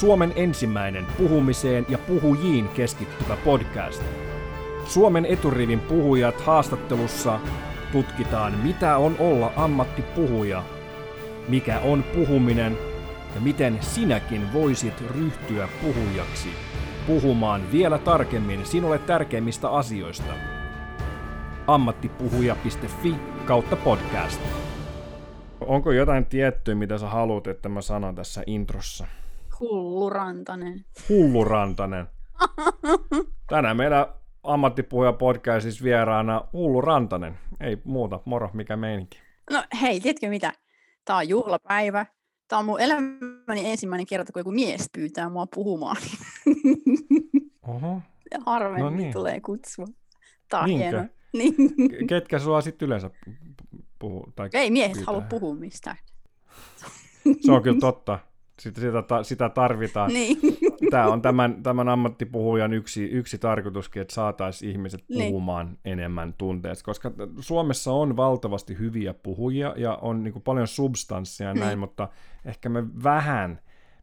Suomen ensimmäinen puhumiseen ja puhujiin keskittyvä podcast. Suomen eturivin puhujat haastattelussa tutkitaan, mitä on olla ammattipuhuja, mikä on puhuminen ja miten sinäkin voisit ryhtyä puhujaksi puhumaan vielä tarkemmin sinulle tärkeimmistä asioista. ammattipuhuja.fi kautta podcast. Onko jotain tiettyä, mitä sä haluat, että mä sanon tässä introssa? Hullurantanen. Hullurantanen. Tänään meidän ammattipuhuja podcastissa vieraana Hullu Rantanen. Ei muuta, moro, mikä meininki. No hei, tiedätkö mitä? Tää on juhlapäivä. Tää on mun elämäni ensimmäinen kerta, kun joku mies pyytää mua puhumaan. Oho. Harvemmin No niin. tulee kutsua. Tää on Niinkö? hieno. Niin. Ketkä sua sitten yleensä puhuu? Tai Ei miehet pyytää? halua puhua mistään. Se on kyllä totta. Sitä, sitä, sitä tarvitaan. Niin. Tämä on tämän, tämän ammattipuhujan yksi, yksi tarkoituskin, että saataisiin ihmiset Niin. puhumaan enemmän tunteesta, koska Suomessa on valtavasti hyviä puhujia ja on niin kuin paljon substanssia ja näin, Niin. mutta ehkä me vähän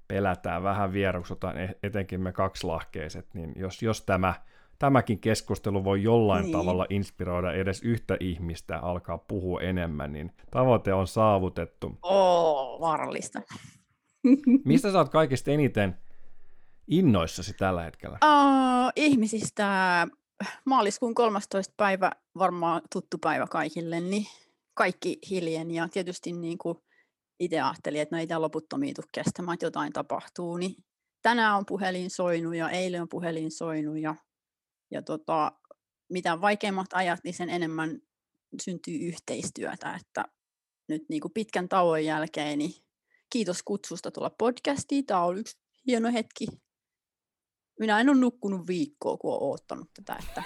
pelätään, vähän vieroksutaan, e- etenkin me kaksilahkeiset, niin jos, jos tämä, tämäkin keskustelu voi jollain Niin. tavalla inspiroida edes yhtä ihmistä alkaa puhua enemmän, niin tavoite on saavutettu. Oo, vaarallista. Mistä sä oot kaikista eniten innoissasi tällä hetkellä? Uh, ihmisistä maaliskuun 13. päivä, varmaan tuttu päivä kaikille, niin kaikki hiljeni ja tietysti niin kuin itse ajattelin, että no ei tämä loputtomia tule kestämään, että jotain tapahtuu, niin tänään on puhelin soinut ja eilen on puhelin soinut ja, ja tota, mitä vaikeimmat ajat, niin sen enemmän syntyy yhteistyötä, että nyt niin kuin pitkän tauon jälkeen, niin kiitos kutsusta tulla podcastiin, tämä on yksi hieno hetki minä en ole nukkunut viikkoa, kun olen oottanut tätä, että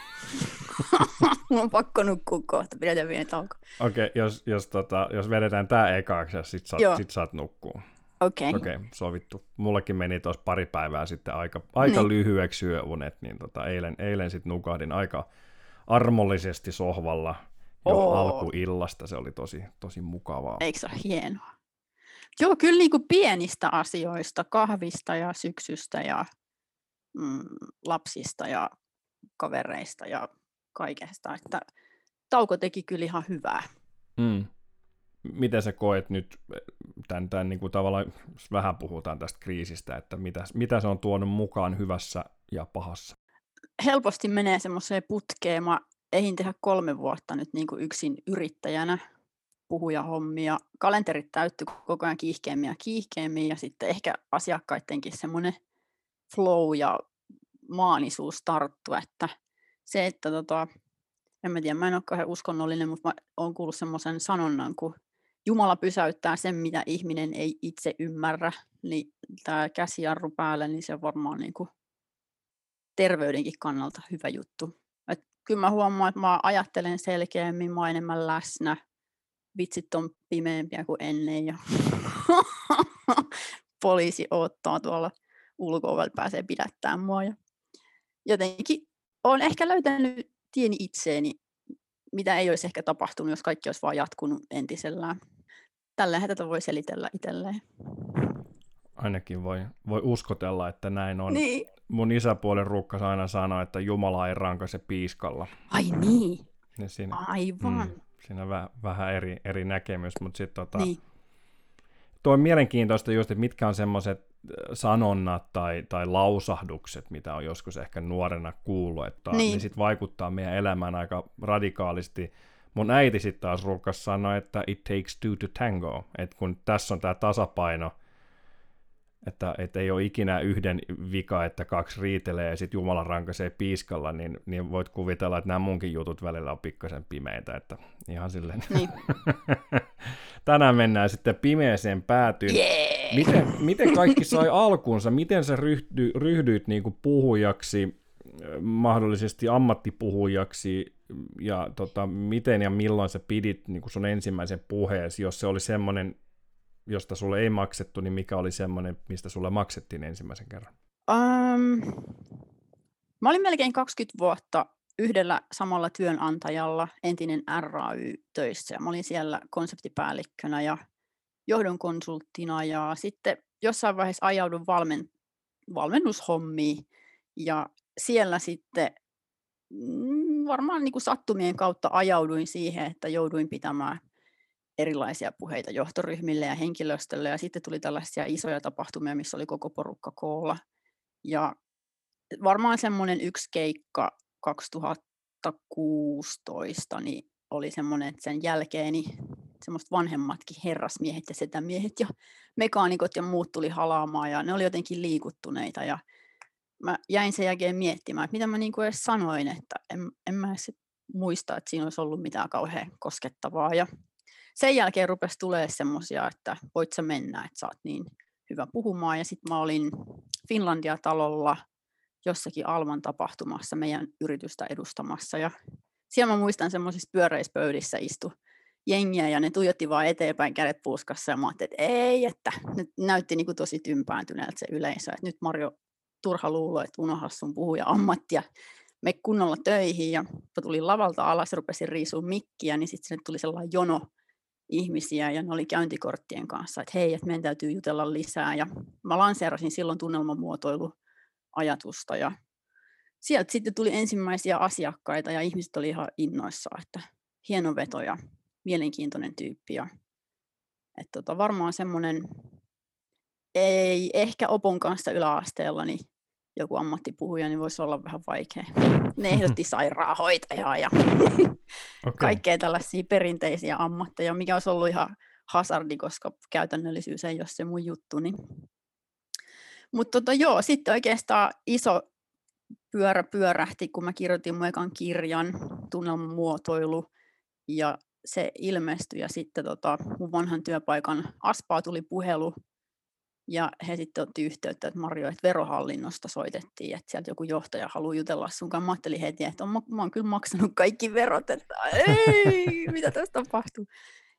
Mun on pakko nukkua kohta, pidetään pieni tauko. Okei, okay, jos, jos, tota, jos vedetään tämä ekaaksi ja sit, saat, Joo. sit saat nukkua. Okei. Okay. Okei, okay, sovittu. Mullekin meni tuossa pari päivää sitten aika, aika Niin. lyhyeksi yöunet, niin tota, eilen, eilen sitten nukahdin aika armollisesti sohvalla jo Oo. alkuillasta. Se oli tosi, tosi mukavaa. Eikö se ole hienoa? Joo, kyllä niin kuin pienistä asioista, kahvista ja syksystä ja mm, lapsista ja kavereista ja kaikesta, että tauko teki kyllä ihan hyvää. Mm. Miten sä koet nyt, tämän, tämän niin kuin tavallaan, vähän puhutaan tästä kriisistä, että mitä, mitä se on tuonut mukaan hyvässä ja pahassa? helposti menee semmoiseen putkeen. Mä ehdin tehdä kolme vuotta nyt niin kuin yksin yrittäjänä puhujahommia. Kalenterit täytty koko ajan kiihkeämmin ja kiihkeämmin ja sitten ehkä asiakkaidenkin semmoinen flow ja maanisuus tarttu, että se, että tota, en mä tiedä, mä en ole kauhean uskonnollinen, mutta mä oon kuullut semmoisen sanonnan, kun Jumala pysäyttää sen, mitä ihminen ei itse ymmärrä, niin tämä käsijarru päällä, niin se on varmaan niin kuin terveydenkin kannalta hyvä juttu. Et kyllä mä huomaan, että mä ajattelen selkeämmin, mä enemmän läsnä. Vitsit on pimeämpiä kuin ennen ja poliisi odottaa tuolla ulko pääsee pidättämään mua. Ja jotenkin olen ehkä löytänyt tieni itseeni, mitä ei olisi ehkä tapahtunut, jos kaikki olisi vaan jatkunut entisellään. Tällähän tätä voi selitellä itselleen. Ainakin voi, voi uskotella, että näin on. Niin. Mun isäpuolen rukkas aina sanoi, että Jumala ei rankaise piiskalla. Ai niin, Niin siinä, aivan. mm, siinä on väh, vähän eri, eri näkemys, mutta sitten tota, Niin. tuo on mielenkiintoista just, että mitkä on semmoiset sanonnat tai, tai lausahdukset, mitä on joskus ehkä nuorena kuullut, että niin. Niin. niin sit vaikuttaa meidän elämään aika radikaalisti. Mun äiti sitten taas rukkas sanoi, että it takes two to tango, että kun tässä on tämä tasapaino, että, että ei ole ikinä yhden vika, että kaksi riitelee ja sitten Jumala rankaisee piiskalla, niin, niin voit kuvitella, että nämä munkin jutut välillä on pikkasen pimeitä, että ihan silleen. Niin. Tänään mennään sitten pimeeseen päätyyn. Yeah. Miten, miten kaikki sai alkunsa? Miten sä ryhdy, ryhdyit niin kuin puhujaksi, mahdollisesti ammattipuhujaksi, ja tota, miten ja milloin sä pidit niin kuin sun ensimmäisen puheesi, jos se oli semmoinen, josta sulle ei maksettu, niin mikä oli semmoinen, mistä sulle maksettiin ensimmäisen kerran? Um, mä olin melkein 20 vuotta yhdellä samalla työnantajalla, entinen RAY töissä. Mä olin siellä konseptipäällikkönä ja johdon konsulttina ja sitten jossain vaiheessa ajaudun valmen, valmennushommia. Ja siellä sitten mm, varmaan niin kuin sattumien kautta ajauduin siihen, että jouduin pitämään erilaisia puheita johtoryhmille ja henkilöstölle. Ja sitten tuli tällaisia isoja tapahtumia, missä oli koko porukka koolla. Ja varmaan semmoinen yksi keikka 2016 niin oli semmoinen, että sen jälkeen niin semmoista vanhemmatkin herrasmiehet ja setämiehet ja mekaanikot ja muut tuli halaamaan ja ne oli jotenkin liikuttuneita ja mä jäin sen jälkeen miettimään, että mitä mä niin kuin edes sanoin, että en, en mä edes muista, että siinä olisi ollut mitään kauhean koskettavaa ja sen jälkeen rupesi tulee semmoisia, että voit sä mennä, että sä oot niin hyvä puhumaan. Ja sitten mä olin Finlandia-talolla jossakin Alman tapahtumassa meidän yritystä edustamassa. Ja siellä mä muistan semmoisissa pyöreissä pöydissä istu jengiä ja ne tuijotti vaan eteenpäin kädet puskassa ja mä ajattelin, että ei, että nyt näytti niin kuin tosi tympääntyneeltä se yleisö, että nyt Marjo turha luulo, että unohda sun puhuja ammattia, me kunnolla töihin. Ja mä tulin lavalta alas, rupesin riisuun mikkiä, niin sitten sinne tuli sellainen jono ihmisiä ja ne oli käyntikorttien kanssa, että hei, että meidän täytyy jutella lisää ja mä lanseerasin silloin tunnelmamuotoiluajatusta ja sieltä sitten tuli ensimmäisiä asiakkaita ja ihmiset oli ihan innoissaan, että hieno veto ja mielenkiintoinen tyyppi. Ja, että tota, varmaan semmoinen, ei ehkä opon kanssa yläasteella, niin joku ammattipuhuja, niin voisi olla vähän vaikea. Ne ehdotti sairaanhoitajaa ja okay. kaikkea tällaisia perinteisiä ammatteja, mikä olisi ollut ihan hasardi, koska käytännöllisyys ei ole se mun juttu. Niin. Mutta tota, joo, sitten oikeastaan iso pyörä pyörähti, kun mä kirjoitin mun ekan kirjan, tunnelman muotoilu, ja se ilmestyi, ja sitten tota, mun vanhan työpaikan Aspaa tuli puhelu, ja he sitten otti yhteyttä, että Marjo, että verohallinnosta soitettiin, että sieltä joku johtaja haluaa jutella sun kanssa. Mä ajattelin heti, että mä, mä oon kyllä maksanut kaikki verot, että ei, mitä tässä tapahtuu.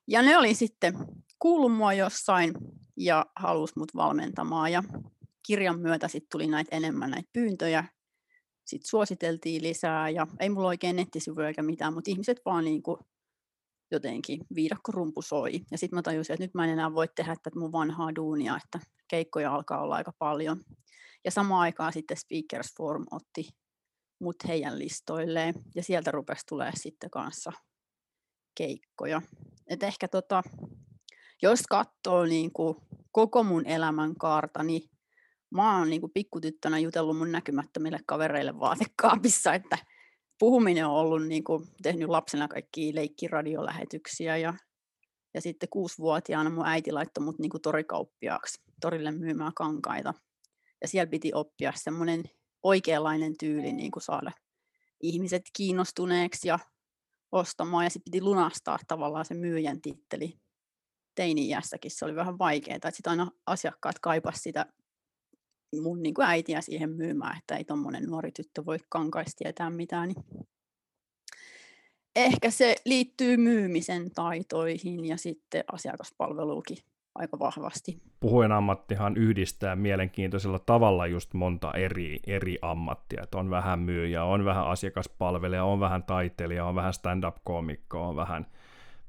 Ja ne oli sitten kuullut mua jossain ja halusi mut valmentamaan. Ja kirjan myötä sitten tuli näitä enemmän näitä pyyntöjä sitten suositeltiin lisää ja ei mulla oikein nettisivuja eikä mitään, mutta ihmiset vaan niin kuin jotenkin viidakkorumpu soi. Ja sitten mä tajusin, että nyt mä en enää voi tehdä tätä mun vanhaa duunia, että keikkoja alkaa olla aika paljon. Ja samaan aikaan sitten Speakers Forum otti mut heidän listoilleen ja sieltä rupesi tulee sitten kanssa keikkoja. Et ehkä tota, jos katsoo niin koko mun elämän kaarta, niin mä oon niin pikkutyttönä jutellut mun näkymättömille kavereille vaatekaapissa, että puhuminen on ollut niin kuin, tehnyt lapsena kaikki leikkiradiolähetyksiä ja, ja sitten kuusivuotiaana mun äiti laittoi mut niin kuin torikauppiaaksi torille myymään kankaita. Ja siellä piti oppia semmoinen oikeanlainen tyyli niin kuin saada ihmiset kiinnostuneeksi ja ostamaan. Ja sitten piti lunastaa tavallaan se myyjän titteli teini-iässäkin. Se oli vähän vaikeaa, että sitten aina asiakkaat kaipasivat sitä mun niin kuin äitiä siihen myymään, että ei tuommoinen nuori tyttö voi kankaista tietää mitään. Niin ehkä se liittyy myymisen taitoihin ja sitten asiakaspalveluukin aika vahvasti. Puhujan ammattihan yhdistää mielenkiintoisella tavalla just monta eri, eri ammattia. Että on vähän myyjä, on vähän asiakaspalvelija, on vähän taiteilija, on vähän stand-up-koomikko, on vähän,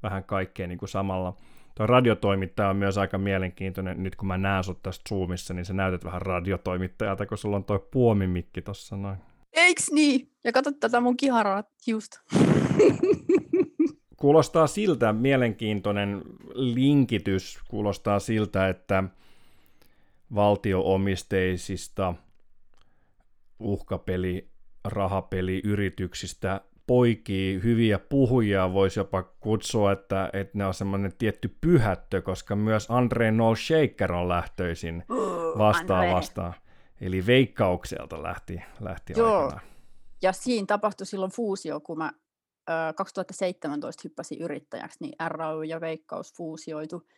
vähän kaikkea niin kuin samalla Tuo radiotoimittaja on myös aika mielenkiintoinen. Nyt kun mä näen sut tästä Zoomissa, niin sä näytät vähän radiotoimittajalta, kun sulla on toi puomimikki tossa noin. Eiks niin? Ja katso tätä mun kiharaa just. Kuulostaa siltä, mielenkiintoinen linkitys kuulostaa siltä, että valtioomisteisista uhkapeli, rahapeliyrityksistä poikia, hyviä puhujia voisi jopa kutsua, että, että ne on semmoinen tietty pyhättö, koska myös Andre No Shaker on lähtöisin vastaan vastaan. Eli veikkaukselta lähti, lähti Joo. aikana. Ja siinä tapahtui silloin fuusio, kun mä 2017 hyppäsin yrittäjäksi, niin RAU ja Veikkaus fuusioitu.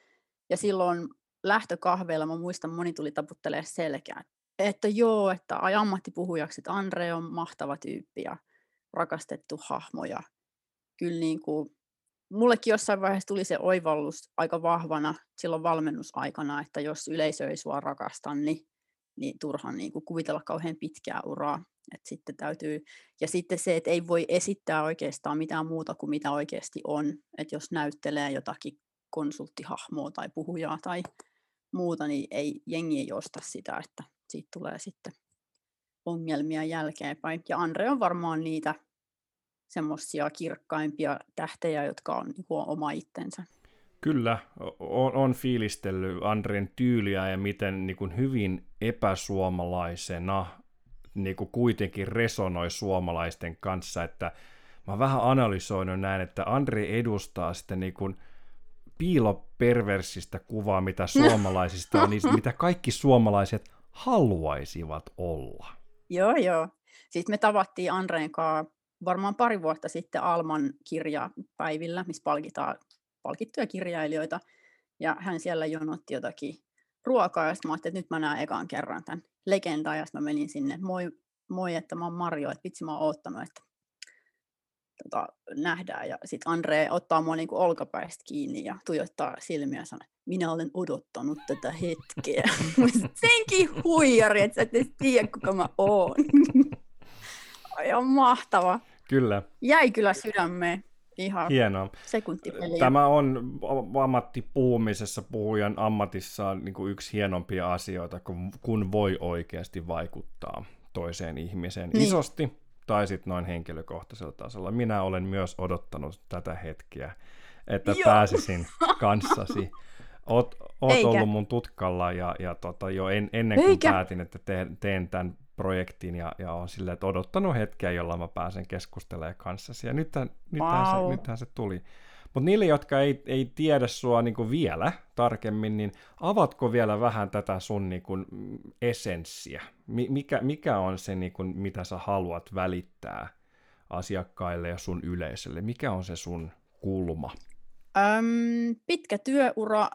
Ja silloin lähtökahveilla, mä muistan, moni tuli taputtelee selkää, että joo, että ai ammattipuhujaksi, että Andre on mahtava tyyppi ja rakastettu hahmo ja kyllä niin kuin, mullekin jossain vaiheessa tuli se oivallus aika vahvana silloin valmennusaikana, että jos yleisö ei sua rakasta, niin, niin turhan niin kuin kuvitella kauhean pitkää uraa. Et sitten täytyy, ja sitten se, että ei voi esittää oikeastaan mitään muuta kuin mitä oikeasti on. Että jos näyttelee jotakin konsulttihahmoa tai puhujaa tai muuta, niin ei, jengi ei osta sitä. Että siitä tulee sitten ongelmia jälkeenpäin. Ja Andre on varmaan niitä semmoisia kirkkaimpia tähtejä, jotka on niin kuin oma itsensä. Kyllä, on, on fiilistellyt Andren tyyliä ja miten niin kuin hyvin epäsuomalaisena niin kuin kuitenkin resonoi suomalaisten kanssa, että mä oon vähän analysoinut näin, että Andre edustaa sitten niin kuin piiloperversistä kuvaa, mitä suomalaisista on, niin mitä kaikki suomalaiset haluaisivat olla. Joo, joo. Siis me tavattiin Andreen kanssa varmaan pari vuotta sitten Alman kirjapäivillä, missä palkitaan palkittuja kirjailijoita. Ja hän siellä jonotti jotakin ruokaa, ja sitten mä ajattelin, että nyt mä näen ekaan kerran tämän legendaa, ja mä menin sinne, moi, moi, että mä oon Mario, että vitsi mä oon oottanut, että tota, nähdään. Ja sitten Andre ottaa mua niinku olkapäistä kiinni ja tuijottaa silmiä ja sanoo, minä olen odottanut tätä hetkeä. Senkin huijari, että sä et edes tiedä, kuka mä oon. on mahtava. Kyllä. Jäi kyllä sydämeen. Ihan Hienoa. sekuntipeliä. Tämä on ammattipuhumisessa puhujan ammatissa niin kuin yksi hienompia asioita, kun, kun voi oikeasti vaikuttaa toiseen ihmiseen niin. isosti tai sitten noin henkilökohtaisella tasolla. Minä olen myös odottanut tätä hetkeä, että Joo. pääsisin kanssasi. Oot, oot ollut mun tutkalla ja, ja tota, jo en, ennen kuin Eikä. päätin, että teen, teen tämän projektin ja, ja on silleen, että odottanut hetkeä, jolla mä pääsen keskustelemaan kanssasi. Ja nythän, nythän, wow. se, nythän se tuli. Mutta niille, jotka ei, ei tiedä sua niin kuin vielä tarkemmin, niin avatko vielä vähän tätä sun niin kuin, essenssiä? Mikä, mikä on se, niin kuin, mitä sä haluat välittää asiakkaille ja sun yleisölle? Mikä on se sun kulma? Öm, pitkä työura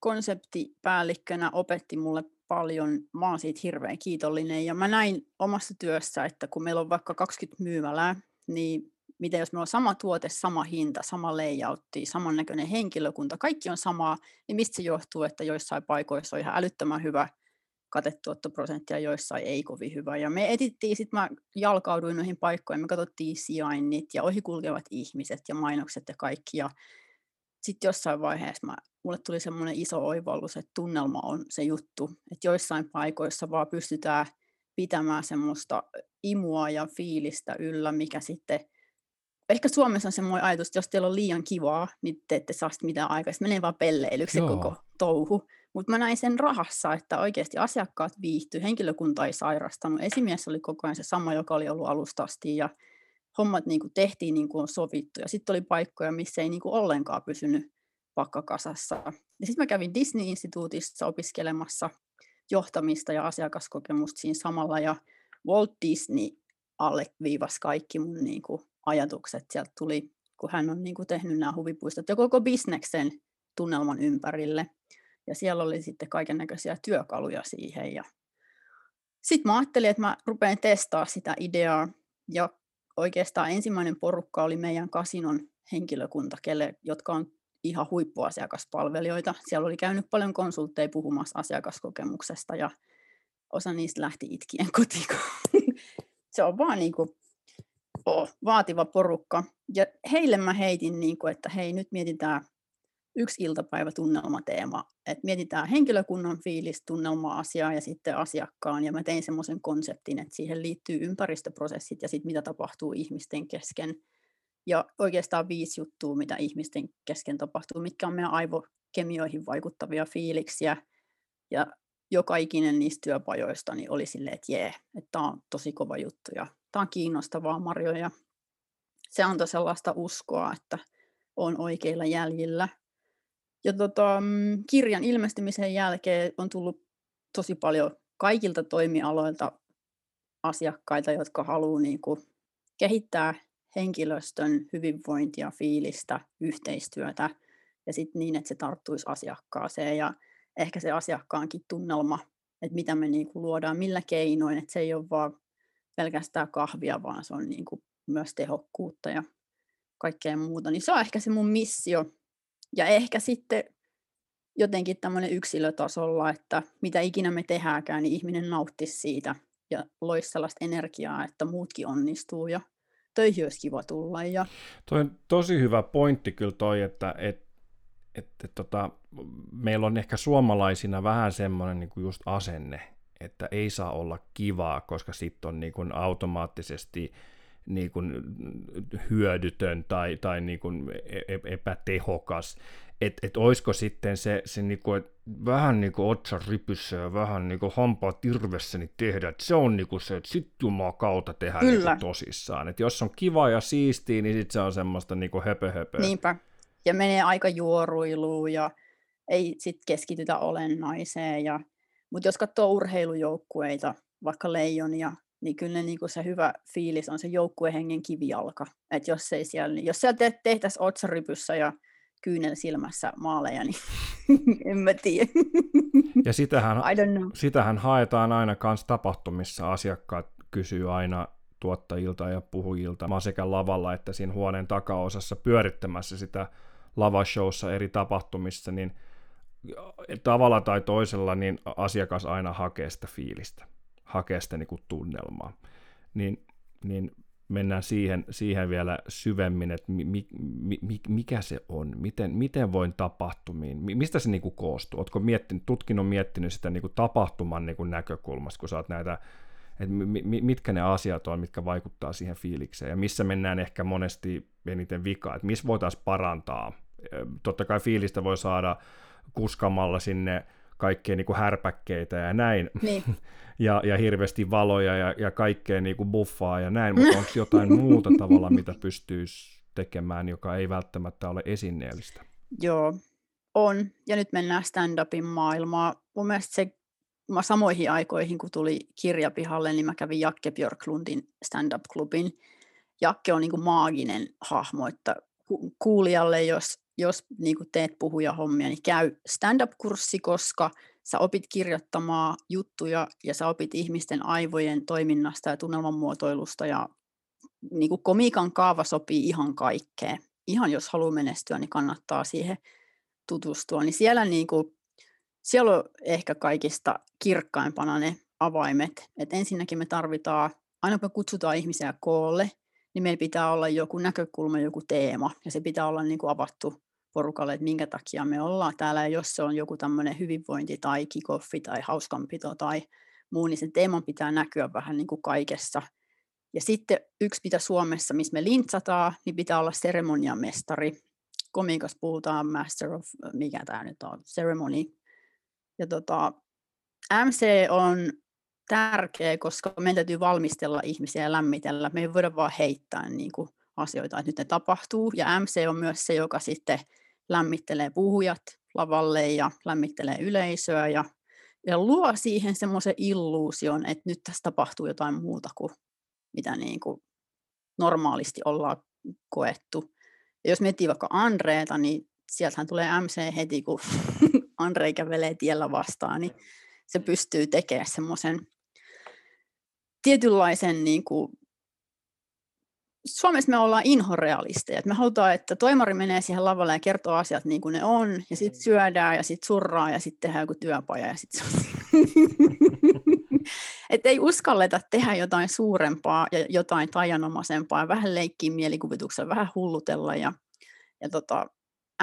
konseptipäällikkönä opetti mulle paljon. Mä oon siitä hirveän kiitollinen ja mä näin omassa työssä, että kun meillä on vaikka 20 myymälää, niin miten jos meillä on sama tuote, sama hinta, sama layoutti, samannäköinen henkilökunta, kaikki on samaa, niin mistä se johtuu, että joissain paikoissa on ihan älyttömän hyvä katetuottoprosentti ja joissain ei kovin hyvä. Ja me etittiin, sitten mä jalkauduin noihin paikkoihin, me katsottiin sijainnit ja ohikulkevat ihmiset ja mainokset ja kaikki. Ja sitten jossain vaiheessa mä, mulle tuli semmoinen iso oivallus, että tunnelma on se juttu, että joissain paikoissa vaan pystytään pitämään semmoista imua ja fiilistä yllä, mikä sitten ehkä Suomessa on semmoinen ajatus, että jos teillä on liian kivaa, niin te ette saa mitään aikaa. Sitten menee vaan pelleilyksi se koko touhu. Mutta mä näin sen rahassa, että oikeasti asiakkaat viihtyi, henkilökunta ei sairastanut. Esimies oli koko ajan se sama, joka oli ollut alusta asti ja hommat niin kuin tehtiin niin kuin on sovittu. Ja sitten oli paikkoja, missä ei niin kuin ollenkaan pysynyt pakkakasassa. Ja sitten mä kävin Disney-instituutissa opiskelemassa johtamista ja asiakaskokemusta siinä samalla. Ja Walt Disney alleviivasi kaikki mun niin kuin ajatukset. Sieltä tuli, kun hän on niin kuin tehnyt nämä huvipuistot ja koko bisneksen tunnelman ympärille. Ja siellä oli sitten kaiken näköisiä työkaluja siihen. Ja sitten mä ajattelin, että mä rupean testaa sitä ideaa. Ja oikeastaan ensimmäinen porukka oli meidän kasinon henkilökunta, kelle, jotka on ihan huippuasiakaspalvelijoita. Siellä oli käynyt paljon konsultteja puhumassa asiakaskokemuksesta ja osa niistä lähti itkien kotiin. se on vaan niin kuin, oh, vaativa porukka. Ja heille mä heitin, niin kuin, että hei, nyt mietitään yksi iltapäivä tunnelmateema, että mietitään henkilökunnan fiilis, tunnelma-asiaa ja sitten asiakkaan, ja mä tein semmoisen konseptin, että siihen liittyy ympäristöprosessit ja sitten mitä tapahtuu ihmisten kesken, ja oikeastaan viisi juttua, mitä ihmisten kesken tapahtuu, mitkä on meidän aivokemioihin vaikuttavia fiiliksiä, ja joka ikinen niistä työpajoista niin oli silleen, että jee, että tämä on tosi kova juttu, ja tämä on kiinnostavaa, Marjo, ja se antoi sellaista uskoa, että on oikeilla jäljillä, ja tota, mm, kirjan ilmestymisen jälkeen on tullut tosi paljon kaikilta toimialoilta asiakkaita, jotka haluaa niin kuin, kehittää henkilöstön hyvinvointia, fiilistä, yhteistyötä ja sitten niin, että se tarttuisi asiakkaaseen ja ehkä se asiakkaankin tunnelma, että mitä me niin kuin luodaan, millä keinoin, että se ei ole vaan pelkästään kahvia, vaan se on niin kuin myös tehokkuutta ja kaikkea muuta. Niin se on ehkä se mun missio, ja ehkä sitten jotenkin tämmöinen yksilötasolla, että mitä ikinä me tehdäänkään, niin ihminen nauttisi siitä ja loisi sellaista energiaa, että muutkin onnistuu ja töihin olisi kiva tulla. Ja... Toi on tosi hyvä pointti kyllä toi, että et, et, et, tota, meillä on ehkä suomalaisina vähän semmoinen niin kuin just asenne, että ei saa olla kivaa, koska sitten on niin kuin automaattisesti niin kuin hyödytön tai, tai niin kuin e-, e-, epätehokas että et olisiko sitten se, se niinku, et vähän niin kuin otsa rypyssä ja vähän niin kuin hampaa tirvessä niin tehdä, että se on niinku se, että sit jumaa kautta tehdä niinku tosissaan. Että jos on kiva ja siistiä, niin sit se on semmoista niinku höpö höpö. Niinpä. Ja menee aika juoruiluun ja ei sit keskitytä olennaiseen. Ja... Mutta jos katsoo urheilujoukkueita, vaikka leijonia, niin kyllä ne, niin kuin se hyvä fiilis on se joukkuehengen kivijalka. Että jos ei siellä, niin jos siellä te- tehtäisiin otsarypyssä ja kyynel silmässä maaleja, niin en mä tiedä. Ja sitähän, sitähän haetaan aina myös tapahtumissa. Asiakkaat kysyy aina tuottajilta ja puhujilta. Mä sekä lavalla että siinä huoneen takaosassa pyörittämässä sitä lavashowssa eri tapahtumissa, niin tavalla tai toisella niin asiakas aina hakee sitä fiilistä, hakee sitä niin kuin tunnelmaa. Niin, niin mennään siihen, siihen vielä syvemmin, että mi, mi, mi, mikä se on, miten, miten voin tapahtumiin, mistä se niin kuin koostuu? Oletko miettinyt, tutkinut miettinyt sitä niin kuin tapahtuman niin kuin näkökulmasta, kun saat näitä, että mitkä ne asiat on, mitkä vaikuttaa siihen fiilikseen, ja missä mennään ehkä monesti eniten vikaa, että missä voitaisiin parantaa. Totta kai fiilistä voi saada kuskamalla sinne kaikkea niin kuin härpäkkeitä ja näin, niin. ja, ja hirveästi valoja ja, ja kaikkea niin kuin buffaa ja näin, mutta onko jotain muuta tavalla, mitä pystyisi tekemään, joka ei välttämättä ole esineellistä? Joo, on. Ja nyt mennään stand-upin maailmaa. Mun mielestä se, mä samoihin aikoihin, kun tuli kirjapihalle, niin mä kävin Jakke Björklundin stand-up-klubin. Jakke on niin kuin maaginen hahmo, että kuulijalle, jos jos niin kuin teet puhujahommia, niin käy stand-up-kurssi, koska sä opit kirjoittamaan juttuja ja sä opit ihmisten aivojen toiminnasta ja tunnelmanmuotoilusta ja niin kuin komiikan kaava sopii ihan kaikkeen. Ihan jos haluaa menestyä, niin kannattaa siihen tutustua. Niin siellä, niin kuin, siellä on ehkä kaikista kirkkaimpana ne avaimet. Et ensinnäkin me tarvitaan, aina kun me kutsutaan ihmisiä koolle, niin meillä pitää olla joku näkökulma, joku teema, ja se pitää olla niin kuin avattu porukalle, että minkä takia me ollaan täällä, ja jos se on joku tämmöinen hyvinvointi tai kikoffi tai hauskanpito tai muu, niin sen teeman pitää näkyä vähän niin kuin kaikessa. Ja sitten yksi, mitä Suomessa, missä me lintsataan, niin pitää olla seremoniamestari. Komiikassa puhutaan master of, mikä tämä nyt on, ceremony. Ja tota, MC on tärkeä, koska meidän täytyy valmistella ihmisiä ja lämmitellä. Me ei voida vaan heittää niin kuin asioita, että nyt ne tapahtuu. Ja MC on myös se, joka sitten lämmittelee puhujat lavalle ja lämmittelee yleisöä ja, ja luo siihen semmoisen illuusion, että nyt tässä tapahtuu jotain muuta kuin mitä niin kuin normaalisti ollaan koettu. Ja jos miettii vaikka Andreeta, niin sieltähän tulee MC heti, kun Andre kävelee tiellä vastaan, niin se pystyy tekemään semmoisen tietynlaisen niin kuin Suomessa me ollaan inhorealisteja. Me halutaan, että toimari menee siihen lavalle ja kertoo asiat niin kuin ne on, ja sitten mm. syödään, ja sitten surraa, ja sitten tehdään joku työpaja, ja sitten se että ei uskalleta tehdä jotain suurempaa ja jotain tajanomaisempaa, vähän leikkiä mielikuvituksella, vähän hullutella, ja, ja tota,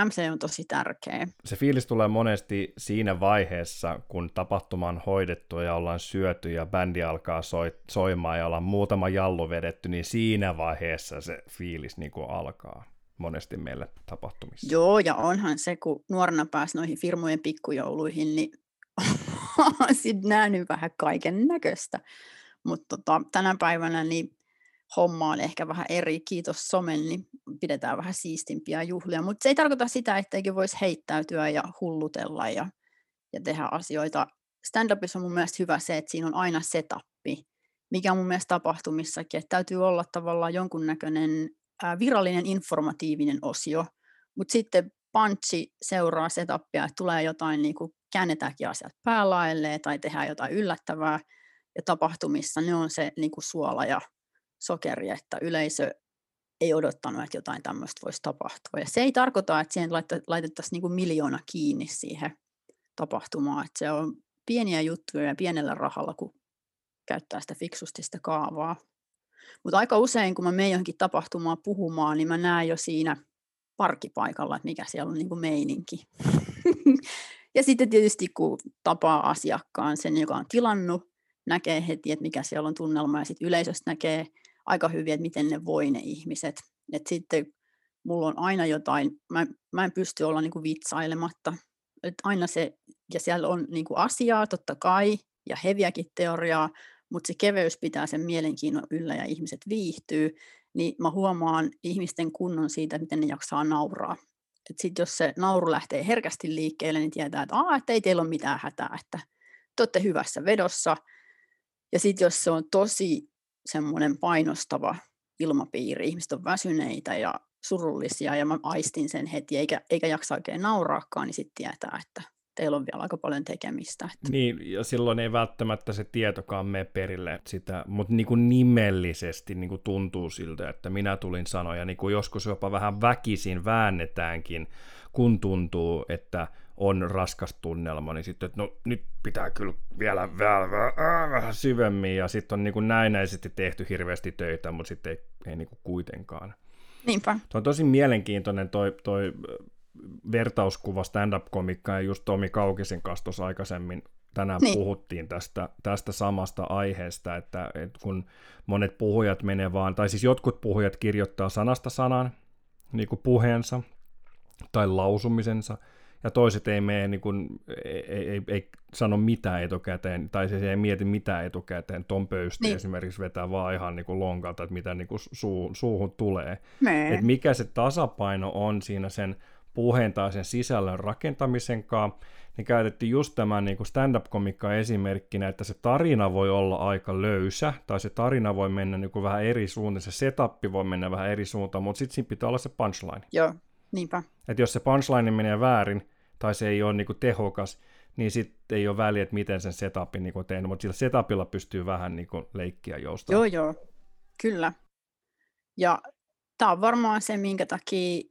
MC on tosi tärkeä. Se fiilis tulee monesti siinä vaiheessa, kun tapahtuma on hoidettu ja ollaan syöty ja bändi alkaa soi- soimaan ja ollaan muutama jallu vedetty, niin siinä vaiheessa se fiilis niin kuin alkaa monesti meille tapahtumissa. Joo, ja onhan se, kun nuorena pääsi noihin firmojen pikkujouluihin, niin sitten nähnyt vähän kaiken näköistä. Mutta tota, tänä päivänä niin homma on ehkä vähän eri, kiitos somen, niin pidetään vähän siistimpiä juhlia. Mutta se ei tarkoita sitä, etteikö voisi heittäytyä ja hullutella ja, ja tehdä asioita. Stand-upissa on mun mielestä hyvä se, että siinä on aina setappi, mikä on mun mielestä tapahtumissakin, että täytyy olla tavallaan jonkunnäköinen virallinen informatiivinen osio, mutta sitten punchi seuraa setapia, että tulee jotain, niin kuin käännetäänkin asiat päälailleen tai tehdään jotain yllättävää, ja tapahtumissa ne on se niin kuin suola ja sokeri, että yleisö ei odottanut, että jotain tämmöistä voisi tapahtua. Ja se ei tarkoita, että siihen laitettaisiin niin kuin miljoona kiinni siihen tapahtumaan. Että se on pieniä juttuja ja pienellä rahalla, kun käyttää sitä fiksusti sitä kaavaa. Mutta aika usein, kun mä menen johonkin tapahtumaan puhumaan, niin mä näen jo siinä parkkipaikalla, että mikä siellä on niin kuin meininki. Ja sitten tietysti kun tapaa asiakkaan, sen joka on tilannut, näkee heti, että mikä siellä on tunnelma ja sitten yleisöstä näkee aika hyvin, että miten ne voi ne ihmiset. Et sitten mulla on aina jotain, mä, mä en pysty olla niinku vitsailematta. Et aina se, ja siellä on niinku asiaa totta kai, ja heviäkin teoriaa, mutta se keveys pitää sen mielenkiinnon yllä ja ihmiset viihtyy, niin mä huomaan ihmisten kunnon siitä, miten ne jaksaa nauraa. Et sit jos se nauru lähtee herkästi liikkeelle, niin tietää, että, Aa, että ei teillä ole mitään hätää, että te olette hyvässä vedossa. Ja sitten jos se on tosi semmoinen painostava ilmapiiri, ihmiset on väsyneitä ja surullisia ja mä aistin sen heti, eikä, eikä jaksa oikein nauraakaan, niin sitten tietää, että teillä on vielä aika paljon tekemistä. Että. Niin, ja silloin ei välttämättä se tietokaan mene perille sitä, mutta niin kuin nimellisesti niin kuin tuntuu siltä, että minä tulin sanoja, niin kuin joskus jopa vähän väkisin väännetäänkin, kun tuntuu, että on raskas tunnelma, niin sitten, että no nyt pitää kyllä vielä vähän, vähän, vähän syvemmin, ja sitten on niin kuin näinäisesti tehty hirveästi töitä, mutta sitten ei, ei niin kuin kuitenkaan. Niinpä. Tuo on tosi mielenkiintoinen toi, toi vertauskuva stand-up-komikkaa, ja just Tomi Kaukisen kanssa tuossa aikaisemmin tänään niin. puhuttiin tästä, tästä samasta aiheesta, että, että kun monet puhujat menee vaan, tai siis jotkut puhujat kirjoittaa sanasta sanan niin kuin puheensa tai lausumisensa, ja toiset ei mene, niin kuin, ei, ei, ei, sano mitään etukäteen, tai siis ei mieti mitään etukäteen. Tom Pöysti niin. esimerkiksi vetää vaan ihan niin kuin lonkalta, että mitä niin kuin suu, suuhun tulee. Et mikä se tasapaino on siinä sen puheen tai sen sisällön rakentamisen kanssa, niin käytettiin just tämän niin stand-up-komikka esimerkkinä, että se tarina voi olla aika löysä, tai se tarina voi mennä niin kuin vähän eri suuntaan, se setappi voi mennä vähän eri suuntaan, mutta sitten siinä pitää olla se punchline. Joo, niinpä. Että jos se punchline menee väärin, tai se ei ole niin kuin tehokas, niin sitten ei ole väliä, että miten sen setupin niin tein, mutta sillä setupilla pystyy vähän niin kuin leikkiä joustamaan. Joo, joo, kyllä. Ja tämä on varmaan se, minkä takia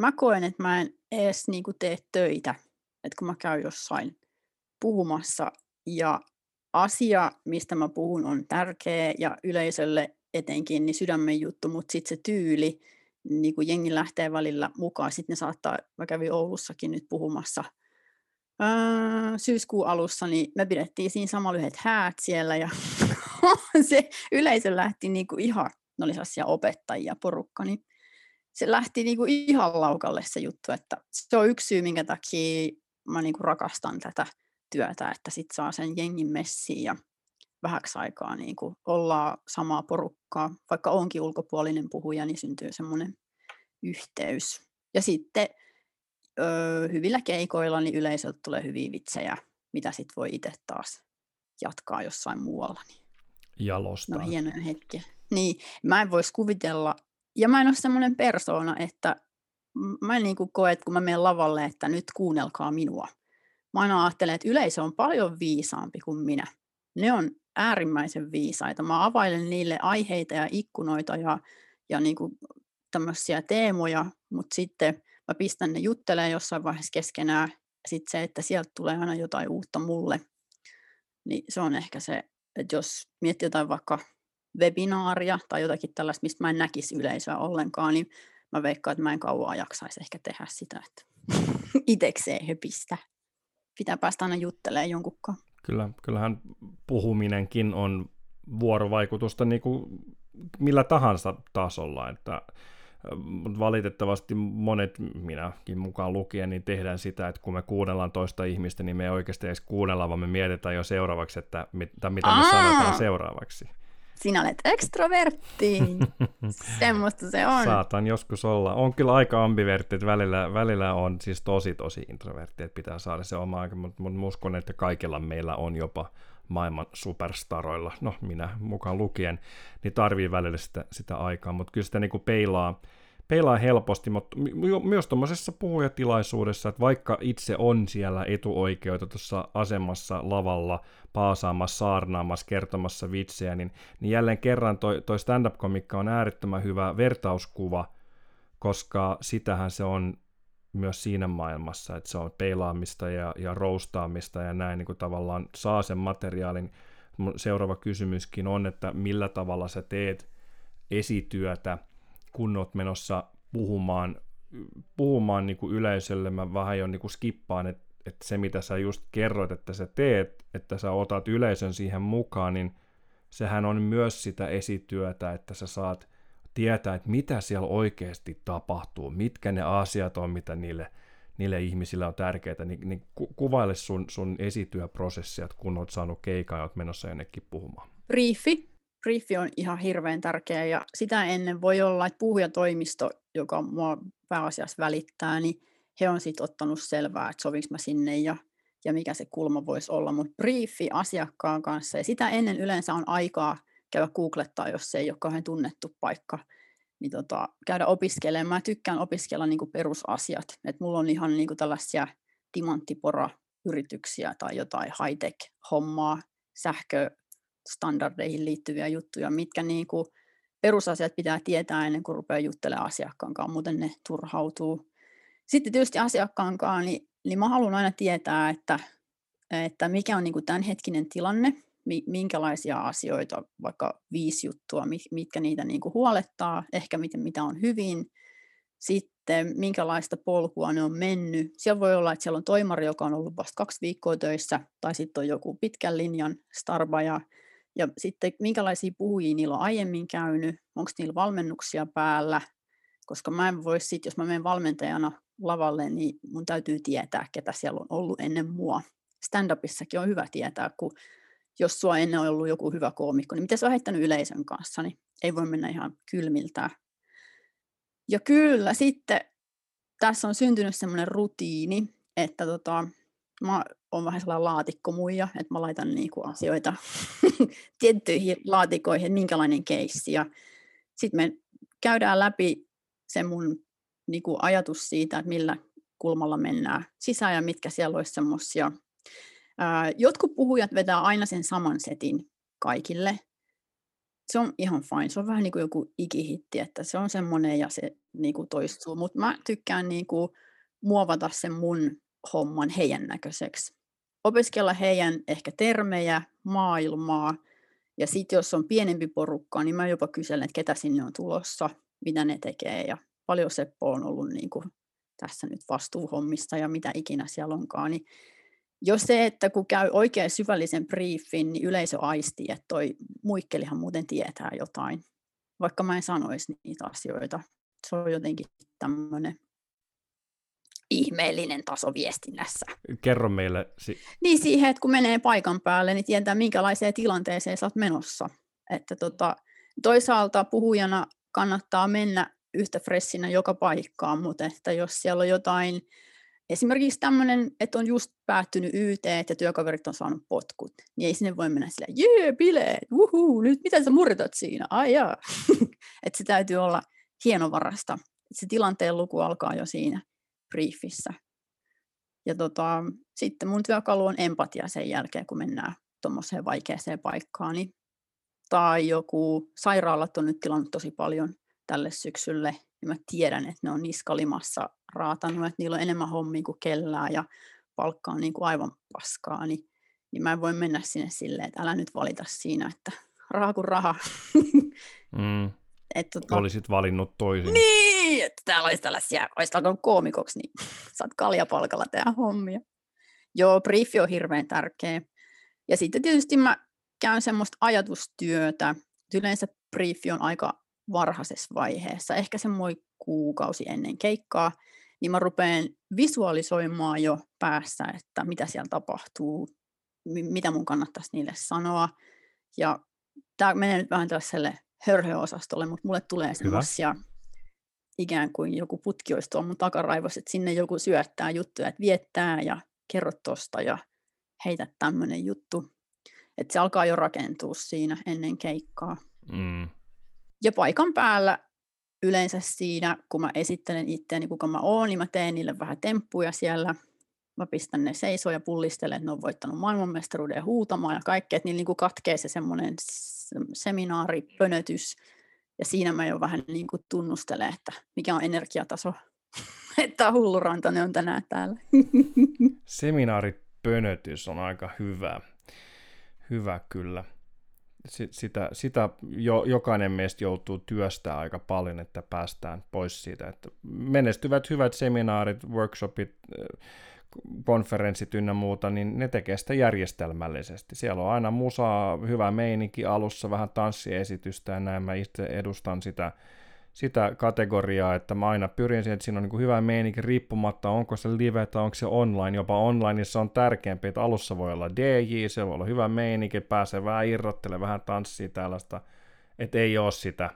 mä koen, että mä en edes niin kuin tee töitä, että kun mä käyn jossain puhumassa ja asia, mistä mä puhun, on tärkeä ja yleisölle etenkin niin sydämen juttu, mutta sitten se tyyli, niin kuin jengi lähtee välillä mukaan. Sitten ne saattaa, mä kävin Oulussakin nyt puhumassa öö, syyskuun alussa, niin me pidettiin siinä sama lyhyet häät siellä ja se yleisö lähti niin kuin ihan, ne oli sellaisia opettajia porukka, niin se lähti niin kuin ihan laukalle se juttu, että se on yksi syy, minkä takia mä niin kuin rakastan tätä työtä, että sit saa sen jengin messiin ja vähäksi aikaa niin kuin ollaan samaa porukkaa. Vaikka onkin ulkopuolinen puhuja, niin syntyy semmoinen yhteys. Ja sitten öö, hyvillä keikoilla niin yleisöltä tulee hyviä vitsejä, mitä sitten voi itse taas jatkaa jossain muualla. Niin. Jalostaa. No hienoja hetkiä. Niin, mä en voisi kuvitella, ja mä en ole semmoinen persoona, että mä en niin kuin koe, että kun mä menen lavalle, että nyt kuunnelkaa minua. Mä aina ajattelen, että yleisö on paljon viisaampi kuin minä. Ne on äärimmäisen viisaita. Mä availen niille aiheita ja ikkunoita ja, ja niin kuin tämmöisiä teemoja, mutta sitten mä pistän ne juttelemaan jossain vaiheessa keskenään. Sitten se, että sieltä tulee aina jotain uutta mulle, niin se on ehkä se, että jos miettii jotain vaikka webinaaria tai jotakin tällaista, mistä mä en näkisi yleisöä ollenkaan, niin mä veikkaan, että mä en kauan jaksaisi ehkä tehdä sitä, että itekseen höpistä. Pitää päästä aina juttelemaan jonkunkaan. Kyllä, kyllähän puhuminenkin on vuorovaikutusta niin kuin millä tahansa tasolla, että valitettavasti monet, minäkin mukaan lukien, niin tehdään sitä, että kun me kuunnellaan toista ihmistä, niin me ei oikeasti edes kuunnella, vaan me mietitään jo seuraavaksi, että mit, mitä me Aa! sanotaan seuraavaksi. Sinä olet ekstrovertti. Semmoista se on. Saatan joskus olla. On kyllä aika ambivertti, että välillä, välillä on siis tosi tosi introvertti, että pitää saada se oma aika, mutta, mutta uskon, että kaikilla meillä on jopa maailman superstaroilla, no minä mukaan lukien, niin tarvii välillä sitä, sitä aikaa, mutta kyllä sitä niin kuin peilaa, peilaa helposti, mutta myös tuommoisessa puhujatilaisuudessa, että vaikka itse on siellä etuoikeutetussa asemassa lavalla, paasaamassa, saarnaamassa, kertomassa vitsejä, niin, niin jälleen kerran toi, toi stand-up-komikka on äärettömän hyvä vertauskuva, koska sitähän se on myös siinä maailmassa, että se on peilaamista ja, ja roustaamista ja näin niin kuin tavallaan saa sen materiaalin. Seuraava kysymyskin on, että millä tavalla sä teet esityötä, kun oot menossa puhumaan, puhumaan niin kuin yleisölle. Mä vähän jo niin kuin skippaan, että että se mitä sä just kerroit, että sä teet, että sä otat yleisön siihen mukaan, niin sehän on myös sitä esityötä, että sä saat tietää, että mitä siellä oikeasti tapahtuu, mitkä ne asiat on, mitä niille, niille ihmisille on tärkeää, niin, niin ku, kuvaile sun, sun esityöprosessia, kun oot saanut keikan ja oot menossa jonnekin puhumaan. Briefi. Briefi on ihan hirveän tärkeä ja sitä ennen voi olla, että puhujatoimisto, joka mua pääasiassa välittää, niin he on sitten ottanut selvää, että sovinko mä sinne ja, ja mikä se kulma voisi olla. Mutta briefi asiakkaan kanssa ja sitä ennen yleensä on aikaa käydä googlettaa, jos se ei ole kauhean tunnettu paikka, niin tota, käydä opiskelemaan. Mä tykkään opiskella niin kuin perusasiat. Et mulla on ihan niin kuin tällaisia timanttipora-yrityksiä tai jotain high-tech-hommaa, sähköstandardeihin liittyviä juttuja, mitkä niin kuin perusasiat pitää tietää ennen kuin rupeaa juttelemaan asiakkaan kanssa, muuten ne turhautuu. Sitten tietysti asiakkaan kanssa, niin, niin mä haluan aina tietää, että, että mikä on niin kuin tämänhetkinen tilanne, minkälaisia asioita, vaikka viisi juttua, mitkä niitä niin kuin huolettaa, ehkä miten, mitä on hyvin, sitten minkälaista polkua ne on mennyt. Siellä voi olla, että siellä on toimari, joka on ollut vasta kaksi viikkoa töissä, tai sitten on joku pitkän linjan starba, ja, ja sitten minkälaisia puhujia niillä on aiemmin käynyt, onko niillä valmennuksia päällä, koska mä en voi sitten, jos mä menen valmentajana lavalle, niin mun täytyy tietää, ketä siellä on ollut ennen mua. Stand-upissakin on hyvä tietää, kun jos sua ennen on ollut joku hyvä koomikko, niin miten sä heittänyt yleisön kanssa, niin ei voi mennä ihan kylmiltä. Ja kyllä, sitten tässä on syntynyt semmoinen rutiini, että tota, mä oon vähän sellainen laatikkomuija, että mä laitan niinku asioita tiettyihin laatikoihin, että minkälainen keissi. Sitten me käydään läpi se mun niinku ajatus siitä, että millä kulmalla mennään sisään ja mitkä siellä olisi semmoisia Jotkut puhujat vetää aina sen saman setin kaikille. Se on ihan fine. Se on vähän niin kuin joku ikihitti, että se on semmoinen ja se niin kuin toistuu. Mutta mä tykkään niin kuin muovata sen mun homman heidän näköiseksi. Opiskella heidän ehkä termejä, maailmaa. Ja sitten jos on pienempi porukka, niin mä jopa kyselen, että ketä sinne on tulossa, mitä ne tekee. Ja paljon Seppo on ollut niin kuin tässä nyt vastuuhommista ja mitä ikinä siellä onkaan. Niin jos se, että kun käy oikein syvällisen briefin, niin yleisö aistii, että toi muikkelihan muuten tietää jotain, vaikka mä en sanoisi niitä asioita. Se on jotenkin tämmöinen ihmeellinen taso viestinnässä. Kerro meille. Si- niin siihen, että kun menee paikan päälle, niin tietää minkälaiseen tilanteeseen sä oot menossa. Että tota, toisaalta puhujana kannattaa mennä yhtä fressinä joka paikkaan, mutta että jos siellä on jotain esimerkiksi tämmöinen, että on just päättynyt YT ja työkaverit on saanut potkut, niin ei sinne voi mennä sillä, jee, bileet, uhuu, nyt mitä sä murtat siinä, ai jaa. että se täytyy olla hienovarasta. Et se tilanteen luku alkaa jo siinä briefissä. Ja tota, sitten mun työkalu on empatia sen jälkeen, kun mennään tuommoiseen vaikeaseen paikkaan. Niin, tai joku sairaalat on nyt tilannut tosi paljon tälle syksylle, niin mä tiedän, että ne on niskalimassa raatanut, että niillä on enemmän hommia kuin kellään ja palkka on niin kuin aivan paskaa, niin, niin mä en voi mennä sinne silleen, että älä nyt valita siinä, että raha kuin raha. Mm. Et, tota, Olisit valinnut toisin. Niin, että täällä olisi tällaisia, olisit alkanut koomikoksi, niin saat kaljapalkalla tehdä hommia. Joo, briefi on hirveän tärkeä. Ja sitten tietysti mä käyn semmoista ajatustyötä. Yleensä briefi on aika varhaisessa vaiheessa, ehkä semmoinen kuukausi ennen keikkaa, niin mä rupean visualisoimaan jo päässä, että mitä siellä tapahtuu, mitä mun kannattaisi niille sanoa. Ja tämä menee nyt vähän tällaiselle hörhöosastolle, mutta mulle tulee semmoisia ikään kuin joku putki olisi tuolla mun takaraivossa, että sinne joku syöttää juttuja, että viettää ja kerro tosta ja heitä tämmöinen juttu. Että se alkaa jo rakentua siinä ennen keikkaa. Mm. Ja paikan päällä yleensä siinä, kun mä esittelen itseäni, kuka mä oon, niin mä teen niille vähän temppuja siellä. Mä pistän ne seisoo ja pullistelen, että ne on voittanut maailmanmestaruuden ja huutamaan ja kaikkea, että niillä niin katkee se semmoinen seminaaripönötys. Ja siinä mä jo vähän niin kuin tunnustelen, että mikä on energiataso. että ne on tänään täällä. Seminaaripönötys on aika hyvä. Hyvä kyllä sitä, sitä jo, jokainen meistä joutuu työstää aika paljon, että päästään pois siitä. Että menestyvät hyvät seminaarit, workshopit, konferenssit ynnä muuta, niin ne tekee sitä järjestelmällisesti. Siellä on aina musaa, hyvä meininki alussa, vähän tanssiesitystä ja näin. Mä itse edustan sitä, sitä kategoriaa, että mä aina pyrin siihen, että siinä on niin kuin hyvä meininki riippumatta, onko se live tai onko se online. Jopa online se on tärkeämpi, että alussa voi olla DJ, se voi olla hyvä meininki, pääsee vähän irrottelemaan, vähän tanssia tällaista, että ei ole sitä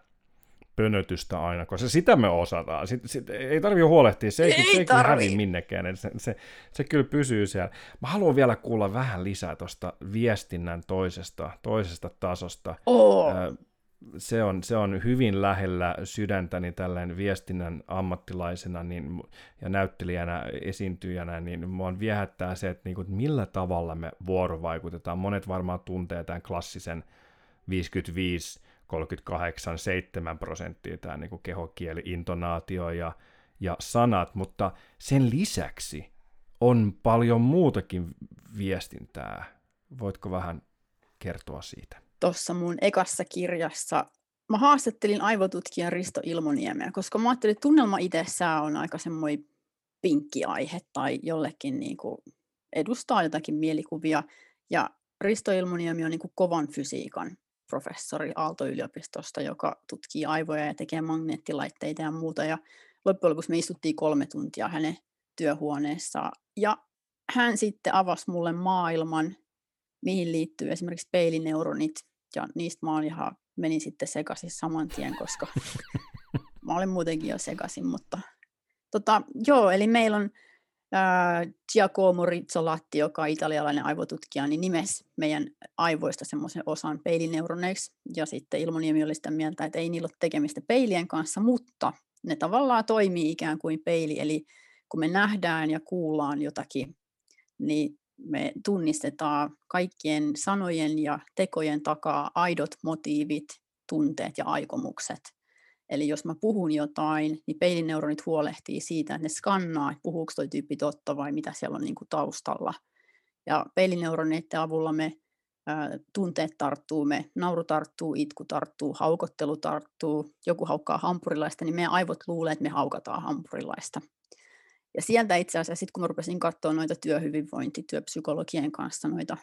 pönötystä aina, koska sitä me osataan. Sit, sit, ei tarvitse huolehtia, se ei, ei, se ei hävi minnekään, se, se, se kyllä pysyy siellä. Mä haluan vielä kuulla vähän lisää tuosta viestinnän toisesta, toisesta tasosta. Oh. Se on, se on hyvin lähellä sydäntäni tällainen viestinnän ammattilaisena niin, ja näyttelijänä, esiintyjänä, niin mua viehättää se, että, niin kuin, että millä tavalla me vuorovaikutetaan. Monet varmaan tuntee tämän klassisen 55 38-7 prosenttia tämä niin kuin kehokieli, intonaatio ja, ja sanat, mutta sen lisäksi on paljon muutakin viestintää. Voitko vähän kertoa siitä? Tuossa mun ekassa kirjassa mä haastattelin aivotutkijan Risto Ilmoniemeä, koska mä ajattelin, että tunnelma itsessään on aika semmoinen pinkki aihe tai jollekin niin kuin edustaa jotakin mielikuvia. Ja Risto Ilmoniemi on niin kuin kovan fysiikan professori Aalto-yliopistosta, joka tutkii aivoja ja tekee magneettilaitteita ja muuta. Ja loppujen lopuksi me istuttiin kolme tuntia hänen työhuoneessaan. Ja hän sitten avasi mulle maailman, mihin liittyy esimerkiksi peilineuronit. Ja niistä mä ihan menin sitten sekaisin saman tien, koska mä olin muutenkin jo sekaisin. Mutta tota, joo, eli meillä on Giacomo Rizzolatti, joka on italialainen aivotutkija, niin nimesi meidän aivoista semmoisen osan peilineuroneiksi. Ja sitten Ilmoniemi oli sitä mieltä, että ei niillä ole tekemistä peilien kanssa, mutta ne tavallaan toimii ikään kuin peili. Eli kun me nähdään ja kuullaan jotakin, niin me tunnistetaan kaikkien sanojen ja tekojen takaa aidot motiivit, tunteet ja aikomukset. Eli jos mä puhun jotain, niin peilineuronit huolehtii siitä, että ne skannaa, että puhuuko toi tyyppi totta vai mitä siellä on niin kuin taustalla. Ja peilineuroneiden avulla me ää, tunteet tarttuu, me nauru tarttuu, itku tarttuu, haukottelu tarttuu, joku haukkaa hampurilaista, niin meidän aivot luulee, että me haukataan hampurilaista. Ja sieltä itse asiassa, sit kun mä rupesin katsoa noita työhyvinvointi, työpsykologien kanssa noita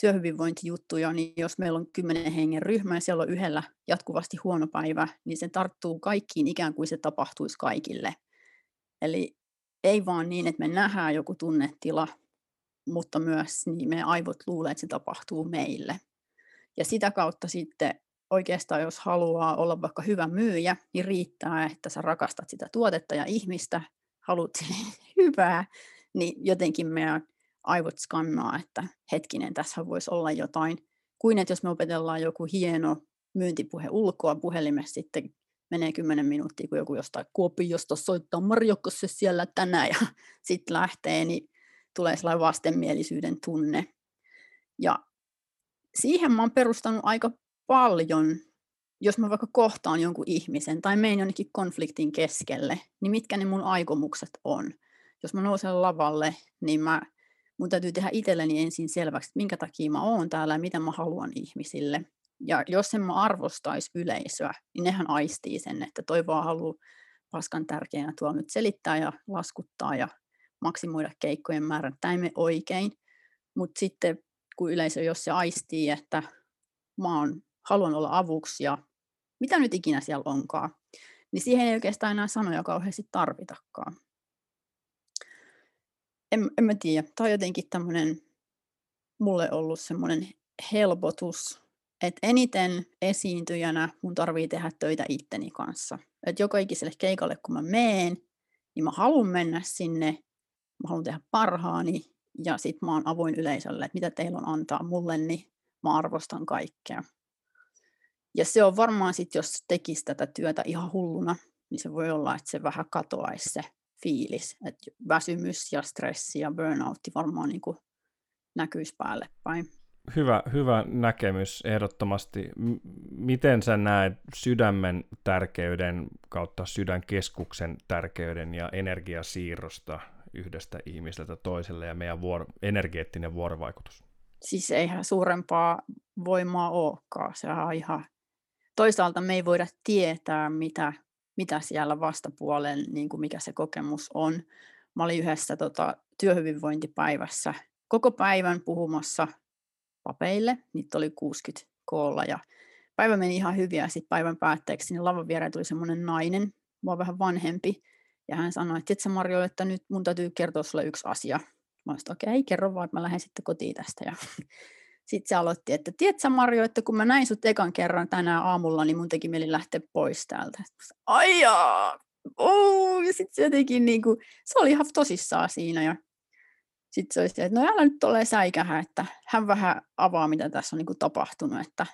työhyvinvointijuttuja, niin jos meillä on kymmenen hengen ryhmä ja siellä on yhdellä jatkuvasti huono päivä, niin se tarttuu kaikkiin ikään kuin se tapahtuisi kaikille. Eli ei vaan niin, että me nähdään joku tunnetila, mutta myös niin meidän aivot luulee, että se tapahtuu meille. Ja sitä kautta sitten oikeastaan, jos haluaa olla vaikka hyvä myyjä, niin riittää, että sä rakastat sitä tuotetta ja ihmistä, haluat hyvää, niin jotenkin meidän aivot skannaa, että hetkinen, tässä voisi olla jotain, kuin että jos me opetellaan joku hieno myyntipuhe ulkoa puhelimessa sitten menee kymmenen minuuttia, kun joku jostain Kuopiosta soittaa Marjokko se siellä tänään ja sitten lähtee, niin tulee sellainen vastenmielisyyden tunne. Ja siihen mä oon perustanut aika paljon, jos mä vaikka kohtaan jonkun ihmisen tai menen jonnekin konfliktin keskelle, niin mitkä ne mun aikomukset on. Jos mä nousen lavalle, niin mä mun täytyy tehdä itselleni ensin selväksi, minkä takia mä oon täällä ja mitä mä haluan ihmisille. Ja jos en mä arvostaisi yleisöä, niin nehän aistii sen, että toi vaan haluaa paskan tärkeänä tuolla nyt selittää ja laskuttaa ja maksimoida keikkojen määrän. Tämä ei mene oikein. Mutta sitten kun yleisö, jos se aistii, että mä oon, haluan olla avuksi ja mitä nyt ikinä siellä onkaan, niin siihen ei oikeastaan enää sanoja kauheasti tarvitakaan en, en mä tiedä. Tämä on jotenkin tämmöinen mulle ollut semmoinen helpotus, että eniten esiintyjänä mun tarvii tehdä töitä itteni kanssa. Että joka ikiselle keikalle, kun mä meen, niin mä haluan mennä sinne, mä haluan tehdä parhaani ja sit mä oon avoin yleisölle, että mitä teillä on antaa mulle, niin mä arvostan kaikkea. Ja se on varmaan sitten, jos tekisi tätä työtä ihan hulluna, niin se voi olla, että se vähän katoaisi se fiilis. Että väsymys ja stressi ja burnoutti varmaan niin kuin näkyisi päälle päin. Hyvä, hyvä näkemys ehdottomasti. M- miten sä näet sydämen tärkeyden kautta sydänkeskuksen tärkeyden ja energiasiirrosta yhdestä ihmiseltä toiselle ja meidän vuoro- energeettinen vuorovaikutus? Siis eihän suurempaa voimaa olekaan. Se on ihan... Toisaalta me ei voida tietää, mitä mitä siellä vastapuolen, niin kuin mikä se kokemus on. mä olin yhdessä tota, työhyvinvointipäivässä koko päivän puhumassa papeille, niitä oli 60 koolla ja päivä meni ihan hyvin ja sitten päivän päätteeksi sinne lavan viereen tuli semmoinen nainen, mua vähän vanhempi, ja hän sanoi, että tiedätkö Marjo, että nyt mun täytyy kertoa sulle yksi asia. Mä olisin, okei, okay, kerro vaan, että mä lähden sitten kotiin tästä. Ja sitten se aloitti, että tiedätkö Marjo, että kun mä näin sut ekan kerran tänään aamulla, niin mun teki mieli lähteä pois täältä. Ai jaa, oh, ja sitten se jotenkin niin kuin, se oli ihan tosissaan siinä ja sitten se olisi, että no älä nyt ole säikähä, että hän vähän avaa, mitä tässä on niin kuin tapahtunut, että,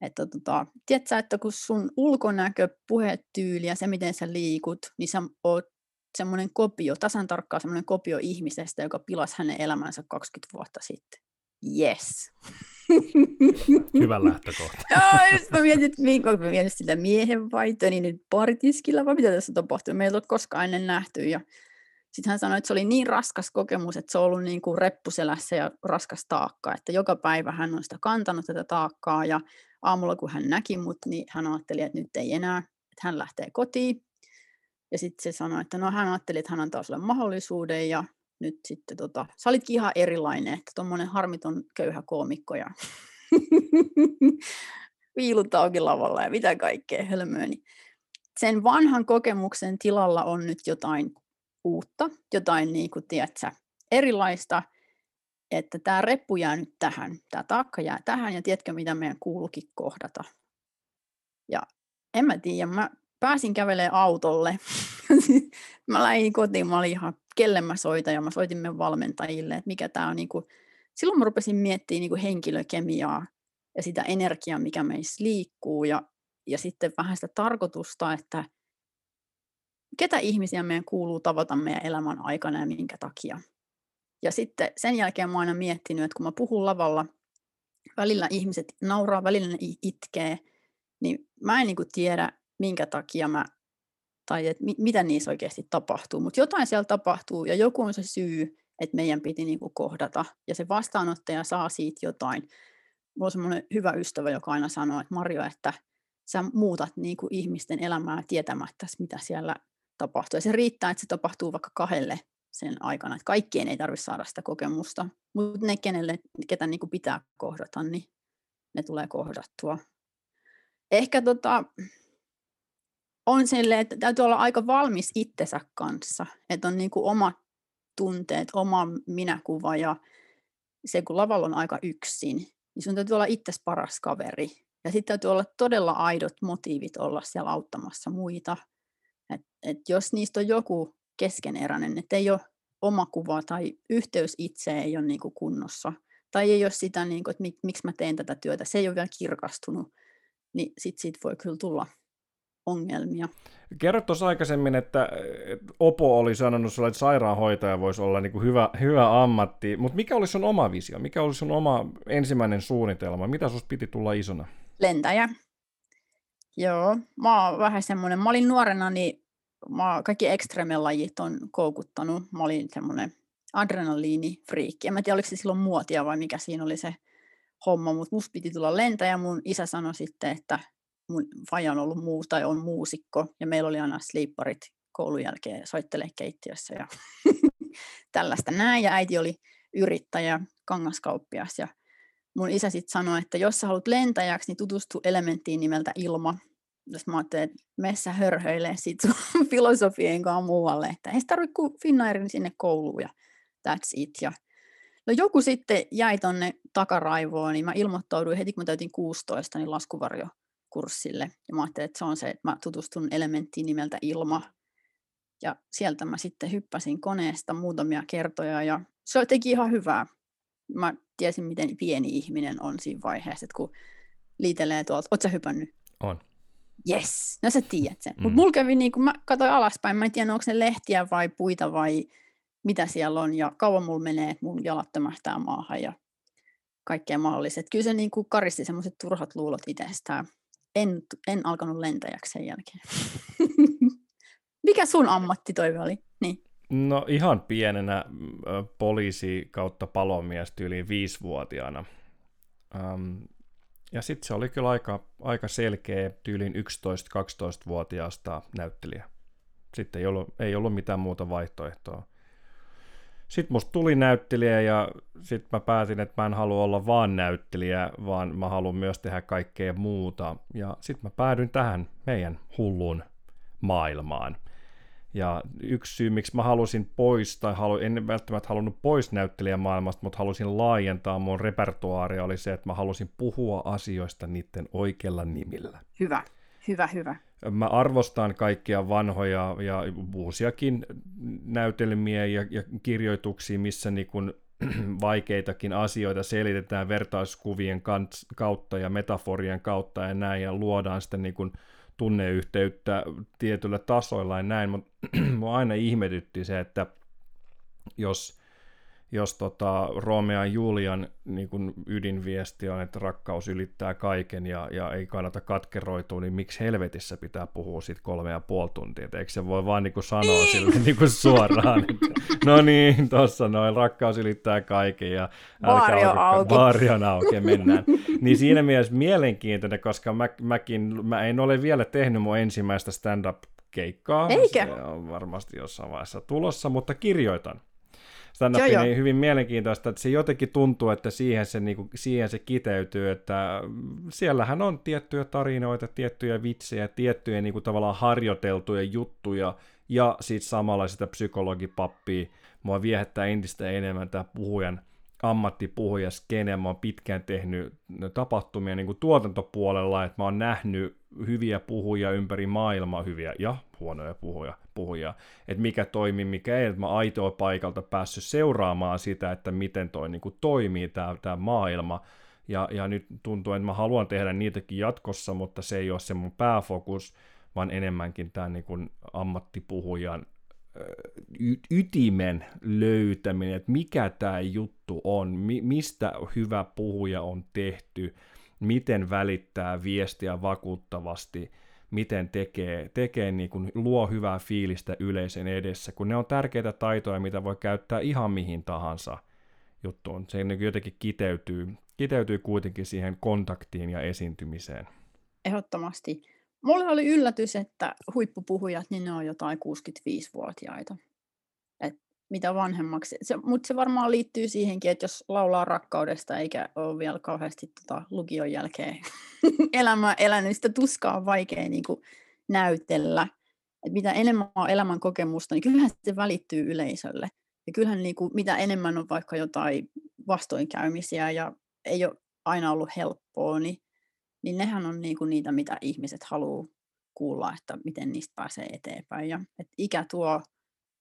että tota, tiedätkö, että kun sun ulkonäkö, puhetyyli ja se, miten sä liikut, niin sä oot semmoinen kopio, tasan tarkkaan semmoinen kopio ihmisestä, joka pilasi hänen elämänsä 20 vuotta sitten. Yes. Hyvä lähtökohta. Joo, just mä mietin, että mä mietin sitä miehen vaihtoa, niin nyt paritiskillä, vai mitä tässä tapahtuu? Meillä ei ole koskaan ennen nähty. Ja sitten hän sanoi, että se oli niin raskas kokemus, että se on ollut niin kuin reppuselässä ja raskas taakka, että joka päivä hän on sitä kantanut tätä taakkaa ja aamulla kun hän näki mut, niin hän ajatteli, että nyt ei enää, että hän lähtee kotiin. Ja sitten se sanoi, että no hän ajatteli, että hän antaa sulle mahdollisuuden ja nyt sitten tota, sä olitkin ihan erilainen, että tuommoinen harmiton köyhä koomikko ja viilut auki lavalla ja mitä kaikkea hölmöä, niin sen vanhan kokemuksen tilalla on nyt jotain uutta, jotain niin kuin, tiedätkö, erilaista, että tämä reppu jää nyt tähän, tämä taakka jää tähän ja tiedätkö mitä meidän kuuluukin kohdata. Ja en mä tiedä, mä pääsin kävelemään autolle. mä lähdin kotiin, mä olin ihan kelle mä soitan ja mä soitin meidän valmentajille, että mikä tämä on. Niin kuin, silloin mä rupesin miettimään niin kuin henkilökemiaa ja sitä energiaa, mikä meissä liikkuu ja, ja sitten vähän sitä tarkoitusta, että ketä ihmisiä meidän kuuluu tavata meidän elämän aikana ja minkä takia. Ja sitten sen jälkeen mä oon aina miettinyt, että kun mä puhun lavalla, välillä ihmiset nauraa, välillä ne itkee, niin mä en niin kuin tiedä, minkä takia mä, tai että mi, mitä niissä oikeasti tapahtuu. Mutta jotain siellä tapahtuu ja joku on se syy, että meidän piti niin kuin kohdata. Ja se vastaanottaja saa siitä jotain. Mulla on semmoinen hyvä ystävä, joka aina sanoo, että Marjo, että sä muutat niin kuin ihmisten elämää tietämättä, mitä siellä tapahtuu. Ja se riittää, että se tapahtuu vaikka kahdelle sen aikana. Että kaikkien ei tarvitse saada sitä kokemusta, mutta ne, kenelle, ketä niin kuin pitää kohdata, niin ne tulee kohdattua. Ehkä tota, on silleen, että täytyy olla aika valmis itsensä kanssa, että on niin kuin omat tunteet, oma minäkuva ja se, kun lavalla on aika yksin, niin sun täytyy olla itsesi paras kaveri. Ja sitten täytyy olla todella aidot motiivit olla siellä auttamassa muita. Et, et jos niistä on joku keskeneräinen, että ei ole oma kuva tai yhteys itse ei ole niin kuin kunnossa, tai ei ole sitä, niin kuin, että mik, miksi mä teen tätä työtä, se ei ole vielä kirkastunut, niin sitten siitä voi kyllä tulla ongelmia. Kerrot tuossa aikaisemmin, että Opo oli sanonut sulle, että sairaanhoitaja voisi olla niin kuin hyvä, hyvä ammatti, mutta mikä olisi sun oma visio? Mikä olisi sun oma ensimmäinen suunnitelma? Mitä sinusta piti tulla isona? Lentäjä. Joo, mä oon vähän semmoinen, mä olin nuorena, niin mä, kaikki ekstremelajit on koukuttanut. Mä olin semmoinen adrenaliinifriikki. En mä tiedä, oliko se silloin muotia vai mikä siinä oli se homma, mutta musta piti tulla lentäjä. Mun isä sanoi sitten, että mun faija on ollut muu, tai on muusikko, ja meillä oli aina sleeparit koulun jälkeen soittelee keittiössä ja tällaista näin. Ja äiti oli yrittäjä, kangaskauppias, ja mun isä sitten sanoi, että jos sä haluat lentäjäksi, niin tutustu elementtiin nimeltä ilma. Jos mä ajattelin, että messä hörhöilee sit sun filosofien kanssa muualle, että ei tarvitse kuin Finnairin sinne kouluun ja that's it. Ja No joku sitten jäi tonne takaraivoon, niin mä ilmoittauduin heti kun mä täytin 16, niin laskuvarjo kurssille. Ja mä ajattelin, että se on se, että mä tutustun elementtiin nimeltä ilma. Ja sieltä mä sitten hyppäsin koneesta muutamia kertoja ja se teki ihan hyvää. Mä tiesin, miten pieni ihminen on siinä vaiheessa, että kun liitelee tuolta, oot sä hypännyt? On. Yes, no sä tiedät sen. Mm. Mutta mulla kävi niin kun mä katsoin alaspäin, mä en tiedä onko ne lehtiä vai puita vai mitä siellä on ja kauan mulla menee, että mun jalat tömähtää maahan ja kaikkea mahdollista. Kyllä se niin kuin karisti semmoiset turhat luulot itsestään en, en alkanut lentäjäksi sen jälkeen. Mikä sun ammattitoive oli? Niin. No ihan pienenä poliisi kautta palomies tyyliin viisivuotiaana. Um, ja sitten se oli kyllä aika, aika selkeä tyylin 11-12-vuotiaasta näyttelijä. Sitten ei ollut, ei ollut mitään muuta vaihtoehtoa. Sitten musta tuli näyttelijä ja sitten mä päätin, että mä en halua olla vaan näyttelijä, vaan mä haluan myös tehdä kaikkea muuta. Ja sitten mä päädyin tähän meidän hullun maailmaan. Ja yksi syy, miksi mä halusin pois, tai halu, en välttämättä halunnut pois näyttelijämaailmasta, mutta halusin laajentaa mun repertuaaria, oli se, että mä halusin puhua asioista niiden oikealla nimillä. Hyvä, hyvä, hyvä. Mä arvostan kaikkia vanhoja ja uusiakin näytelmiä ja, ja kirjoituksia, missä niin kun vaikeitakin asioita selitetään vertauskuvien kautta ja metaforien kautta ja näin, ja luodaan sitten niin kun tunneyhteyttä tietyllä tasoilla ja näin, mutta aina ihmetytti se, että jos jos tota, Romeo ja Julian niin kun ydinviesti on, että rakkaus ylittää kaiken ja, ja ei kannata katkeroitua, niin miksi helvetissä pitää puhua siitä kolme ja puoli tuntia? Et eikö se voi vaan niin sanoa niin. sille niin suoraan, että no niin, tossa noin, rakkaus ylittää kaiken ja Baari on auki. Baari on auki mennään. niin siinä mielessä mielenkiintoinen, koska mä, mäkin, mä en ole vielä tehnyt mun ensimmäistä stand-up keikkaa. Eikä? Se on varmasti jossain vaiheessa tulossa, mutta kirjoitan stand niin hyvin mielenkiintoista, että se jotenkin tuntuu, että siihen se, niin kuin, siihen se kiteytyy, että siellähän on tiettyjä tarinoita, tiettyjä vitsejä, tiettyjä niin kuin, tavallaan harjoiteltuja juttuja, ja sitten samalla sitä psykologipappia. Mua viehättää entistä enemmän tämä puhujan ammattipuhuja skene. Mä oon pitkään tehnyt tapahtumia niin kuin tuotantopuolella, että mä oon nähnyt hyviä puhuja ympäri maailmaa, hyviä ja huonoja puhuja, puhujia, että mikä toimii, mikä ei, että mä aitoa paikalta päässyt seuraamaan sitä, että miten toi niin kuin toimii tämä, maailma, ja, ja nyt tuntuu, että mä haluan tehdä niitäkin jatkossa, mutta se ei ole se mun pääfokus, vaan enemmänkin tämä niin ammattipuhujan y- ytimen löytäminen, että mikä tämä juttu on, mi- mistä hyvä puhuja on tehty, miten välittää viestiä vakuuttavasti, miten tekee, tekee niin kuin luo hyvää fiilistä yleisen edessä, kun ne on tärkeitä taitoja, mitä voi käyttää ihan mihin tahansa juttuun. Se niin jotenkin kiteytyy, kiteytyy kuitenkin siihen kontaktiin ja esiintymiseen. Ehdottomasti. Mulle oli yllätys, että huippupuhujat, niin ne on jotain 65-vuotiaita mitä vanhemmaksi. Se, mutta se varmaan liittyy siihenkin, että jos laulaa rakkaudesta eikä ole vielä kauheasti tota, lukion jälkeen elämää elänyt, sitä tuskaa on vaikea niin kuin, näytellä. Et mitä enemmän on elämän kokemusta, niin kyllähän se välittyy yleisölle. Ja kyllähän niin kuin, mitä enemmän on vaikka jotain vastoinkäymisiä ja ei ole aina ollut helppoa, niin, niin nehän on niin kuin niitä, mitä ihmiset haluaa kuulla, että miten niistä pääsee eteenpäin. Ja, että ikä tuo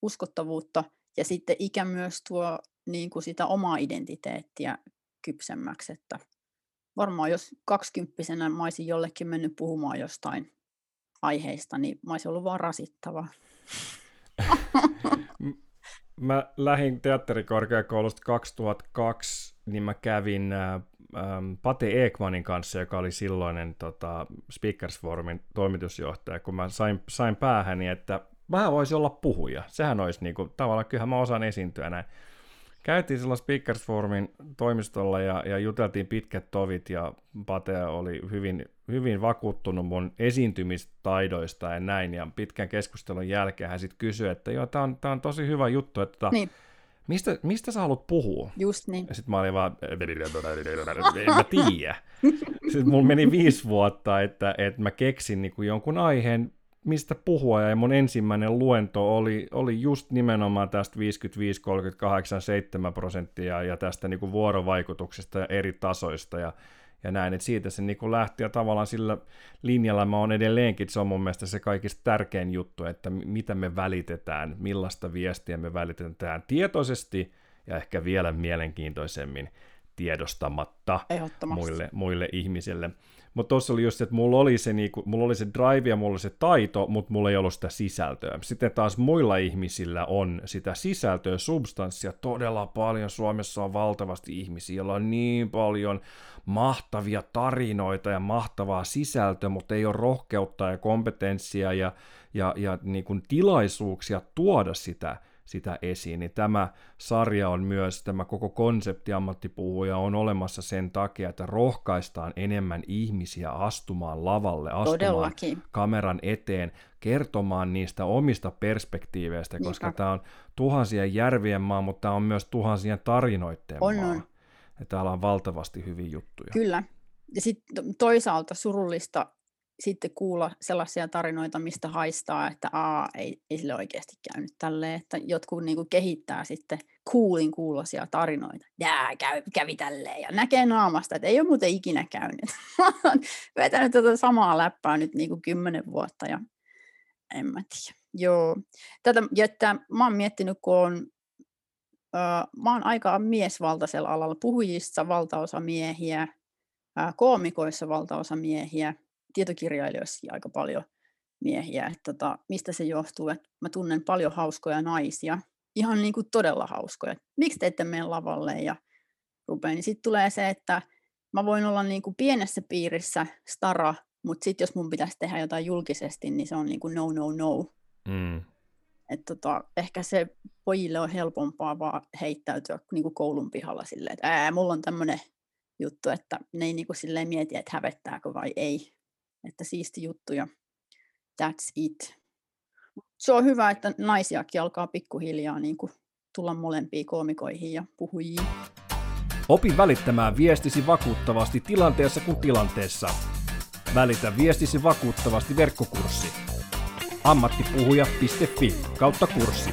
uskottavuutta – ja sitten ikä myös tuo niin kuin sitä omaa identiteettiä kypsemmäksi, että varmaan jos kaksikymppisenä mä olisin jollekin mennyt puhumaan jostain aiheista, niin mä olisin ollut vaan rasittava. mä lähdin teatterikorkeakoulusta 2002, niin mä kävin äh, Pate Ekmanin kanssa, joka oli silloinen tota, Speakers Forumin toimitusjohtaja, kun mä sain, sain päähäni, että vähän voisi olla puhuja. Sehän olisi niin kuin, tavallaan, kyllähän mä osaan esiintyä näin. Käytiin silloin Speakers Forumin toimistolla ja, ja juteltiin pitkät tovit ja Pate oli hyvin, hyvin vakuuttunut mun esiintymistaidoista ja näin. Ja pitkän keskustelun jälkeen hän sitten kysyi, että joo, tää on, tää on tosi hyvä juttu, että niin. mistä, mistä sä haluat puhua? Just niin. Ja sitten mä olin vaan, en mä tiedä. Sitten mulla meni viisi vuotta, että, että mä keksin niin kuin jonkun aiheen, mistä puhua, ja mun ensimmäinen luento oli, oli just nimenomaan tästä 55, 38, 7 prosenttia ja tästä niin kuin vuorovaikutuksesta ja eri tasoista ja, ja näin, että siitä se niin kuin lähti ja tavallaan sillä linjalla mä oon edelleenkin, se on mun mielestä se kaikista tärkein juttu, että mitä me välitetään, millaista viestiä me välitetään tietoisesti ja ehkä vielä mielenkiintoisemmin tiedostamatta muille, muille ihmisille. Mutta tuossa oli just se, että mulla oli se, niinku, mulla oli se drive ja mulla oli se taito, mutta mulla ei ollut sitä sisältöä. Sitten taas muilla ihmisillä on sitä sisältöä, substanssia todella paljon. Suomessa on valtavasti ihmisiä, joilla on niin paljon mahtavia tarinoita ja mahtavaa sisältöä, mutta ei ole rohkeutta ja kompetenssia ja, ja, ja niin kuin tilaisuuksia tuoda sitä sitä esiin, niin tämä sarja on myös, tämä koko konsepti ammattipuhuja on olemassa sen takia, että rohkaistaan enemmän ihmisiä astumaan lavalle, astumaan Todellakin. kameran eteen, kertomaan niistä omista perspektiiveistä, koska Niinpä. tämä on tuhansien järvien maa, mutta tämä on myös tuhansien tarinoiden on, maa. On. Ja täällä on valtavasti hyviä juttuja. Kyllä. Ja sitten toisaalta surullista sitten kuulla sellaisia tarinoita, mistä haistaa, että aa, ei, ei sille oikeasti käynyt tälleen, että jotkut niinku kehittää sitten kuulin kuulosia tarinoita. Jää, käy, kävi tälleen ja näkee naamasta, että ei ole muuten ikinä käynyt. Mä vetänyt tätä samaa läppää nyt niinku kymmenen vuotta ja en mä tiedä. Joo. Tätä, että mä oon miettinyt, kun on, ö, mä oon aika miesvaltaisella alalla. Puhujissa valtaosa miehiä, ö, koomikoissa valtaosa miehiä, tietokirjailijoissa aika paljon miehiä. Että tota, mistä se johtuu, että mä tunnen paljon hauskoja naisia, ihan niin kuin todella hauskoja. Miksi te ette mene lavalle ja rupeaa, niin sitten tulee se, että mä voin olla niin kuin pienessä piirissä stara, mutta sitten jos mun pitäisi tehdä jotain julkisesti, niin se on niin kuin no, no, no. Mm. Et tota, ehkä se pojille on helpompaa vaan heittäytyä niin kuin koulun pihalla silleen, että ää, mulla on tämmöinen juttu, että ne ei niin kuin silleen mieti, että hävettääkö vai ei. Että siisti juttu ja that's it. Se on hyvä, että naisiakin alkaa pikkuhiljaa niin kuin tulla molempiin koomikoihin ja puhujiin. Opi välittämään viestisi vakuuttavasti tilanteessa kuin tilanteessa. Välitä viestisi vakuuttavasti verkkokurssi. ammattipuhuja.fi kautta kurssi.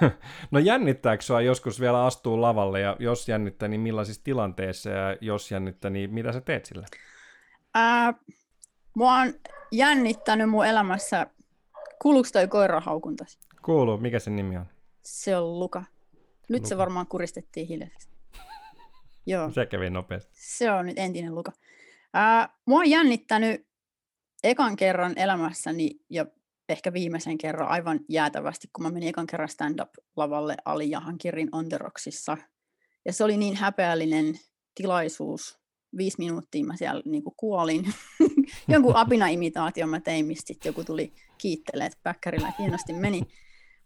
no jännittääkö sinua joskus vielä astuu lavalle ja jos jännittää, niin millaisissa tilanteissa ja jos jännittää, niin mitä sä teet sillä? Ää, mua on jännittänyt mun elämässä. Kuuluuko toi koirahaukuntasi? Kuuluu. Mikä sen nimi on? Se on Luka. Nyt Luka. se varmaan kuristettiin hiljaiseksi. Joo. Se kävi nopeasti. Se on nyt entinen Luka. Ää, mua on jännittänyt ekan kerran elämässäni ja ehkä viimeisen kerran aivan jäätävästi, kun mä menin ekan kerran stand-up-lavalle Ali Jahankirin On The Rocksissa. Ja se oli niin häpeällinen tilaisuus, viisi minuuttia mä siellä niin kuin kuolin. Jonkun apina-imitaation mä tein, mistä joku tuli kiittelee, että päkkärillä hienosti meni.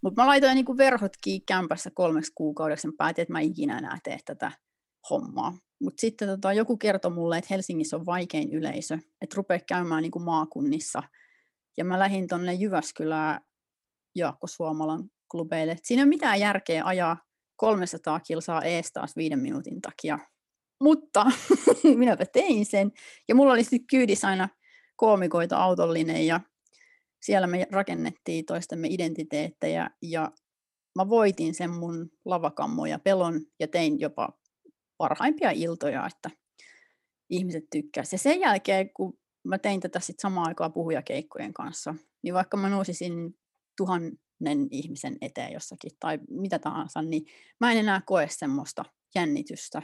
Mutta mä laitoin niin kuin verhot kiinni kämpässä kolmeksi kuukaudeksi ja päätin, että mä ikinä enää tee tätä hommaa. Mutta sitten tota, joku kertoi mulle, että Helsingissä on vaikein yleisö, että rupeaa käymään niin kuin maakunnissa. Ja mä lähdin tuonne Jyväskylään Jaakko Suomalan klubeille. Et siinä ei ole mitään järkeä ajaa 300 kilsaa ees taas viiden minuutin takia mutta minäpä tein sen. Ja mulla oli sitten kyydissä aina koomikoita autollinen ja siellä me rakennettiin toistemme identiteettejä ja mä voitin sen mun lavakammoja pelon ja tein jopa parhaimpia iltoja, että ihmiset tykkäsivät. Ja sen jälkeen, kun mä tein tätä sit samaan aikaan puhujakeikkojen kanssa, niin vaikka mä nousisin tuhannen ihmisen eteen jossakin tai mitä tahansa, niin mä en enää koe semmoista jännitystä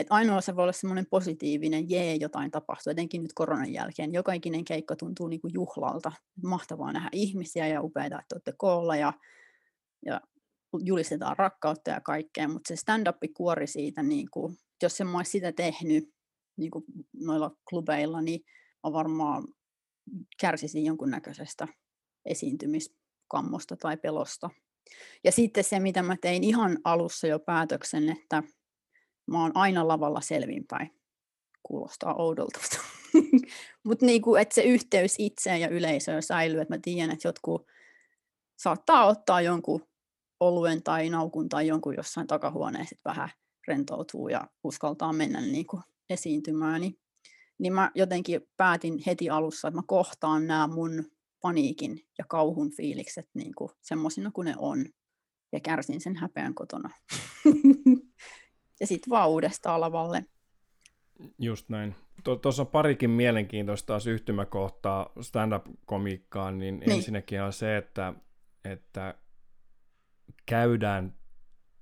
et ainoa se voi olla semmoinen positiivinen, jee, jotain tapahtuu, etenkin nyt koronan jälkeen. Joka ikinen keikka tuntuu niin kuin juhlalta. Mahtavaa nähdä ihmisiä ja upeita, että olette koolla ja, ja julistetaan rakkautta ja kaikkea, mutta se stand-up kuori siitä, niin kuin, jos en olisi sitä tehnyt niin kuin noilla klubeilla, niin mä varmaan kärsisin jonkunnäköisestä esiintymiskammosta tai pelosta. Ja sitten se, mitä mä tein ihan alussa jo päätöksen, että mä oon aina lavalla selvinpäin. Kuulostaa oudolta. Mutta niinku, että se yhteys itseen ja yleisöön säilyy, että mä tiedän, että jotkut saattaa ottaa jonkun oluen tai naukun tai jonkun jossain takahuoneessa vähän rentoutuu ja uskaltaa mennä niinku esiintymään. Niin, niin mä jotenkin päätin heti alussa, että mä kohtaan nämä mun paniikin ja kauhun fiilikset niin semmoisina kuin ne on. Ja kärsin sen häpeän kotona. ja sitten vaan uudestaan lavalle. Just näin. Tuossa on parikin mielenkiintoista taas yhtymäkohtaa stand-up-komiikkaan, niin, niin ensinnäkin on se, että, että käydään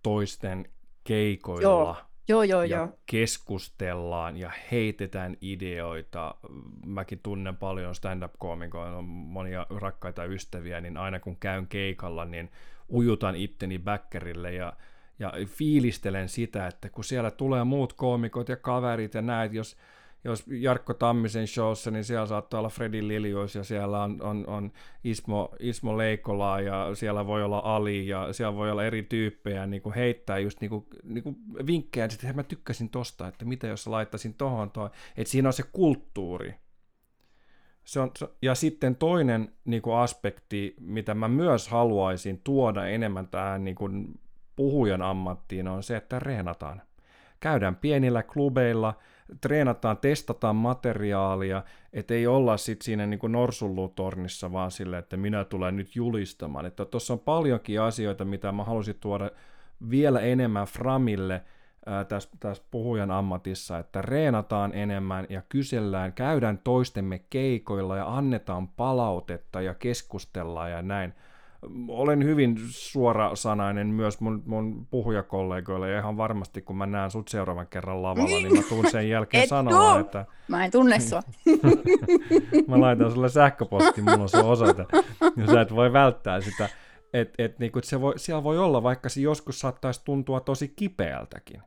toisten keikoilla joo. Joo, joo, ja joo. keskustellaan ja heitetään ideoita. Mäkin tunnen paljon stand-up-koomikoita, on monia rakkaita ystäviä, niin aina kun käyn keikalla, niin ujutan itteni backerille ja ja fiilistelen sitä, että kun siellä tulee muut koomikot ja kaverit ja näet, jos, jos Jarkko Tammisen showssa, niin siellä saattaa olla Freddy Lilius ja siellä on, on, on Ismo, Ismo Leikola ja siellä voi olla Ali ja siellä voi olla eri tyyppejä niin kuin heittää just niin kuin, niin kuin vinkkejä, että mä tykkäsin tosta, että mitä jos laittaisin tohon toi, että siinä on se kulttuuri. Se on, ja sitten toinen niin kuin aspekti, mitä mä myös haluaisin tuoda enemmän tähän niin kuin puhujan ammattiin, on se, että reenataan. Käydään pienillä klubeilla, treenataan, testataan materiaalia, että ei olla sitten siinä niin kuin norsullutornissa vaan sille, että minä tulen nyt julistamaan. Että tuossa on paljonkin asioita, mitä mä haluaisin tuoda vielä enemmän Framille tässä, tässä puhujan ammatissa, että reenataan enemmän ja kysellään, käydään toistemme keikoilla ja annetaan palautetta ja keskustellaan ja näin olen hyvin suorasanainen myös mun, mun puhujakollegoille, ja ihan varmasti kun mä näen sut seuraavan kerran lavalla, niin mä tuun sen jälkeen sanoa, että... Mä en tunne sua. mä laitan sulle sähköposti, mulla on se osoite, ja sä et voi välttää sitä. Et, et, niin se voi, siellä voi olla, vaikka se joskus saattaisi tuntua tosi kipeältäkin,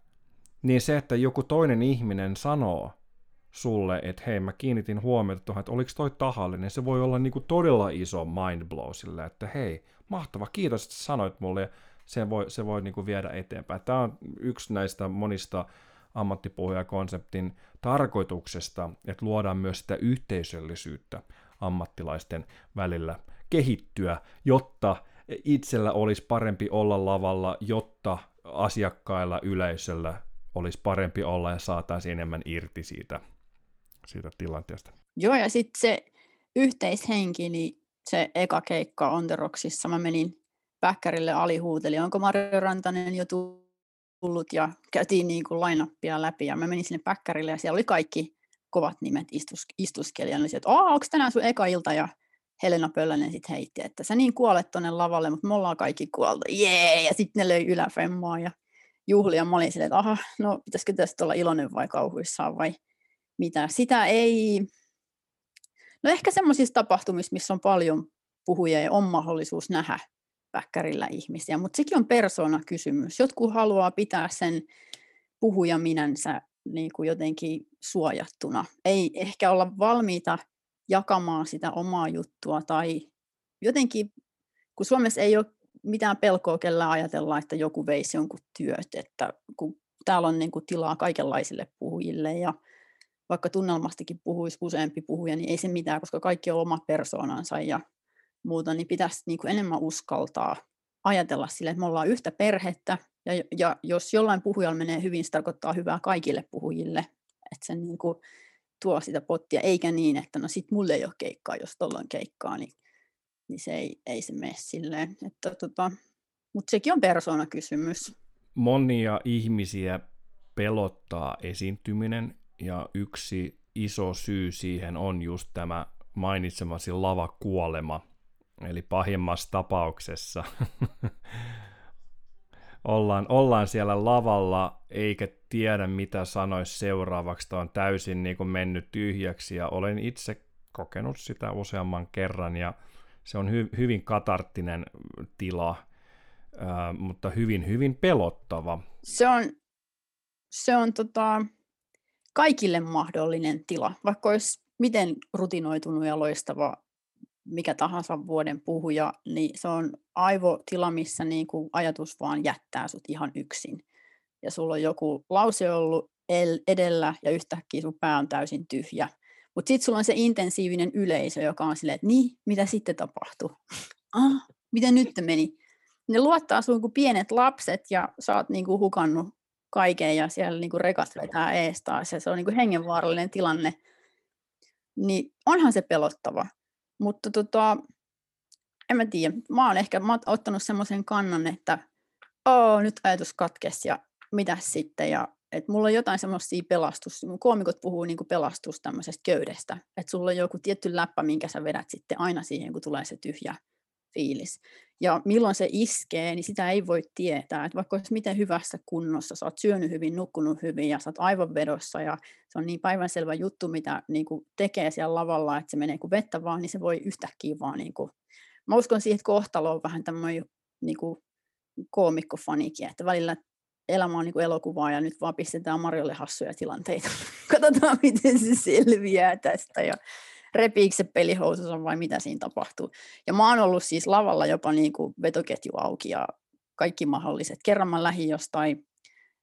niin se, että joku toinen ihminen sanoo, sulle, että hei mä kiinnitin huomiota tuohon, että oliko toi tahallinen, se voi olla niinku todella iso mind blow sille, että hei, mahtava, kiitos, että sanoit mulle, se voi, se voi niinku viedä eteenpäin. Tämä on yksi näistä monista ammattipuhujakonseptin tarkoituksesta, että luodaan myös sitä yhteisöllisyyttä ammattilaisten välillä kehittyä, jotta itsellä olisi parempi olla lavalla, jotta asiakkailla, yleisöllä olisi parempi olla ja saataisiin enemmän irti siitä siitä tilanteesta. Joo, ja sitten se yhteishenki, niin se eka keikka on the Rocksissa, mä menin Päkkärille alihuuteli, onko Mario Rantanen jo tullut, ja käytiin niin kuin lainappia läpi, ja mä menin sinne Päkkärille, ja siellä oli kaikki kovat nimet istus, istuskeli, ja että onko tänään sun eka ilta, ja Helena Pöllänen sitten heitti, että sä niin kuolet tonne lavalle, mutta me ollaan kaikki kuoltu, jee, ja sitten ne löi yläfemmaa, ja juhlia, mä olin silleen, että aha, no pitäisikö tästä olla iloinen vai kauhuissaan, vai mitä. Sitä ei, no ehkä semmoisissa tapahtumissa, missä on paljon puhujia ja on mahdollisuus nähdä väkkärillä ihmisiä, mutta sekin on persoonakysymys. Jotkut haluaa pitää sen puhujaminänsä niin kuin jotenkin suojattuna. Ei ehkä olla valmiita jakamaan sitä omaa juttua tai jotenkin, kun Suomessa ei ole mitään pelkoa kellä ajatella, että joku veisi jonkun työt, että kun täällä on niin kuin tilaa kaikenlaisille puhujille ja vaikka tunnelmastikin puhuisi useampi puhuja, niin ei se mitään, koska kaikki on oma persoonansa ja muuta, niin pitäisi niin kuin enemmän uskaltaa ajatella sille, että me ollaan yhtä perhettä, ja, ja jos jollain puhujalla menee hyvin, se tarkoittaa hyvää kaikille puhujille, että se niin kuin tuo sitä pottia, eikä niin, että no sit mulle ei ole keikkaa, jos tuolla on keikkaa, niin, niin se ei, ei se mene silleen. Että, tota, mutta sekin on persoonakysymys. Monia ihmisiä pelottaa esiintyminen ja yksi iso syy siihen on just tämä mainitsemasi lavakuolema. Eli pahimmassa tapauksessa ollaan, ollaan siellä lavalla eikä tiedä mitä sanoisi seuraavaksi. Tämä on täysin niin kuin mennyt tyhjäksi ja olen itse kokenut sitä useamman kerran ja se on hy- hyvin katarttinen tila, ää, mutta hyvin, hyvin pelottava. Se on, se on tota, kaikille mahdollinen tila, vaikka olisi miten rutinoitunut ja loistava mikä tahansa vuoden puhuja, niin se on aivotila, missä niin kuin ajatus vaan jättää sut ihan yksin. Ja sulla on joku lause ollut edellä ja yhtäkkiä sun pää on täysin tyhjä. Mutta sitten sulla on se intensiivinen yleisö, joka on silleen, että niin, mitä sitten tapahtuu? ah, miten nyt meni? Ne luottaa sun kuin pienet lapset ja sä oot niin kuin hukannut kaiken ja siellä niin kuin rekat vetää ees taas ja se on niin kuin hengenvaarallinen tilanne, niin onhan se pelottava. Mutta tota, en mä tiedä, mä oon ehkä mä oon ottanut semmoisen kannan, että Oo, nyt ajatus katkesi ja mitä sitten ja että mulla on jotain semmoisia pelastus, koomikot puhuu niin kuin pelastus tämmöisestä köydestä, että sulla on joku tietty läppä, minkä sä vedät sitten aina siihen, kun tulee se tyhjä fiilis. Ja milloin se iskee, niin sitä ei voi tietää. Että vaikka olisi miten hyvässä kunnossa, sä oot syönyt hyvin, nukkunut hyvin ja sä oot aivan vedossa ja se on niin päivänselvä juttu, mitä niin kuin tekee siellä lavalla, että se menee kuin vettä vaan, niin se voi yhtäkkiä vaan niin kuin... Mä uskon siihen, että kohtalo on vähän tämmöinen niin kuin koomikkofanikin, että välillä elämä on niin kuin elokuvaa ja nyt vaan pistetään Marjolle hassuja tilanteita. Katsotaan, miten se selviää tästä ja repiikö se pelihousussa vai mitä siinä tapahtuu. Ja mä oon ollut siis lavalla jopa niin kuin vetoketju auki ja kaikki mahdolliset. Kerran mä lähdin jostain,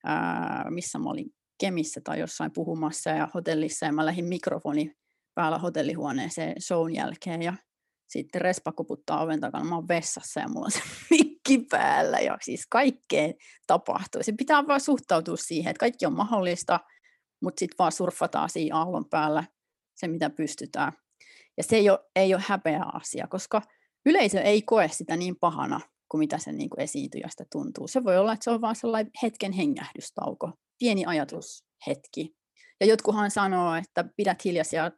ää, missä mä olin Kemissä tai jossain puhumassa ja hotellissa ja mä lähdin mikrofoni päällä hotellihuoneeseen shown jälkeen ja sitten Respa koputtaa oven takana, mä oon vessassa ja mulla on se mikki päällä ja siis kaikkea tapahtuu. Se pitää vaan suhtautua siihen, että kaikki on mahdollista, mutta sitten vaan surffataan siinä aallon päällä se, mitä pystytään. Ja se ei ole, ei ole häpeä asia, koska yleisö ei koe sitä niin pahana kuin mitä se niin kuin esiintyjästä tuntuu. Se voi olla, että se on vain sellainen hetken hengähdystauko, pieni ajatushetki. Ja jotkuhan sanoo, että pidät hiljaisia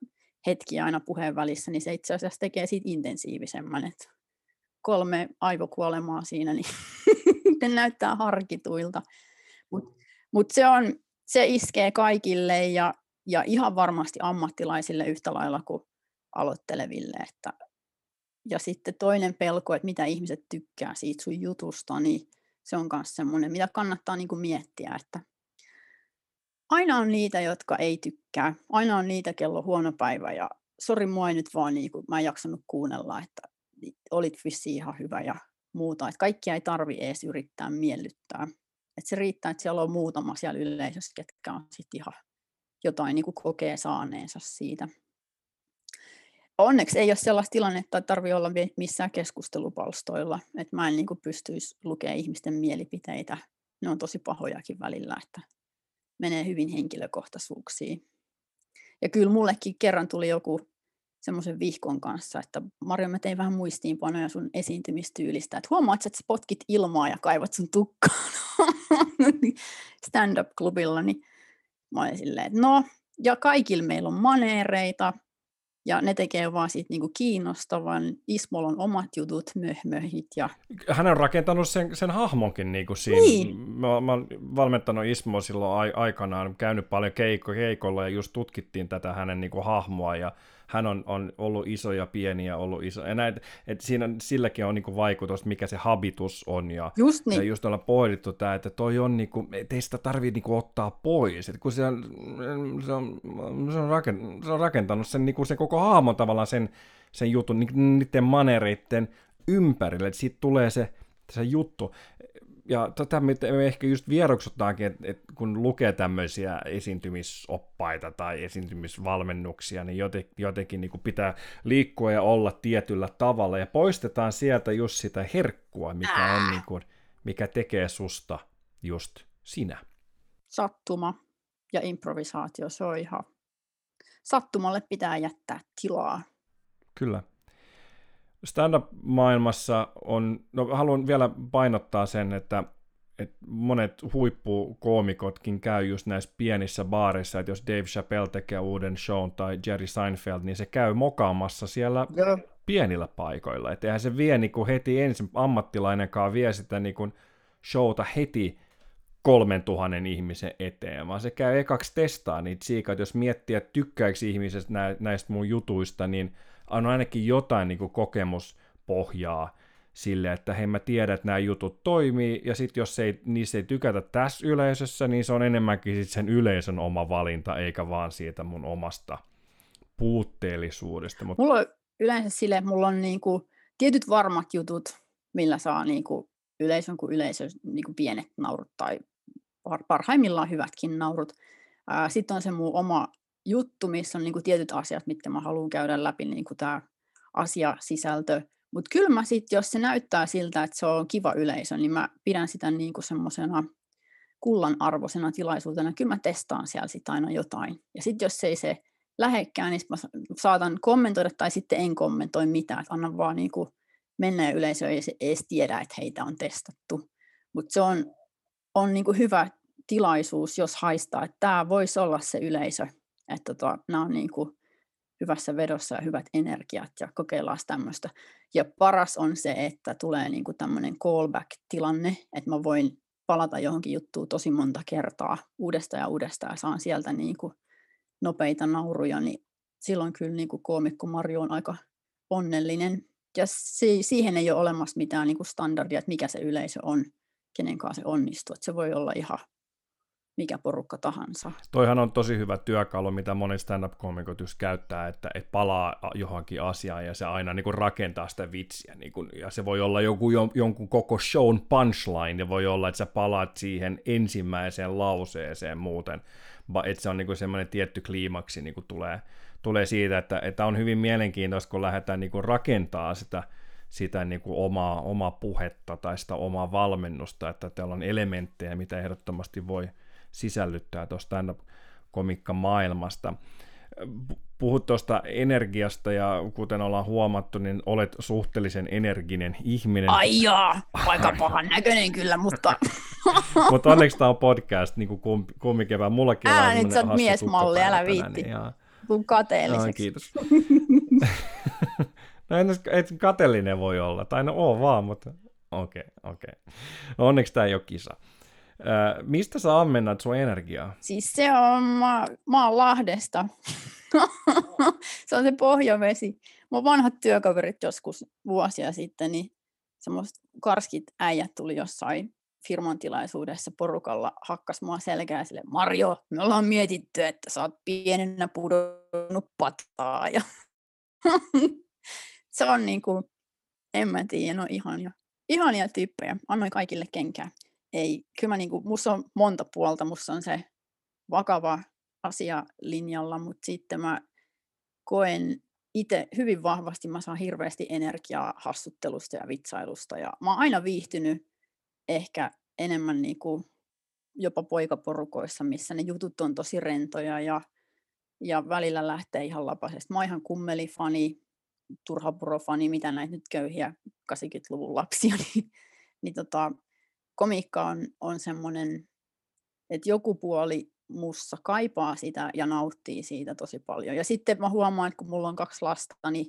hetkiä aina puheen välissä, niin se itse asiassa tekee siitä intensiivisemmän. Että kolme aivokuolemaa siinä, niin ne näyttää harkituilta. Mutta mut se, on, se iskee kaikille ja, ja ihan varmasti ammattilaisille yhtä lailla kuin aloitteleville. Että, ja sitten toinen pelko, että mitä ihmiset tykkää siitä sun jutusta, niin se on myös semmoinen, mitä kannattaa niinku miettiä, että aina on niitä, jotka ei tykkää. Aina on niitä, kello on huono päivä ja sori mua ei nyt vaan, niin kuin, mä en jaksanut kuunnella, että olit vissi ihan hyvä ja muuta. Että kaikkia ei tarvi edes yrittää miellyttää. Että se riittää, että siellä on muutama siellä yleisössä, ketkä on sitten ihan jotain niin kuin kokee saaneensa siitä. Onneksi ei ole sellaista tilannetta, että tarvii olla missään keskustelupalstoilla. Että mä en niin kuin pystyisi lukemaan ihmisten mielipiteitä. Ne on tosi pahojakin välillä, että menee hyvin henkilökohtaisuuksiin. Ja kyllä mullekin kerran tuli joku semmoisen vihkon kanssa, että Marjo, mä tein vähän muistiinpanoja sun esiintymistyylistä, että huomaat, että sä potkit ilmaa ja kaivat sun tukkaan stand-up-klubilla, niin mä olin silleen, että no, ja kaikilla meillä on maneereita, ja ne tekee vaan siitä niinku kiinnostavan. Ismol on omat jutut, möhmöhit. Ja... Hän on rakentanut sen, sen hahmonkin niinku siinä. Niin. Mä, mä olen valmentanut Ismo silloin aikanaan, käynyt paljon keiko, keikolla ja just tutkittiin tätä hänen niinku hahmoa ja hän on, on ollut iso ja pieni ja ollut iso. Ja näin, että siinä, silläkin on niinku vaikutus, mikä se habitus on. Ja, just niin. ja just ollaan pohdittu tämä, että toi on niinku, teistä tarvii niinku ottaa pois. Et kun se on, se on, se on, rakentanut, se on rakentanut sen, niinku, sen koko haamon tavallaan sen, sen jutun niiden manereiden ympärille, että siitä tulee se, se juttu ja tätä me ehkä just vieroksutaankin, että, että kun lukee tämmöisiä esiintymisoppaita tai esiintymisvalmennuksia, niin jotenkin, jotenkin niin kuin pitää liikkua ja olla tietyllä tavalla, ja poistetaan sieltä just sitä herkkua, mikä, on niin kuin, mikä tekee susta just sinä. Sattuma ja improvisaatio, se on ihan... Sattumalle pitää jättää tilaa. Kyllä stand-up-maailmassa on, no haluan vielä painottaa sen, että, että monet huippukoomikotkin käy just näissä pienissä baareissa, että jos Dave Chappelle tekee uuden show tai Jerry Seinfeld, niin se käy mokaamassa siellä Joo. pienillä paikoilla. Että eihän se vie niin kuin heti ensin ammattilainenkaan vie sitä niin kuin showta heti kolmen tuhannen ihmisen eteen, vaan se käy ekaksi testaa niitä siikoja, jos miettii, että tykkääkö ihmiset näistä mun jutuista, niin on ainakin jotain niin kuin kokemuspohjaa sille, että hei mä tiedän, että nämä jutut toimii, ja sitten jos ei, niissä ei tykätä tässä yleisössä, niin se on enemmänkin sit sen yleisön oma valinta, eikä vaan siitä mun omasta puutteellisuudesta. Mutta... Mulla on yleensä sille, että mulla on niinku tietyt varmat jutut, millä saa niinku yleisön kuin yleisön niinku pienet naurut tai parhaimmillaan hyvätkin naurut. Sitten on se mun oma juttu, missä on niin kuin tietyt asiat, mitkä mä haluan käydä läpi, niin kuin tämä asiasisältö. Mutta kyllä mä sitten, jos se näyttää siltä, että se on kiva yleisö, niin mä pidän sitä niin kuin semmoisena kullan arvoisena tilaisuutena. Kyllä mä testaan siellä sitten aina jotain. Ja sitten jos ei se lähekkään, niin mä saatan kommentoida tai sitten en kommentoi mitään. Että annan vaan niin kuin mennä yleisö ei se edes tiedä, että heitä on testattu. Mutta se on, on niin kuin hyvä tilaisuus, jos haistaa, että tämä voisi olla se yleisö, että tota, nämä on niin kuin hyvässä vedossa ja hyvät energiat ja kokeillaan tämmöistä. Ja paras on se, että tulee niin kuin tämmöinen callback-tilanne, että mä voin palata johonkin juttuun tosi monta kertaa uudestaan ja uudestaan ja saan sieltä niin kuin nopeita nauruja, niin silloin kyllä niin kuin koomikko Marjo on aika onnellinen. Ja si- siihen ei ole olemassa mitään niin kuin standardia, että mikä se yleisö on. kenen kanssa se onnistuu. Että se voi olla ihan mikä porukka tahansa. Toihan on tosi hyvä työkalu, mitä moni stand-up-komikot just käyttää, että et palaa johonkin asiaan ja se aina niin kuin rakentaa sitä vitsiä. Niin kuin, ja se voi olla joku, jonkun koko shown punchline ja voi olla, että sä palaat siihen ensimmäiseen lauseeseen muuten. Että se on niin kuin semmoinen tietty kliimaksi niin kuin tulee, tulee siitä, että, että on hyvin mielenkiintoista, kun lähdetään niin kuin rakentaa sitä sitä niin kuin omaa, omaa puhetta tai sitä omaa valmennusta, että täällä on elementtejä, mitä ehdottomasti voi, sisällyttää tuosta stand-up-komikka maailmasta. Puhut tuosta energiasta ja kuten ollaan huomattu, niin olet suhteellisen energinen ihminen. Ai jaa, aika pahan näköinen kyllä, mutta... mutta onneksi tämä on podcast, niin kuin kumikevää. Mullakin älä nyt sä oot miesmalli, älä viitti. Niin, Kun kateelliseksi. No, kiitos. no en et kateellinen voi olla, tai no oo vaan, mutta okei, okay, okei. Okay. No onneksi tämä ei ole kisa. Äh, mistä sä ammennat sun energiaa? Siis se on, mä, mä oon Lahdesta. se on se pohjavesi. Mun vanhat työkaverit joskus vuosia sitten, niin semmoiset karskit äijät tuli jossain firman tilaisuudessa porukalla hakkas mua selkää sille, Marjo, me ollaan mietitty, että sä oot pienenä pudonnut pataa. Ja se on niinku, en mä tiedä, no ihania, ihania tyyppejä. Annoin kaikille kenkää ei, kyllä mä niinku, musta on monta puolta, musta on se vakava asia linjalla, mutta sitten mä koen itse hyvin vahvasti, mä saan hirveästi energiaa hassuttelusta ja vitsailusta ja mä oon aina viihtynyt ehkä enemmän niinku jopa poikaporukoissa, missä ne jutut on tosi rentoja ja, ja välillä lähtee ihan lapasesta. Mä oon ihan kummelifani, turhapurofani, mitä näitä nyt köyhiä 80-luvun lapsia, niin, niin tota, komiikka on, on semmoinen, että joku puoli mussa kaipaa sitä ja nauttii siitä tosi paljon. Ja sitten mä huomaan, että kun mulla on kaksi lasta, niin,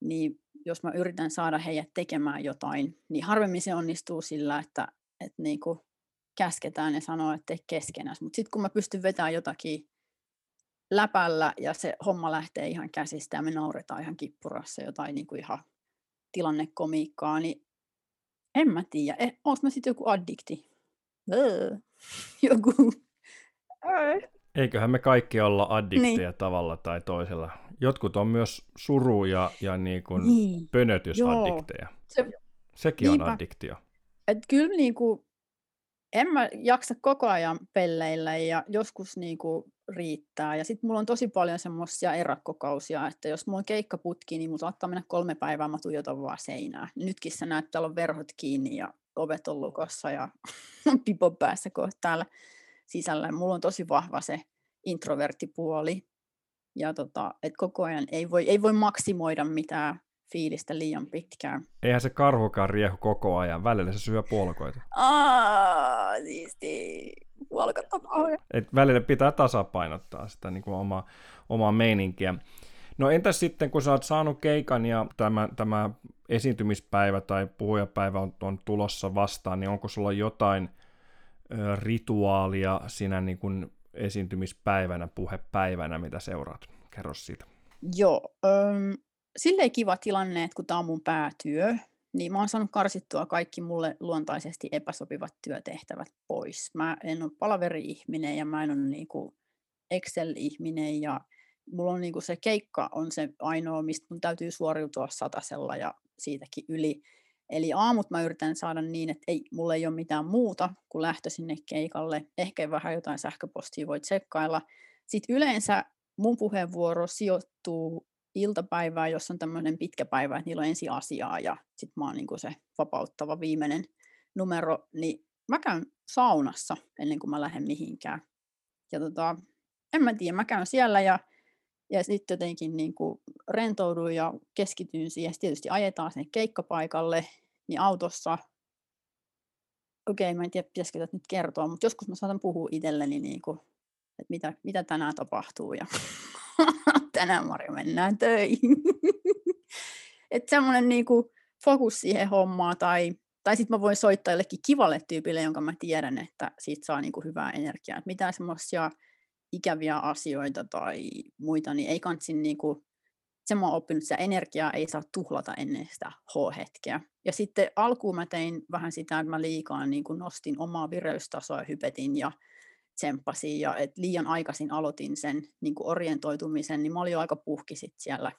niin jos mä yritän saada heidät tekemään jotain, niin harvemmin se onnistuu sillä, että, että niinku käsketään ja sanoo, että tee keskenäs. Mutta sitten kun mä pystyn vetämään jotakin läpällä ja se homma lähtee ihan käsistä ja me nauretaan ihan kippurassa jotain niin kuin ihan tilannekomiikkaa, niin en mä tiedä. Eh, onko mä sitten joku addikti? Öö. Joku. Eiköhän me kaikki olla addikteja niin. tavalla tai toisella. Jotkut on myös suru ja, ja niin kuin niin. pönötysaddikteja. Se, Sekin niinpä. on addiktio. Et kyllä niin kuin, en mä jaksa koko ajan pelleillä ja joskus niin kuin riittää. Ja sitten mulla on tosi paljon semmoisia erakkokausia, että jos mulla on keikkaputki, niin mulla saattaa mennä kolme päivää, mä tuijotan vaan seinää. Nytkin sä näet, täällä on verhot kiinni ja ovet on lukossa ja pipo päässä kohta täällä sisällä. Mulla on tosi vahva se introverttipuoli. Ja tota, et koko ajan ei voi, ei voi maksimoida mitään fiilistä liian pitkään. Eihän se karhukaan riehu koko ajan, välillä se syö puolkoita. Aa, siisti. Et välillä pitää tasapainottaa sitä niin kuin omaa, omaa meininkiä. No entäs sitten, kun sä oot saanut keikan ja tämä, tämä esiintymispäivä tai puhujapäivä on, on tulossa vastaan, niin onko sulla jotain ö, rituaalia siinä niin kuin esiintymispäivänä, puhepäivänä, mitä seuraat? Kerro siitä. Joo, silleen kiva tilanne, että kun tämä on mun päätyö, niin mä oon saanut karsittua kaikki mulle luontaisesti epäsopivat työtehtävät pois. Mä en ole palaveri-ihminen ja mä en ole niinku Excel-ihminen ja mulla on niinku se keikka on se ainoa, mistä mun täytyy suoriutua satasella ja siitäkin yli. Eli aamut mä yritän saada niin, että ei, mulla ei ole mitään muuta kuin lähtö sinne keikalle. Ehkä vähän jotain sähköpostia voi tsekkailla. Sitten yleensä mun puheenvuoro sijoittuu iltapäivää, jos on tämmöinen pitkä päivä, että niillä on ensi asiaa ja sitten mä oon niin se vapauttava viimeinen numero, niin mä käyn saunassa ennen kuin mä lähden mihinkään. Ja tota, en mä tiedä, mä käyn siellä ja, ja sitten jotenkin niin kuin rentoudun ja keskityn siihen. Sitten tietysti ajetaan sinne keikkapaikalle, niin autossa, okei, okay, mä en tiedä, pitäisikö tätä nyt kertoa, mutta joskus mä saatan puhua itselleni, niin kuin, että mitä, mitä tänään tapahtuu ja tänään Marja mennään töihin. että semmoinen niinku fokus siihen hommaan tai, tai sitten mä voin soittaa jollekin kivalle tyypille, jonka mä tiedän, että siitä saa niinku hyvää energiaa. Et mitään semmoisia ikäviä asioita tai muita, niin ei kansi niinku se mä oon oppinut, että energiaa ei saa tuhlata ennen sitä H-hetkeä. Ja sitten alkuun mä tein vähän sitä, että mä liikaa niin kuin nostin omaa vireystasoa ja hypetin ja tsemppasin ja et liian aikaisin aloitin sen niin kuin orientoitumisen, niin mä olin jo aika puhki sit siellä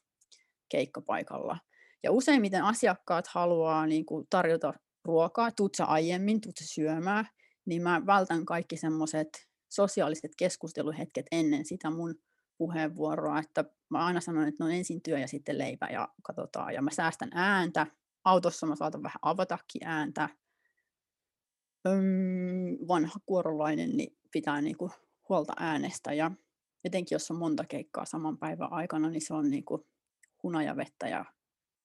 keikkapaikalla. Ja useimmiten asiakkaat haluaa niin kuin tarjota ruokaa, tuut sä aiemmin, tuut sä syömään, niin mä vältän kaikki semmoiset sosiaaliset keskusteluhetket ennen sitä mun puheenvuoroa, että mä aina sanon, että no ensin työ ja sitten leipä ja katsotaan. Ja mä säästän ääntä. Autossa mä saatan vähän avatakin ääntä. Vanha kuorolainen niin pitää niinku huolta äänestä ja etenkin jos on monta keikkaa saman päivän aikana, niin se on niinku hunajavettä ja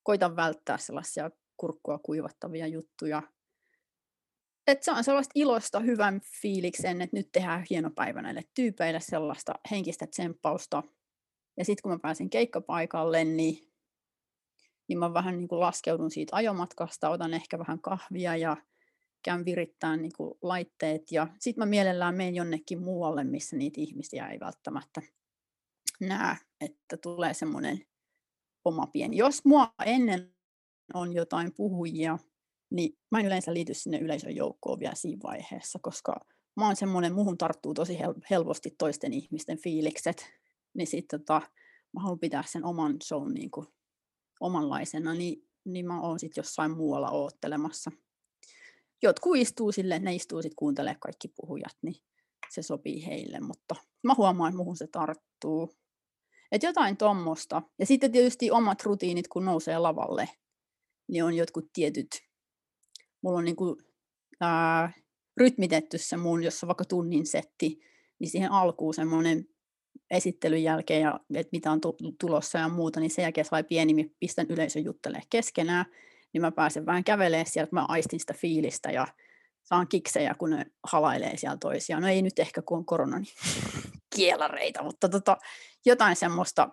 koitan välttää sellaisia kurkkua kuivattavia juttuja. Et se on sellaista ilosta, hyvän fiiliksen, että nyt tehdään hieno päivä näille tyypeille sellaista henkistä tsemppausta. Ja sitten kun mä pääsen keikkapaikalle, niin, niin mä vähän niin kuin laskeudun siitä ajomatkasta, otan ehkä vähän kahvia ja käyn virittää niin kuin laitteet. Ja sitten mä mielellään menen jonnekin muualle, missä niitä ihmisiä ei välttämättä näe, että tulee semmoinen oma pieni. Jos mua ennen on jotain puhujia, niin mä en yleensä liity sinne yleisön joukkoon vielä siinä vaiheessa, koska mä oon semmoinen, muhun tarttuu tosi hel- helposti toisten ihmisten fiilikset, niin sitten tota, mä haluan pitää sen oman shown niin kuin omanlaisena, niin, niin mä oon sitten jossain muualla oottelemassa. Jotkut istuu sille, ne istuu sitten kuuntelee kaikki puhujat, niin se sopii heille, mutta mä huomaan, että muhun se tarttuu. Et jotain tuommoista. Ja sitten tietysti omat rutiinit, kun nousee lavalle, niin on jotkut tietyt mulla on niin kuin, ää, rytmitetty se mun, jos on vaikka tunnin setti, niin siihen alkuun semmoinen esittelyn jälkeen ja että mitä on tulossa ja muuta, niin sen jälkeen sai pieni, pistän yleisön juttelee keskenään, niin mä pääsen vähän kävelemään sieltä, mä aistin sitä fiilistä ja saan kiksejä, kun ne halailee siellä toisiaan. No ei nyt ehkä, kun on korona, niin kielareita, mutta tota, jotain semmoista,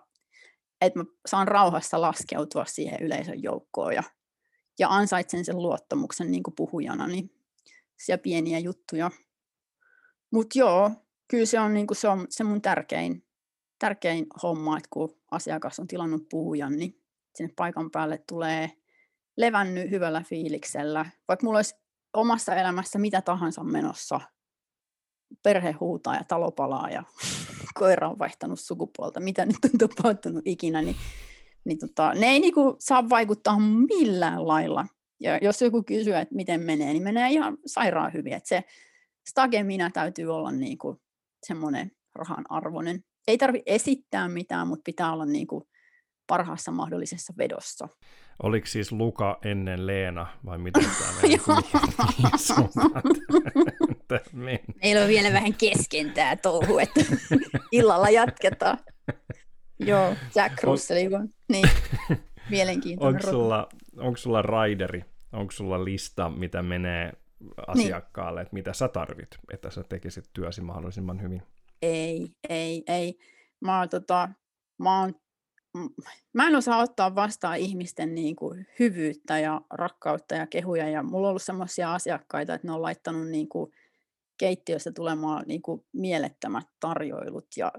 että mä saan rauhassa laskeutua siihen yleisön joukkoon ja ja ansaitsen sen luottamuksen niin kuin puhujana, niin siellä pieniä juttuja. Mutta joo, kyllä se on, niin kuin se on se mun tärkein, tärkein homma, että kun asiakas on tilannut puhujan, niin sinne paikan päälle tulee levännyt hyvällä fiiliksellä. Vaikka mulla olisi omassa elämässä mitä tahansa menossa, perhe huutaa ja talo palaa ja koira on vaihtanut sukupuolta, mitä nyt on tapahtunut ikinä, niin niin tota, ne ei niinku saa vaikuttaa millään lailla. Ja jos joku kysyy, että miten menee, niin menee ihan sairaan hyvin. Että se stage minä täytyy olla niinku semmoinen rahan arvoinen. Ei tarvi esittää mitään, mutta pitää olla niinku parhaassa mahdollisessa vedossa. Oliko siis Luka ennen Leena vai miten tämä meni? Meillä on vielä vähän kesken tämä touhu, että illalla jatketaan. Joo, Jack Russell, on, niin, mielenkiintoinen. onko, sulla, onko sulla raideri, onko sulla lista, mitä menee asiakkaalle, niin. että mitä sä tarvit, että sä tekisit työsi mahdollisimman hyvin? Ei, ei, ei. Mä oon, tota, mä, oon, mä en osaa ottaa vastaan ihmisten niin kuin, hyvyyttä ja rakkautta ja kehuja, ja mulla on ollut sellaisia asiakkaita, että ne on laittanut niin kuin, keittiössä tulemaan niin kuin, mielettömät tarjoilut, ja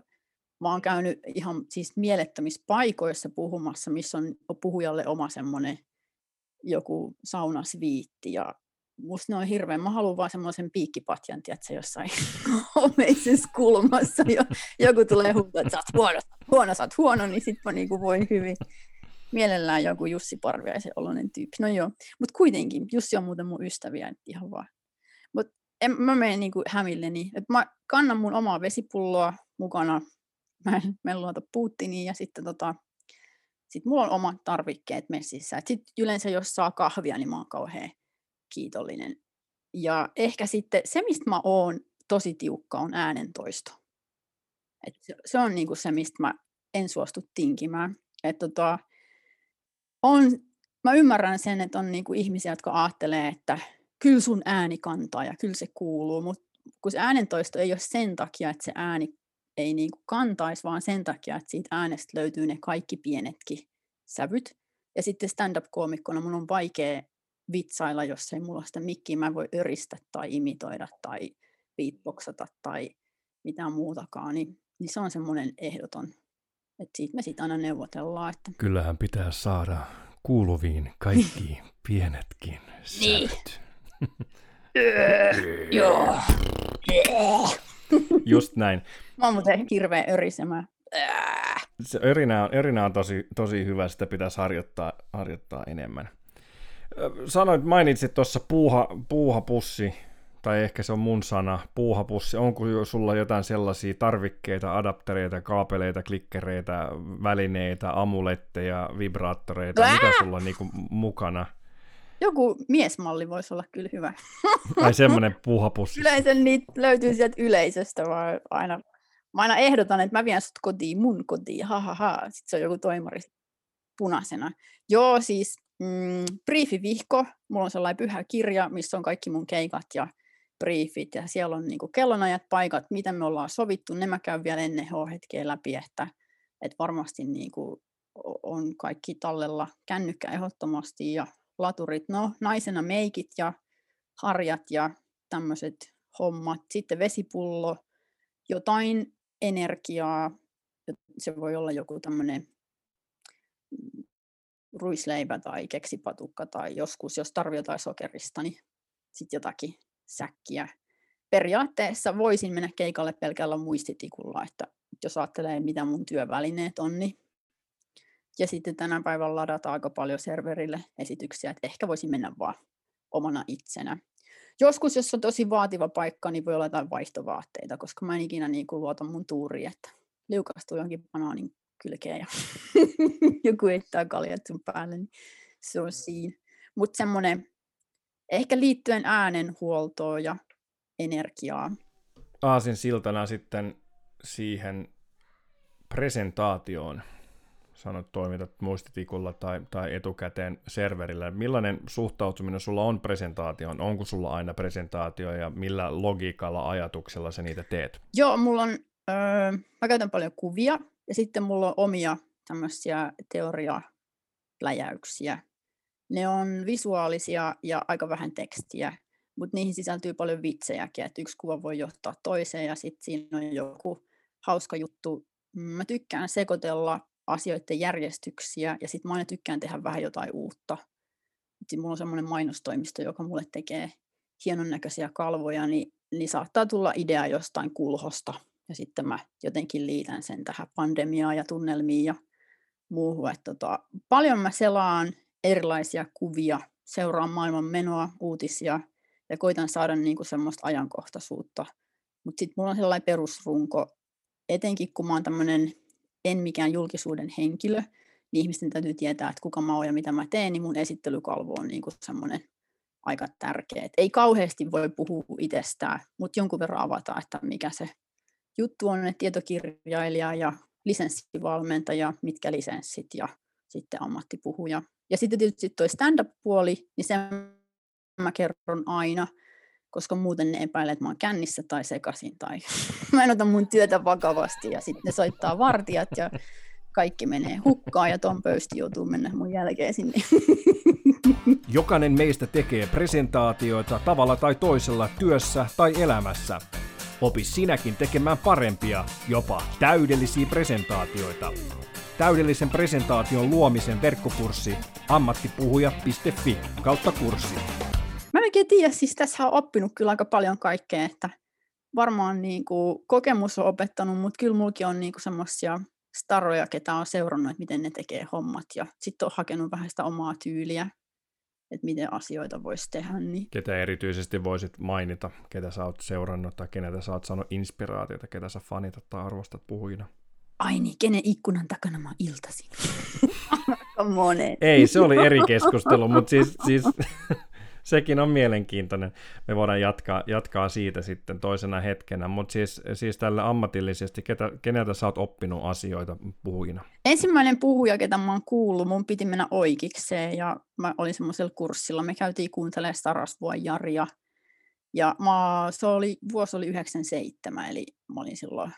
Mä oon käynyt ihan siis mielettömissä paikoissa puhumassa, missä on puhujalle oma semmoinen joku saunasviitti ja musta ne on hirveän, mä haluan vaan semmoisen piikkipatjan, tiedätkö, jossain homeisessa kulmassa, ja joku tulee huutaa, että sä oot huono, huono, sä oot huono, niin sit mä niinku voin hyvin. Mielellään joku Jussi Parviaisen oloinen tyyppi. No joo, mutta kuitenkin, Jussi on muuten mun ystäviä, että ihan vaan. Mutta mä menen niinku hämilleni, että mä kannan mun omaa vesipulloa mukana, mä en, mä en luota Putiniin ja sitten tota, sit mulla on omat tarvikkeet messissä. Sitten yleensä jos saa kahvia, niin mä oon kauhean kiitollinen. Ja ehkä sitten se, mistä mä oon tosi tiukka, on äänentoisto. Et se, se on niinku se, mistä mä en suostu tinkimään. Et tota, on, mä ymmärrän sen, että on niinku ihmisiä, jotka ajattelee, että kyllä sun ääni kantaa ja kyllä se kuuluu, mutta kun se äänentoisto ei ole sen takia, että se ääni ei niin kuin kantaisi, vaan sen takia, että siitä äänestä löytyy ne kaikki pienetkin sävyt. Ja sitten stand-up-koomikkona mun on vaikea vitsailla, jos ei mulla sitä mikkiä, mä voi öristä tai imitoida tai beatboxata tai mitään muutakaan, niin, niin se on semmoinen ehdoton Et siitä me sitten aina neuvotellaan. Että... Kyllähän pitää saada kuuluviin kaikki pienetkin Niin. sävyt. Joo. Just näin. Mä oon muuten hirveä örisemä. Ää. Se erinä on, erinä on tosi, tosi hyvä, sitä pitäisi harjoittaa, harjoittaa enemmän. Sanoit, mainitsit tuossa puuha, puuhapussi, tai ehkä se on mun sana, puuhapussi. Onko sulla jotain sellaisia tarvikkeita, adaptereita, kaapeleita, klikkereitä, välineitä, amuletteja, vibraattoreita, Ää! mitä sulla on niinku mukana? Joku miesmalli voisi olla kyllä hyvä. Ai semmoinen puuhapussi. Yleensä niitä löytyy sieltä yleisöstä, vaan aina, mä aina ehdotan, että mä vien sut kotiin, mun kotiin, ha ha ha. Sitten se on joku toimari punaisena. Joo, siis mm, briefivihko, mulla on sellainen pyhä kirja, missä on kaikki mun keikat ja briefit, ja siellä on niinku kellonajat, paikat, mitä me ollaan sovittu, ne mä käyn vielä ennen H-hetkeä läpi, että, että varmasti niinku o- on kaikki tallella kännykkä ehdottomasti, ja laturit, no naisena meikit ja harjat ja tämmöiset hommat. Sitten vesipullo, jotain energiaa, se voi olla joku tämmöinen mm, ruisleipä tai keksipatukka tai joskus, jos tarvii jotain sokerista, niin sitten jotakin säkkiä. Periaatteessa voisin mennä keikalle pelkällä muistitikulla, että jos ajattelee, mitä mun työvälineet on, niin ja sitten tänä päivänä ladataan aika paljon serverille esityksiä, että ehkä voisin mennä vaan omana itsenä. Joskus, jos on tosi vaativa paikka, niin voi olla jotain vaihtovaatteita, koska mä en ikinä niin kuin luota mun tuuriin, että liukastuu jonkin banaanin kylkeen ja joku heittää kaljat sun päälle, niin se on siinä. Mutta semmoinen, ehkä liittyen äänenhuoltoon ja energiaa. Aasin siltana sitten siihen presentaatioon. Sanoit, toimitat muistitikulla tai, tai etukäteen serverillä. Millainen suhtautuminen sulla on presentaatioon? Onko sulla aina presentaatio ja millä logiikalla, ajatuksella sä niitä teet? Joo, mulla on, öö, mä käytän paljon kuvia ja sitten mulla on omia tämmöisiä teoriapläjäyksiä. Ne on visuaalisia ja aika vähän tekstiä, mutta niihin sisältyy paljon vitsejäkin, että yksi kuva voi johtaa toiseen ja sitten siinä on joku hauska juttu. Mä tykkään sekoitella asioiden järjestyksiä ja sitten mä aina tykkään tehdä vähän jotain uutta. Sitten mulla on semmoinen mainostoimisto, joka mulle tekee hienon näköisiä kalvoja, niin, niin saattaa tulla idea jostain kulhosta. Ja sitten mä jotenkin liitän sen tähän pandemiaan ja tunnelmiin ja muuhun. Että tota, paljon mä selaan erilaisia kuvia, seuraan maailman menoa, uutisia ja koitan saada niinku semmoista ajankohtaisuutta. Mutta sitten mulla on sellainen perusrunko, etenkin kun mä oon tämmöinen en mikään julkisuuden henkilö, niin ihmisten täytyy tietää, että kuka mä oon ja mitä mä teen, niin mun esittelykalvo on niinku semmoinen aika tärkeä. Et ei kauheasti voi puhua itsestään, mutta jonkun verran avata, että mikä se juttu on, että tietokirjailija ja lisenssivalmentaja, mitkä lisenssit ja sitten ammattipuhuja. Ja sitten tietysti tuo stand-up-puoli, niin sen mä kerron aina, koska muuten ne epäilee, että mä oon kännissä tai sekasin tai mä en ota mun työtä vakavasti ja sitten ne soittaa vartijat ja kaikki menee hukkaan ja Tom Pöysti joutuu mennä mun jälkeen sinne. Jokainen meistä tekee presentaatioita tavalla tai toisella työssä tai elämässä. Opi sinäkin tekemään parempia, jopa täydellisiä presentaatioita. Täydellisen presentaation luomisen verkkokurssi ammattipuhuja.fi kautta kurssi. Mä en oikein tiedä, siis tässä on oppinut kyllä aika paljon kaikkea, että varmaan niin kuin kokemus on opettanut, mutta kyllä mullakin on niin semmoisia staroja, ketä on seurannut, että miten ne tekee hommat ja sitten on hakenut vähän sitä omaa tyyliä, että miten asioita voisi tehdä. Niin. Ketä erityisesti voisit mainita, ketä sä oot seurannut tai keneltä sä oot saanut inspiraatiota, ketä sä fanitat tai arvostat puhujina? Ai niin, kenen ikkunan takana mä monen. Ei, se oli eri keskustelu, mutta siis, siis sekin on mielenkiintoinen. Me voidaan jatkaa, jatkaa siitä sitten toisena hetkenä, mutta siis, siis tällä ammatillisesti, ketä, keneltä sä oot oppinut asioita puhujina? Ensimmäinen puhuja, ketä mä oon kuullut, mun piti mennä oikeikseen ja mä olin semmoisella kurssilla. Me käytiin kuuntelemaan Sarasvuon Jaria ja mä, se oli, vuosi oli 97, eli mä olin silloin,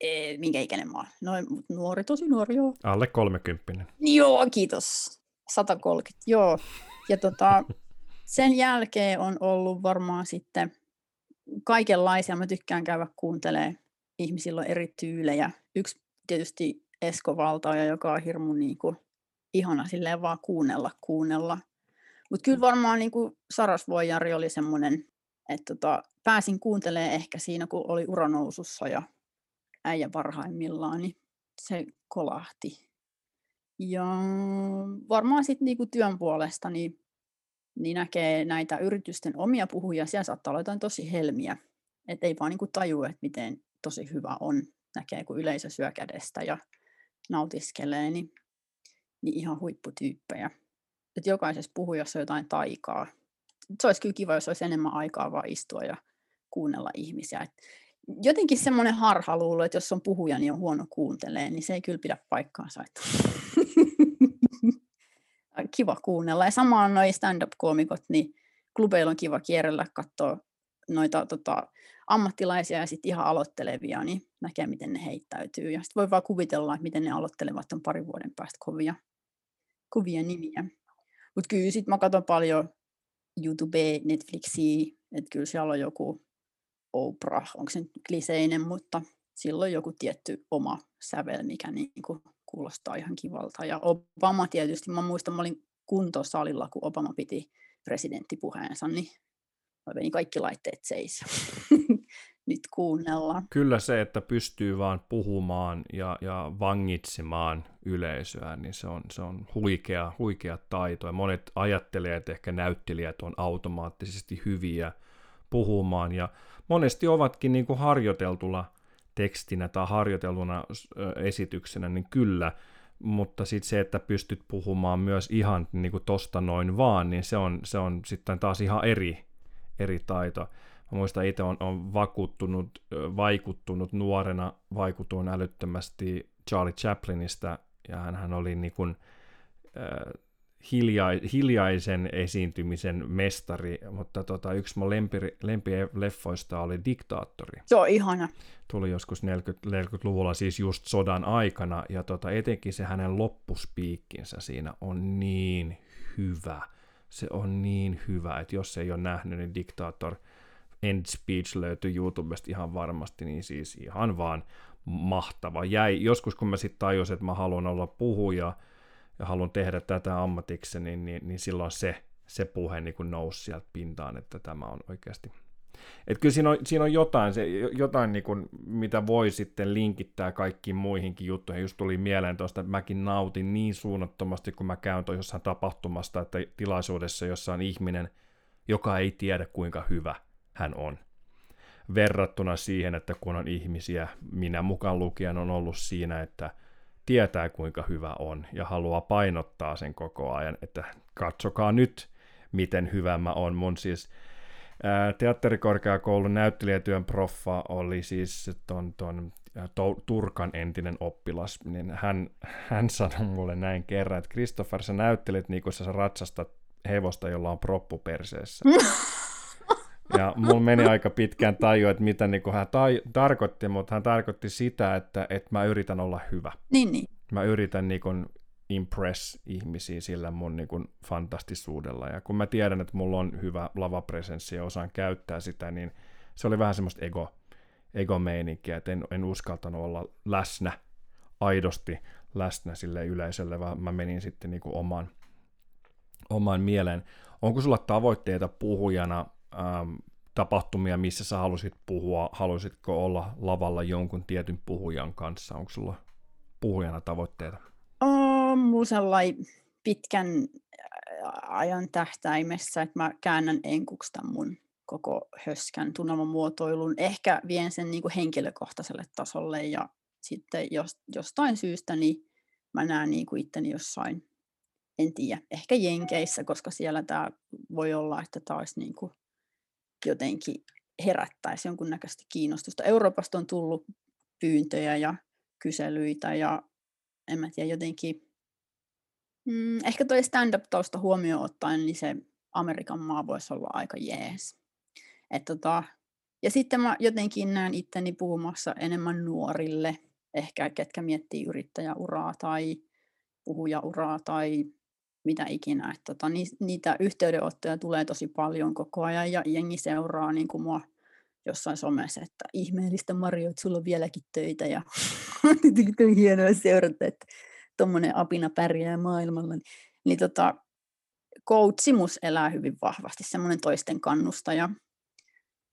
ee, minkä ikäinen mä oon? Nuori, tosi nuori, joo. Alle 30. Joo, kiitos. 130, joo. Ja tota, sen jälkeen on ollut varmaan sitten kaikenlaisia. Mä tykkään käydä kuuntelemaan. Ihmisillä on eri tyylejä. Yksi tietysti Esko Valtaaja, joka on hirmu niin kuin, ihana silleen vaan kuunnella, kuunnella. Mutta kyllä varmaan niin kuin Sarasvuojari oli semmoinen, että tota, pääsin kuuntelemaan ehkä siinä, kun oli uranousussa ja äijä parhaimmillaan, niin se kolahti. Ja varmaan sitten niinku työn puolesta niin, niin näkee näitä yritysten omia puhujia, siellä saattaa olla jotain tosi helmiä. Et ei vaan niinku tajua, että miten tosi hyvä on. Näkee, kun yleisö syö kädestä ja nautiskelee, niin, niin ihan huipputyyppejä. Et jokaisessa puhujassa on jotain taikaa. Se olisi kyllä kiva, jos olisi enemmän aikaa vaan istua ja kuunnella ihmisiä. Et jotenkin semmoinen harhaluulo, että jos on puhuja, niin on huono kuuntelee, niin se ei kyllä pidä paikkaansa. Että kiva kuunnella. Ja samaan noin stand-up-koomikot, niin klubeilla on kiva kierrellä, katsoa noita tota, ammattilaisia ja sitten ihan aloittelevia, niin näkee, miten ne heittäytyy. Ja sitten voi vaan kuvitella, että miten ne aloittelevat on parin vuoden päästä kovia, kovia nimiä. Mutta kyllä sitten mä katson paljon YouTube, Netflixiä, että kyllä siellä on joku Oprah, onko se kliseinen, mutta silloin joku tietty oma sävel, mikä niin kuin kuulostaa ihan kivalta. Ja Obama tietysti, mä muistan, mä olin kuntosalilla, kun Obama piti presidenttipuheensa, niin mä vein kaikki laitteet seis. Nyt kuunnellaan. Kyllä se, että pystyy vaan puhumaan ja, ja vangitsemaan yleisöä, niin se on, se on huikea, huikea taito. Ja monet ajattelijat, ehkä näyttelijät on automaattisesti hyviä puhumaan, ja monesti ovatkin niin kuin harjoiteltuna tekstinä tai harjoiteltuna esityksenä, niin kyllä, mutta sitten se, että pystyt puhumaan myös ihan niin kuin tosta noin vaan, niin se on, se on sitten taas ihan eri, eri taito. Mä muistan itse on, on vakuuttunut, vaikuttunut nuorena, vaikutuin älyttömästi Charlie Chaplinista, ja hän oli niin kuin, hiljai, hiljaisen esiintymisen mestari, mutta tota, yksi mun lempi, lempileffoista oli Diktaattori. Se on ihana. Tuli joskus 40, 40-luvulla, siis just sodan aikana, ja tota, etenkin se hänen loppuspiikkinsä siinä on niin hyvä. Se on niin hyvä, että jos ei ole nähnyt, niin Diktaattor End Speech löytyy YouTubesta ihan varmasti, niin siis ihan vaan mahtava. Jäi, joskus kun mä sitten tajusin, että mä haluan olla puhuja, ja haluan tehdä tätä ammatikseni, niin, niin, niin silloin se, se puhe niin kuin nousi sieltä pintaan, että tämä on oikeasti... Että kyllä siinä on, siinä on jotain, se, jotain niin kuin, mitä voi sitten linkittää kaikkiin muihinkin juttuihin. Just tuli mieleen tuosta, että mäkin nautin niin suunnattomasti, kun mä käyn jossain tapahtumasta, että tilaisuudessa, jossa on ihminen, joka ei tiedä kuinka hyvä hän on. Verrattuna siihen, että kun on ihmisiä, minä mukaan lukien on ollut siinä, että – tietää kuinka hyvä on ja haluaa painottaa sen koko ajan, että katsokaa nyt, miten hyvä mä on. Mun siis ää, teatterikorkeakoulun näyttelijätyön proffa oli siis ton, ton to, Turkan entinen oppilas, niin hän, hän sanoi mulle näin kerran, että Christopher, sä näyttelet niin kuin sä ratsastat hevosta, jolla on proppu perseessä. Ja mulla meni aika pitkään tajua, että mitä niin hän tai- tarkoitti, mutta hän tarkoitti sitä, että, että mä yritän olla hyvä. Niin, niin. Mä yritän niin kuin impress ihmisiä sillä mun niin kuin fantastisuudella. Ja kun mä tiedän, että mulla on hyvä lavapresenssi ja osaan käyttää sitä, niin se oli vähän semmoista ego, ego-meininkiä, että en, en uskaltanut olla läsnä, aidosti läsnä sille yleisölle, vaan mä menin sitten niin kuin oman, oman mieleen. Onko sulla tavoitteita puhujana ähm, tapahtumia, missä sä halusit puhua? Halusitko olla lavalla jonkun tietyn puhujan kanssa? Onko sulla puhujana tavoitteita? On mulla sellainen pitkän ajan tähtäimessä, että mä käännän enkuksi mun koko höskän tunnelmamuotoilun. Ehkä vien sen niin kuin henkilökohtaiselle tasolle ja sitten jos, jostain syystä niin mä näen niin kuin itteni jossain, en tiedä, ehkä Jenkeissä, koska siellä tämä voi olla, että tämä olisi niin kuin jotenkin herättäisi jonkunnäköistä kiinnostusta. Euroopasta on tullut pyyntöjä ja kyselyitä ja en mä tiedä, jotenkin mm, ehkä toi stand-up-tausta huomioon ottaen, niin se Amerikan maa voisi olla aika jees. Et tota, ja sitten mä jotenkin näen itteni puhumassa enemmän nuorille, ehkä ketkä miettii yrittäjäuraa tai puhujauraa tai mitä ikinä. Että tota, niitä yhteydenottoja tulee tosi paljon koko ajan ja jengi seuraa niin kuin mua jossain somessa, että ihmeellistä Mario, että sulla on vieläkin töitä ja on hienoa seurata, että tuommoinen apina pärjää maailmalla. Niin tota, coachimus elää hyvin vahvasti, semmoinen toisten kannustaja,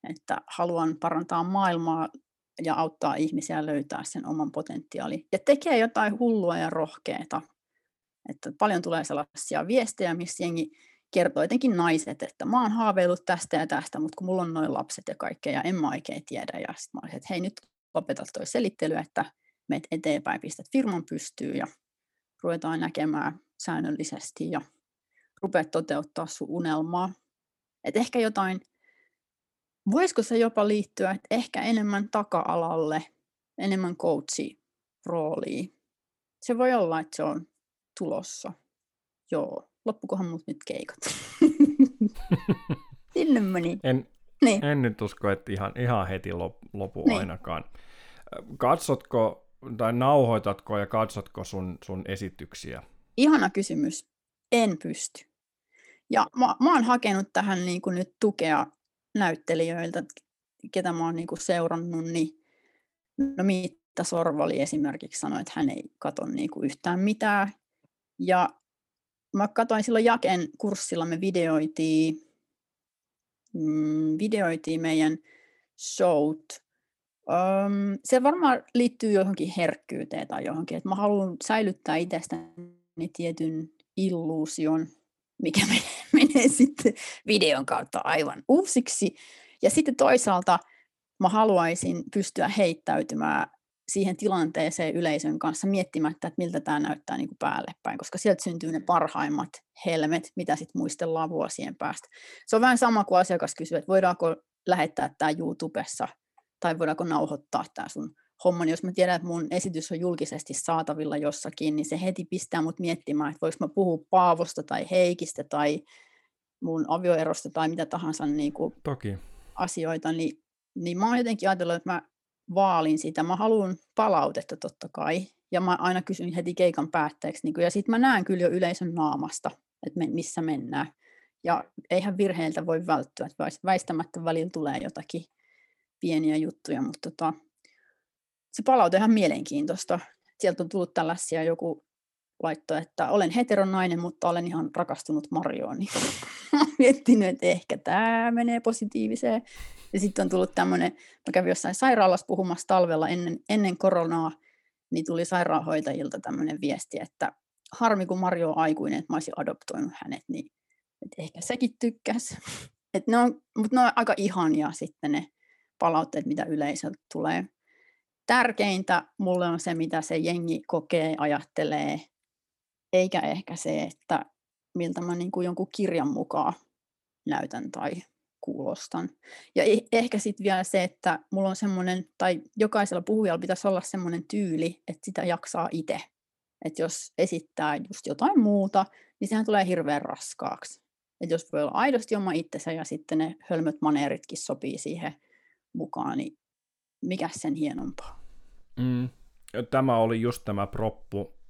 että haluan parantaa maailmaa ja auttaa ihmisiä löytää sen oman potentiaali. Ja tekee jotain hullua ja rohkeata. Että paljon tulee sellaisia viestejä, missä jengi kertoo etenkin naiset, että mä oon haaveillut tästä ja tästä, mutta kun mulla on noin lapset ja kaikkea ja en mä oikein tiedä. Ja sitten mä olisin, että hei nyt lopetat toi selittely, että meet eteenpäin, pistät firman pystyyn ja ruvetaan näkemään säännöllisesti ja rupeat toteuttaa sun unelmaa. Et ehkä jotain, voisiko se jopa liittyä, että ehkä enemmän taka-alalle, enemmän coachi-rooliin. Se voi olla, että se on tulossa. Joo, loppukohan mut nyt keikat. Sinne meni. En, niin. en nyt usko, että ihan, ihan heti lop, lopu niin. ainakaan. Katsotko tai nauhoitatko ja katsotko sun, sun esityksiä? Ihana kysymys. En pysty. Ja mä, mä oon hakenut tähän niin kuin nyt tukea näyttelijöiltä, ketä mä oon niin kuin seurannut, niin no Miitta Sorvali esimerkiksi sanoi, että hän ei katso niin kuin yhtään mitään. Ja mä katsoin silloin Jaken kurssilla, me videoitiin, mm, videoitiin meidän showt. Um, se varmaan liittyy johonkin herkkyyteen tai johonkin, että mä haluan säilyttää itsestäni tietyn illuusion, mikä menee, menee sitten videon kautta aivan uusiksi. Ja sitten toisaalta mä haluaisin pystyä heittäytymään siihen tilanteeseen yleisön kanssa miettimättä, että miltä tämä näyttää niin kuin päälle päin, koska sieltä syntyy ne parhaimmat helmet, mitä sitten muistellaan vuosien päästä. Se on vähän sama kuin asiakas kysyy, että voidaanko lähettää tämä YouTubessa tai voidaanko nauhoittaa tämä sun homma, niin jos mä tiedän, että mun esitys on julkisesti saatavilla jossakin, niin se heti pistää mut miettimään, että voiko mä puhua Paavosta tai Heikistä tai mun avioerosta tai mitä tahansa niin kuin Toki. asioita, niin, niin mä oon jotenkin ajatellut, että mä vaalin sitä. Mä haluan palautetta totta kai, ja mä aina kysyn heti keikan päätteeksi, niin kuin, ja sitten mä näen kyllä jo yleisön naamasta, että me, missä mennään. Ja eihän virheiltä voi välttyä, että väistämättä välillä tulee jotakin pieniä juttuja, mutta tota, se palaute ihan mielenkiintoista. Sieltä on tullut tällaisia joku laitto, että olen heteronainen, mutta olen ihan rakastunut Marjoon. Niin miettinyt, että ehkä tämä menee positiiviseen. Ja sitten on tullut tämmöinen, mä kävin jossain sairaalassa puhumassa talvella ennen, ennen koronaa, niin tuli sairaanhoitajilta tämmöinen viesti, että harmi kun Marjo on aikuinen, että mä olisin adoptoinut hänet, niin että ehkä sekin tykkäs. Et ne mutta ne on aika ihania sitten ne palautteet, mitä yleisöltä tulee. Tärkeintä mulle on se, mitä se jengi kokee, ajattelee, eikä ehkä se, että miltä mä niin kuin jonkun kirjan mukaan näytän tai kuulostan. Ja e-, ehkä sitten vielä se, että mulla on semmoinen, tai jokaisella puhujalla pitäisi olla semmoinen tyyli, että sitä jaksaa itse. Että jos esittää just jotain muuta, niin sehän tulee hirveän raskaaksi. Että jos voi olla aidosti oma itsensä ja sitten ne hölmöt maneeritkin sopii siihen mukaan, niin mikä sen hienompaa? Mm. Tämä oli just tämä proppu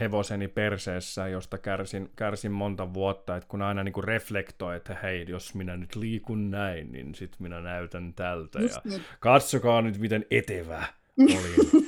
hevoseni perseessä, josta kärsin, kärsin monta vuotta, että kun aina niin kuin reflektoi, että hei, jos minä nyt liikun näin, niin sitten minä näytän tältä. Just ja niin. katsokaa nyt, miten etevä olin.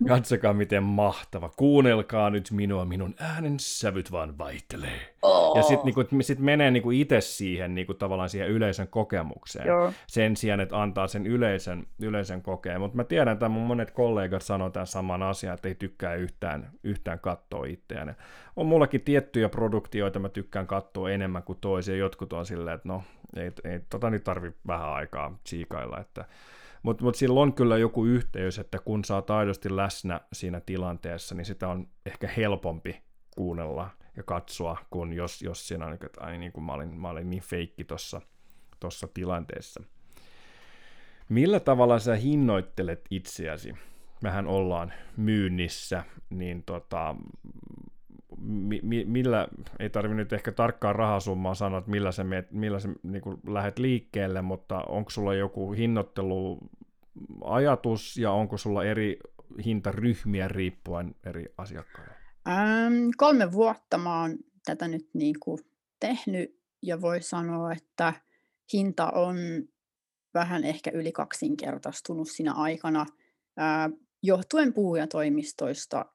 Katsokaa miten mahtava. Kuunnelkaa nyt minua, minun äänen sävyt vaan vaihtelee. Oh. Ja sitten niinku, sit menee niinku itse siihen niinku, tavallaan siihen yleisen kokemukseen. Joo. Sen sijaan, että antaa sen yleisen, yleisen kokeen. Mutta mä tiedän, että mun monet kollegat sanoo tämän saman asian, että ei tykkää yhtään, yhtään katsoa itseään. On mullakin tiettyjä produktioita, mä tykkään katsoa enemmän kuin toisia. Jotkut on silleen, että no, ei, ei tota nyt tarvi vähän aikaa siikailla, että mutta mut sillä on kyllä joku yhteys, että kun sä oot aidosti läsnä siinä tilanteessa, niin sitä on ehkä helpompi kuunnella ja katsoa, kun jos, jos siinä on, että ai niin kuin mä olin, mä olin niin feikki tuossa tossa tilanteessa. Millä tavalla sä hinnoittelet itseäsi? Mehän ollaan myynnissä, niin tota, mi, mi, millä, ei tarvi nyt ehkä tarkkaan rahasummaa sanoa, että millä sä, meet, millä sä niin lähdet liikkeelle, mutta onko sulla joku hinnoittelu ajatus ja onko sulla eri hintaryhmiä riippuen eri asiakkailla? Ähm, kolme vuotta mä oon tätä nyt niin kuin tehnyt ja voi sanoa, että hinta on vähän ehkä yli kaksinkertaistunut siinä aikana ää, johtuen puhujatoimistoista.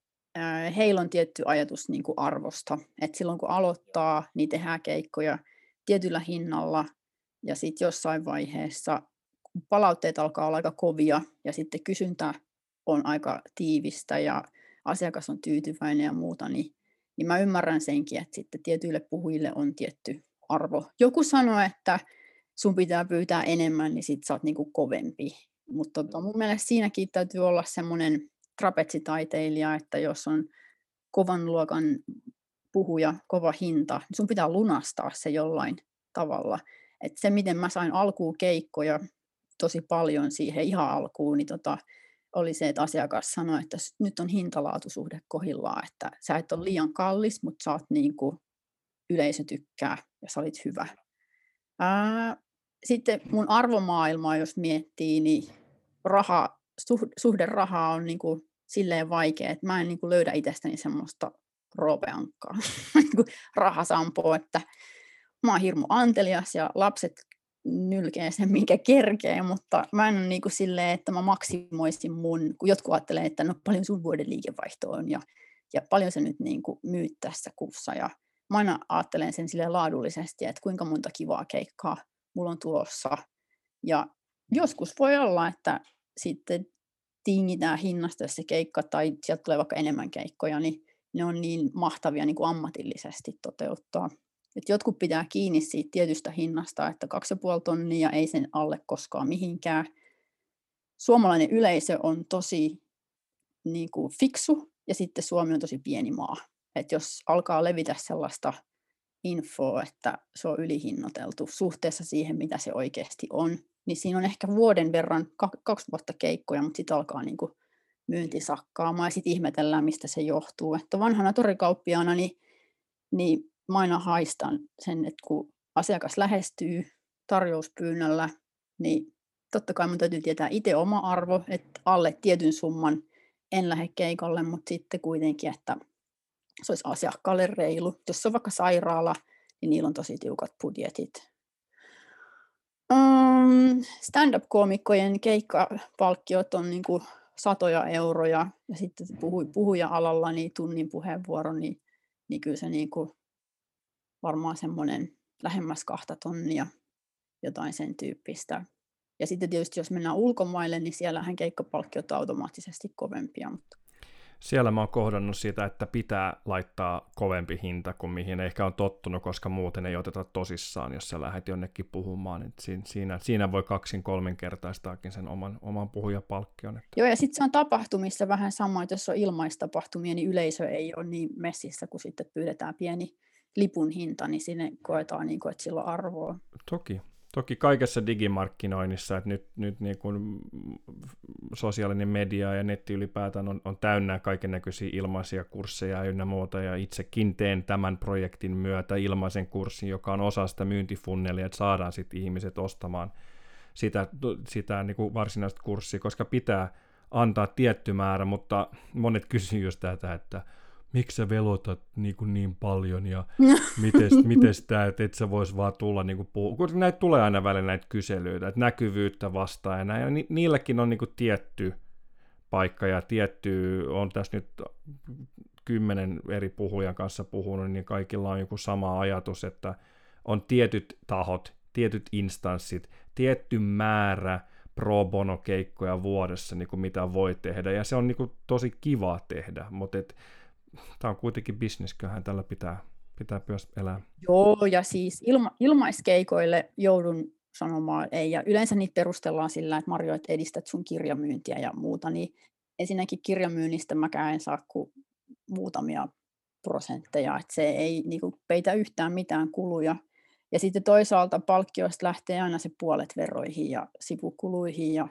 Heillä on tietty ajatus niin kuin arvosta, että silloin kun aloittaa, niin tehdään keikkoja tietyllä hinnalla ja sitten jossain vaiheessa palautteet alkaa olla aika kovia ja sitten kysyntä on aika tiivistä ja asiakas on tyytyväinen ja muuta, niin, niin mä ymmärrän senkin, että sitten tietyille puhujille on tietty arvo. Joku sanoo, että sun pitää pyytää enemmän, niin sit sä oot niinku kovempi. Mutta tota, mun mielestä siinäkin täytyy olla semmoinen trapetsitaiteilija, että jos on kovan luokan puhuja, kova hinta, niin sun pitää lunastaa se jollain tavalla. Et se, miten mä sain alkuun keikkoja tosi paljon siihen ihan alkuun, niin tota, oli se, että asiakas sanoi, että nyt on hintalaatusuhde kohillaan, että sä et ole liian kallis, mutta sä oot niin kuin, yleisö tykkää ja sä olit hyvä. Ää, sitten mun arvomaailmaa, jos miettii, niin raha, suhde rahaa on niin kuin silleen vaikea, että mä en niin kuin löydä itsestäni semmoista roopeankkaa, niin rahasampoa, että mä oon hirmu antelias ja lapset nylkee sen, minkä kerkee, mutta mä en ole niin kuin silleen, että mä maksimoisin mun, kun jotkut ajattelee, että no paljon sun vuoden liikevaihto on ja, ja paljon se nyt niin kuin myyt tässä kuussa ja mä aina ajattelen sen sille laadullisesti, että kuinka monta kivaa keikkaa mulla on tulossa. Ja joskus voi olla, että sitten tingitään hinnasta, jos se keikka tai sieltä tulee vaikka enemmän keikkoja, niin ne on niin mahtavia niin kuin ammatillisesti toteuttaa. Et jotkut pitää kiinni siitä tietystä hinnasta, että 2,5 tonnia ei sen alle koskaan mihinkään. Suomalainen yleisö on tosi niin kuin fiksu ja sitten Suomi on tosi pieni maa. Et jos alkaa levitä sellaista infoa, että se on ylihinnoiteltu suhteessa siihen, mitä se oikeasti on, niin siinä on ehkä vuoden verran, kaksi vuotta keikkoja, mutta sitten alkaa niin kuin myynti sakkaamaan ja sitten ihmetellään, mistä se johtuu. Että vanhana torikauppiaana niin, niin mä aina haistan sen, että kun asiakas lähestyy tarjouspyynnöllä, niin totta kai mun täytyy tietää itse oma arvo, että alle tietyn summan en lähde keikalle, mutta sitten kuitenkin, että se olisi asiakkaalle reilu. Jos on vaikka sairaala, niin niillä on tosi tiukat budjetit. Um, stand-up-koomikkojen keikkapalkkiot on niin kuin satoja euroja ja sitten puhuja-alalla niin tunnin puheenvuoro, niin, niin kyllä se niin kuin varmaan semmoinen lähemmäs kahta tonnia, jotain sen tyyppistä. Ja sitten tietysti jos mennään ulkomaille, niin siellähän keikkapalkkiot automaattisesti kovempia. Mutta siellä mä oon kohdannut sitä, että pitää laittaa kovempi hinta kuin mihin ehkä on tottunut, koska muuten ei oteta tosissaan, jos sä lähdet jonnekin puhumaan. Niin siinä, siinä voi kaksin kolminkertaistaakin sen oman, oman puhujapalkkion. Joo, ja sitten se on tapahtumissa vähän sama, että jos on ilmaistapahtumia, niin yleisö ei ole niin messissä, kun sitten pyydetään pieni lipun hinta, niin sinne koetaan, niin kuin, että sillä on arvoa. Toki, Toki kaikessa digimarkkinoinnissa, että nyt, nyt niin kuin sosiaalinen media ja netti ylipäätään on, on täynnä kaiken näköisiä ilmaisia kursseja ynnä muuta, ja itsekin teen tämän projektin myötä ilmaisen kurssin, joka on osa sitä myyntifunnelia, että saadaan sitten ihmiset ostamaan sitä, sitä niin kuin varsinaista kurssia, koska pitää antaa tietty määrä, mutta monet kysyvät just tätä, että miksi sä velotat niin, kuin niin paljon ja mites, mites tämä, että et sä vois vaan tulla niin kuin puhua. Kun näitä tulee aina välillä näitä kyselyitä, että näkyvyyttä vastaan ja näin, ja ni, niilläkin on niin kuin tietty paikka ja tietty, on tässä nyt kymmenen eri puhujan kanssa puhunut, niin kaikilla on joku sama ajatus, että on tietyt tahot, tietyt instanssit, tietty määrä pro bono keikkoja vuodessa, niin kuin mitä voi tehdä, ja se on niin kuin tosi kiva tehdä, mutta et, tämä on kuitenkin bisnes, kyllähän tällä pitää, pitää myös elää. Joo, ja siis ilma, ilmaiskeikoille joudun sanomaan ei, ja yleensä niitä perustellaan sillä, että Marjo, että edistät sun kirjamyyntiä ja muuta, niin ensinnäkin kirjamyynnistä mäkään en saa kuin muutamia prosentteja, että se ei niin kuin, peitä yhtään mitään kuluja. Ja sitten toisaalta palkkioista lähtee aina se puolet veroihin ja sivukuluihin ja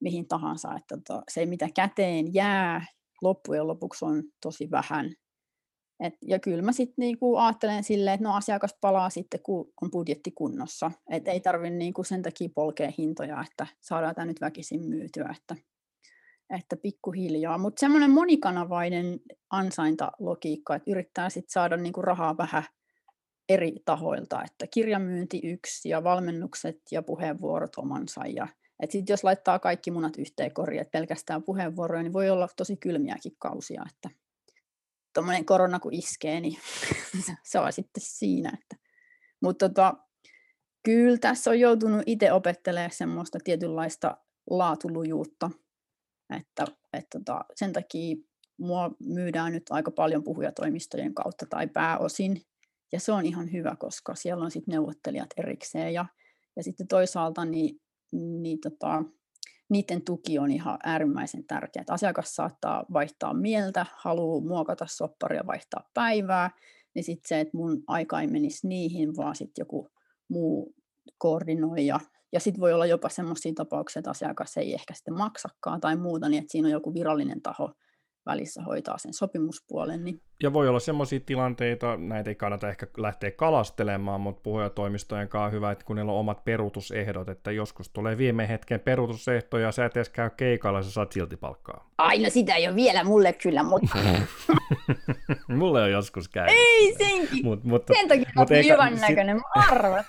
mihin tahansa, että tota, se mitä käteen jää, loppujen lopuksi on tosi vähän. Et, ja kyllä mä sitten niinku ajattelen silleen, että no asiakas palaa sitten, kun on budjetti kunnossa. Et ei tarvitse niinku sen takia polkea hintoja, että saadaan tämä nyt väkisin myytyä, että, että pikkuhiljaa. Mutta semmoinen monikanavainen ansaintalogiikka, että yrittää sitten saada niinku rahaa vähän eri tahoilta, että kirjamyynti yksi ja valmennukset ja puheenvuorot omansa. Ja, et sit jos laittaa kaikki munat yhteen koriin, että pelkästään puheenvuoroja, niin voi olla tosi kylmiäkin kausia. Että tuommoinen korona kun iskee, niin se on sitten siinä. Että. Mutta tota, kyllä tässä on joutunut itse opettelemaan semmoista tietynlaista laatulujuutta, että, että tota, sen takia mua myydään nyt aika paljon puhujatoimistojen kautta tai pääosin, ja se on ihan hyvä, koska siellä on sitten neuvottelijat erikseen, ja, ja sitten toisaalta niin, niin tota, niiden tuki on ihan äärimmäisen tärkeää. Asiakas saattaa vaihtaa mieltä, haluaa muokata sopparia, vaihtaa päivää, niin sitten se, että mun aika ei menisi niihin, vaan sitten joku muu koordinoi ja ja sitten voi olla jopa sellaisia tapauksia, että asiakas ei ehkä sitten maksakaan tai muuta, niin että siinä on joku virallinen taho, välissä hoitaa sen sopimuspuolen. Niin... Ja voi olla sellaisia tilanteita, näitä ei kannata ehkä lähteä kalastelemaan, mutta puhujatoimistojen kanssa on hyvä, että kun niillä on omat peruutusehdot, että joskus tulee viime hetken peruutusehto ja sä et edes käy keikalla, sä saat silti palkkaa. Ai no sitä ei ole vielä mulle kyllä, mutta... mulle on joskus käynyt. Ei senkin, mut, mutta, sen takia mut ei, hyvän sit... näköinen, mä arvan,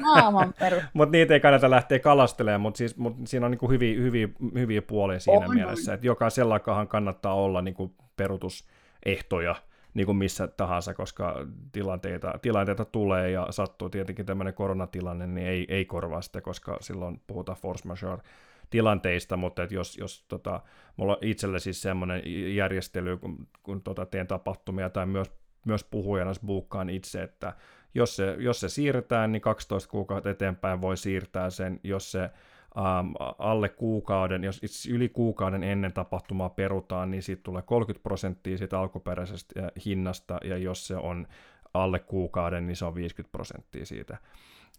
maailman peru. mutta niitä ei kannata lähteä kalastelemaan, mutta siis, mut siinä on niinku hyviä, hyviä, hyviä puolia siinä on, mielessä, että jokaisella kannattaa olla niinku peruutusehtoja, niin kuin missä tahansa, koska tilanteita, tilanteita tulee ja sattuu. Tietenkin tämmöinen koronatilanne, niin ei, ei korvaa sitä, koska silloin puhutaan force majeure tilanteista, mutta että jos, jos tota, mulla on itselle siis semmoinen järjestely, kun, kun tota, teen tapahtumia tai myös, myös puhujana buukkaan itse, että jos se, jos se siirretään, niin 12 kuukautta eteenpäin voi siirtää sen, jos se ähm, alle kuukauden, jos yli kuukauden ennen tapahtumaa perutaan, niin siitä tulee 30 prosenttia siitä alkuperäisestä äh, hinnasta, ja jos se on alle kuukauden, niin se on 50 prosenttia siitä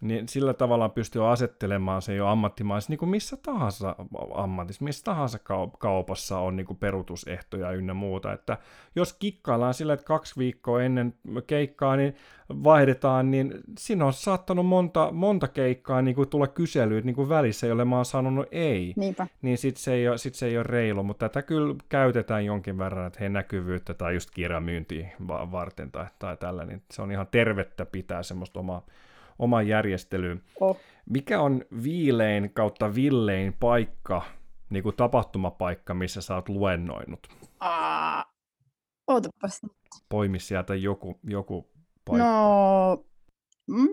niin sillä tavalla pystyy asettelemaan se jo ammattimaisesti niin kuin missä tahansa ammatissa, missä tahansa kaupassa on niin kuin perutusehtoja ynnä muuta, että jos kikkaillaan sillä, että kaksi viikkoa ennen keikkaa niin vaihdetaan, niin siinä on saattanut monta, monta keikkaa niin kuin tulla kyselyitä niin kuin välissä, jolle mä oon sanonut ei, Niinpä. niin sitten se, ei ole, sit se ei ole reilu, mutta tätä kyllä käytetään jonkin verran, että he näkyvyyttä tai just kirjamyyntiä varten tai, tai tällä, niin se on ihan tervettä pitää semmoista omaa oman järjestelyyn. Oh. Mikä on viilein kautta villein paikka, niin kuin tapahtumapaikka, missä sä oot luennoinut? Ah, ootapas Poimi sieltä joku, joku paikka. No,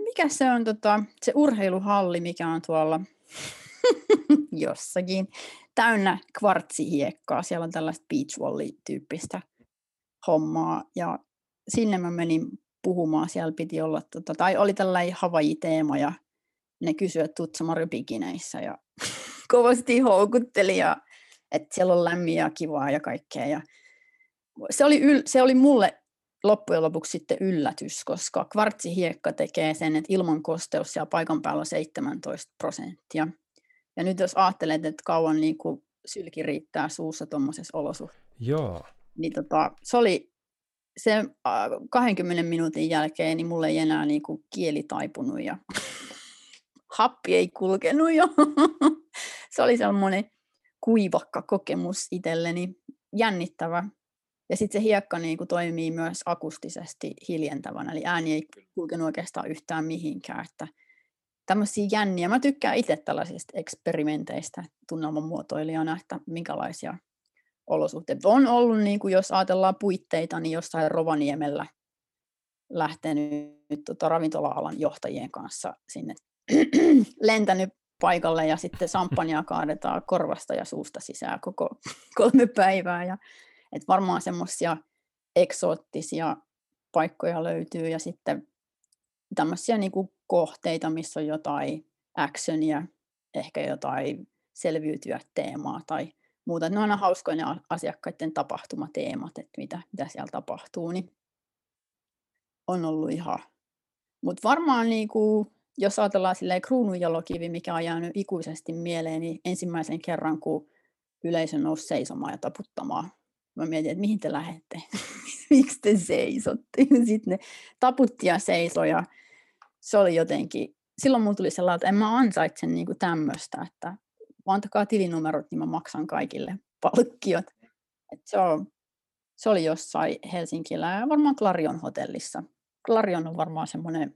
mikä se on tota, se urheiluhalli, mikä on tuolla jossakin, täynnä kvartsihiekkaa. Siellä on tällaista beach volley-tyyppistä hommaa. Ja sinne mä menin puhumaan. Siellä piti olla, tota, tai oli tällainen Hawaii-teema ja ne kysyivät, että tutsa bikineissä ja kovasti houkutteli ja että siellä on lämmin ja kivaa ja kaikkea. Ja se, oli yl, se oli mulle loppujen lopuksi sitten yllätys, koska kvartsihiekka tekee sen, että ilman kosteus siellä paikan päällä on 17 prosenttia. Ja nyt jos ajattelet, että kauan niin kuin sylki riittää suussa tuommoisessa olosuhteessa, Joo. niin tota, se oli se 20 minuutin jälkeen niin mulle ei enää niin kuin kieli taipunut ja happi ei kulkenut jo. se oli semmoinen kuivakka kokemus itselleni, jännittävä. Ja sitten se hiekka niin kuin toimii myös akustisesti hiljentävänä, eli ääni ei kulkenut oikeastaan yhtään mihinkään. Että tämmöisiä jänniä. Mä tykkään itse tällaisista eksperimenteistä tunnelman muotoilijana, että minkälaisia olosuhteet. On ollut, niin kuin jos ajatellaan puitteita, niin jossain Rovaniemellä lähtenyt tota, ravintola-alan johtajien kanssa sinne lentänyt paikalle ja sitten samppania kaadetaan korvasta ja suusta sisään koko kolme päivää. Ja, et varmaan semmoisia eksoottisia paikkoja löytyy ja sitten tämmöisiä niin kuin kohteita, missä on jotain actionia, ehkä jotain selviytyä teemaa tai muuta. Ne on aina hauskoja ne asiakkaiden tapahtumateemat, että mitä, mitä siellä tapahtuu, niin on ollut ihan. Mutta varmaan niin kuin, jos ajatellaan silleen kruununjalokivi, mikä on jäänyt ikuisesti mieleen, niin ensimmäisen kerran, kun yleisö nousi seisomaan ja taputtamaan, mä mietin, että mihin te lähette, miksi te seisotte. Sitten ne taputti ja seisoi ja se oli jotenkin, silloin mulla tuli sellainen, että en mä ansaitse niin tämmöistä, että antakaa tilinumerot, niin mä maksan kaikille palkkiot. Et se, on, se oli jossain Helsingillä ja varmaan Clarion hotellissa Clarion on varmaan semmoinen,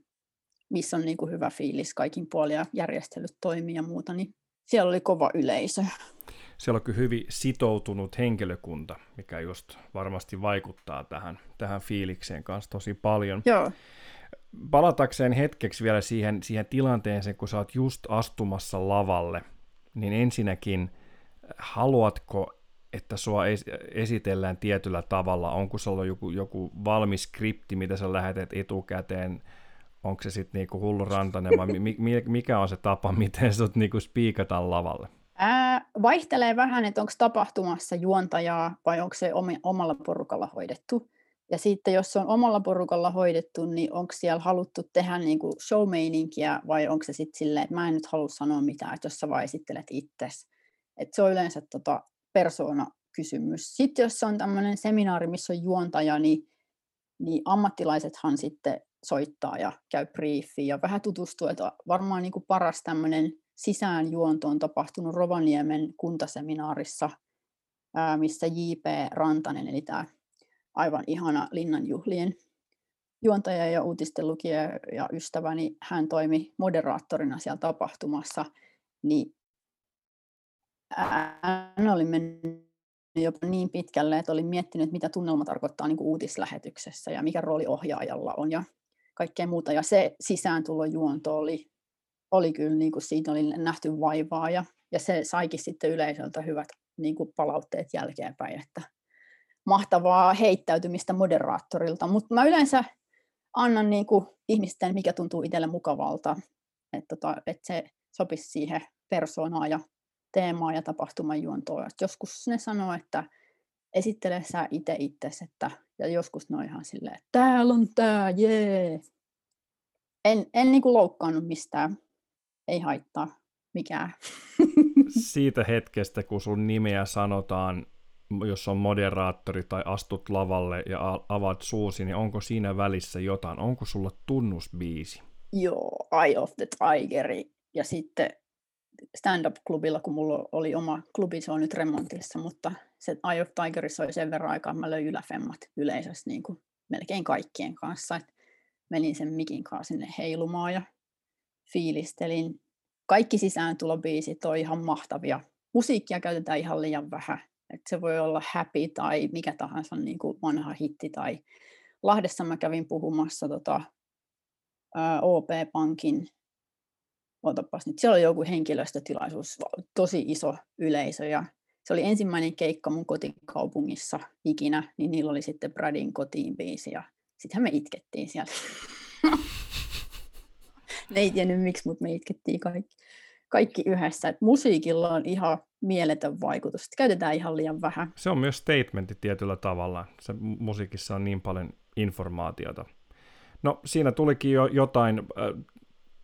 missä on niin kuin hyvä fiilis kaikin puolin ja järjestelyt toimii ja muuta, niin siellä oli kova yleisö. Siellä on kyllä hyvin sitoutunut henkilökunta, mikä just varmasti vaikuttaa tähän, tähän fiilikseen kanssa tosi paljon. Joo. Palatakseen hetkeksi vielä siihen, siihen tilanteeseen, kun sä oot just astumassa lavalle, niin ensinnäkin haluatko että sua esitellään tietyllä tavalla? Onko sulla joku, joku valmis skripti, mitä sä lähetät etukäteen? Onko se sitten niinku hullu rantainen vai mi, mikä on se tapa, miten sut niinku spiikataan lavalle? Ää, vaihtelee vähän, että onko tapahtumassa juontajaa vai onko se omalla porukalla hoidettu. Ja sitten jos se on omalla porukalla hoidettu, niin onko siellä haluttu tehdä niinku show vai onko se sitten silleen, että mä en nyt halua sanoa mitään, että jos sä vaan esittelet itsesi. Et se on yleensä tota persoona-kysymys. Sitten jos on tämmöinen seminaari, missä on juontaja, niin, niin ammattilaisethan sitten soittaa ja käy briefiin ja vähän tutustuu, että varmaan niin kuin paras tämmöinen sisäänjuonto on tapahtunut Rovaniemen kuntaseminaarissa, missä J.P. Rantanen, eli tämä aivan ihana linnanjuhlien juontaja ja uutisten lukija ja ystäväni, hän toimi moderaattorina siellä tapahtumassa, niin hän oli mennyt jopa niin pitkälle, että olin miettinyt, mitä tunnelma tarkoittaa niin kuin uutislähetyksessä ja mikä rooli ohjaajalla on ja kaikkea muuta. Ja se sisääntulojuonto oli, oli kyllä, niin kuin siitä oli nähty vaivaa ja, ja se saikin sitten yleisöltä hyvät niin kuin palautteet jälkeenpäin, että mahtavaa heittäytymistä moderaattorilta. Mutta mä yleensä annan niin kuin ihmisten, mikä tuntuu itselle mukavalta, että, tota, että se sopisi siihen persoonaan ja teemaa ja tapahtuman juontoa. Joskus ne sanoo, että esittele sä itse itsesi, että, ja joskus ne on ihan silleen, että täällä on tää, jee. En, en niinku loukkaannut mistään, ei haittaa mikään. Siitä hetkestä, kun sun nimeä sanotaan, jos on moderaattori tai astut lavalle ja avaat suusi, niin onko siinä välissä jotain? Onko sulla tunnusbiisi? Joo, Eye of the Tiger ja sitten stand-up-klubilla, kun mulla oli oma klubi, se on nyt remontissa, mutta se Eye of Tigerissa oli sen verran aikaa, mä löin yläfemmat yleisössä niin kuin melkein kaikkien kanssa. Et menin sen mikin kanssa sinne heilumaan ja fiilistelin. Kaikki sisääntulobiisit on ihan mahtavia. Musiikkia käytetään ihan liian vähän. Et se voi olla happy tai mikä tahansa niin kuin vanha hitti. Tai Lahdessa mä kävin puhumassa tota, OP-pankin otapas nyt, siellä oli joku henkilöstötilaisuus, tosi iso yleisö ja se oli ensimmäinen keikka mun kotikaupungissa ikinä, niin niillä oli sitten Bradin kotiin biisi ja sittenhän me itkettiin siellä. ne ei tiennyt miksi, mutta me itkettiin kaikki, kaikki yhdessä. Et musiikilla on ihan mieletön vaikutus. Sitä käytetään ihan liian vähän. Se on myös statementti tietyllä tavalla. Se musiikissa on niin paljon informaatiota. No siinä tulikin jo jotain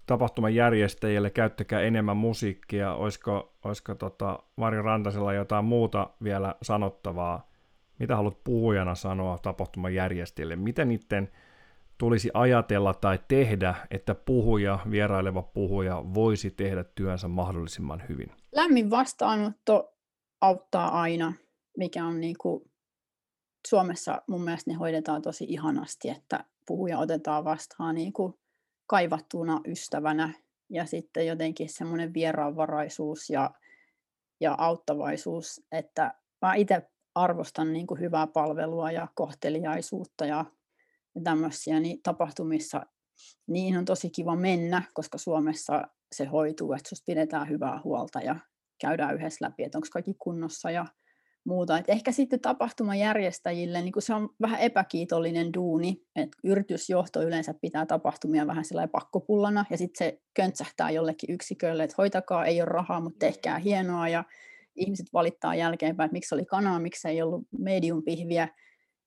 tapahtuman järjestäjille, käyttäkää enemmän musiikkia, olisiko, olisiko tota Mari Rantasella jotain muuta vielä sanottavaa, mitä haluat puhujana sanoa tapahtuman järjestäjille, miten niiden tulisi ajatella tai tehdä, että puhuja, vieraileva puhuja voisi tehdä työnsä mahdollisimman hyvin? Lämmin vastaanotto auttaa aina, mikä on niin kuin Suomessa mun mielestä ne hoidetaan tosi ihanasti, että puhuja otetaan vastaan niin kuin kaivattuna ystävänä ja sitten jotenkin semmoinen vieraanvaraisuus ja, ja auttavaisuus, että mä itse arvostan niin kuin hyvää palvelua ja kohteliaisuutta ja, ja tämmöisiä niin tapahtumissa. Niin on tosi kiva mennä, koska Suomessa se hoituu, että susta pidetään hyvää huolta ja käydään yhdessä läpi, että onko kaikki kunnossa ja muuta. Et ehkä sitten tapahtumajärjestäjille niin se on vähän epäkiitollinen duuni, että yritysjohto yleensä pitää tapahtumia vähän sillä pakkopullana, ja sitten se köntsähtää jollekin yksikölle, että hoitakaa, ei ole rahaa, mutta tehkää hienoa, ja ihmiset valittaa jälkeenpäin, että miksi oli kanaa, miksi ei ollut medium-pihviä,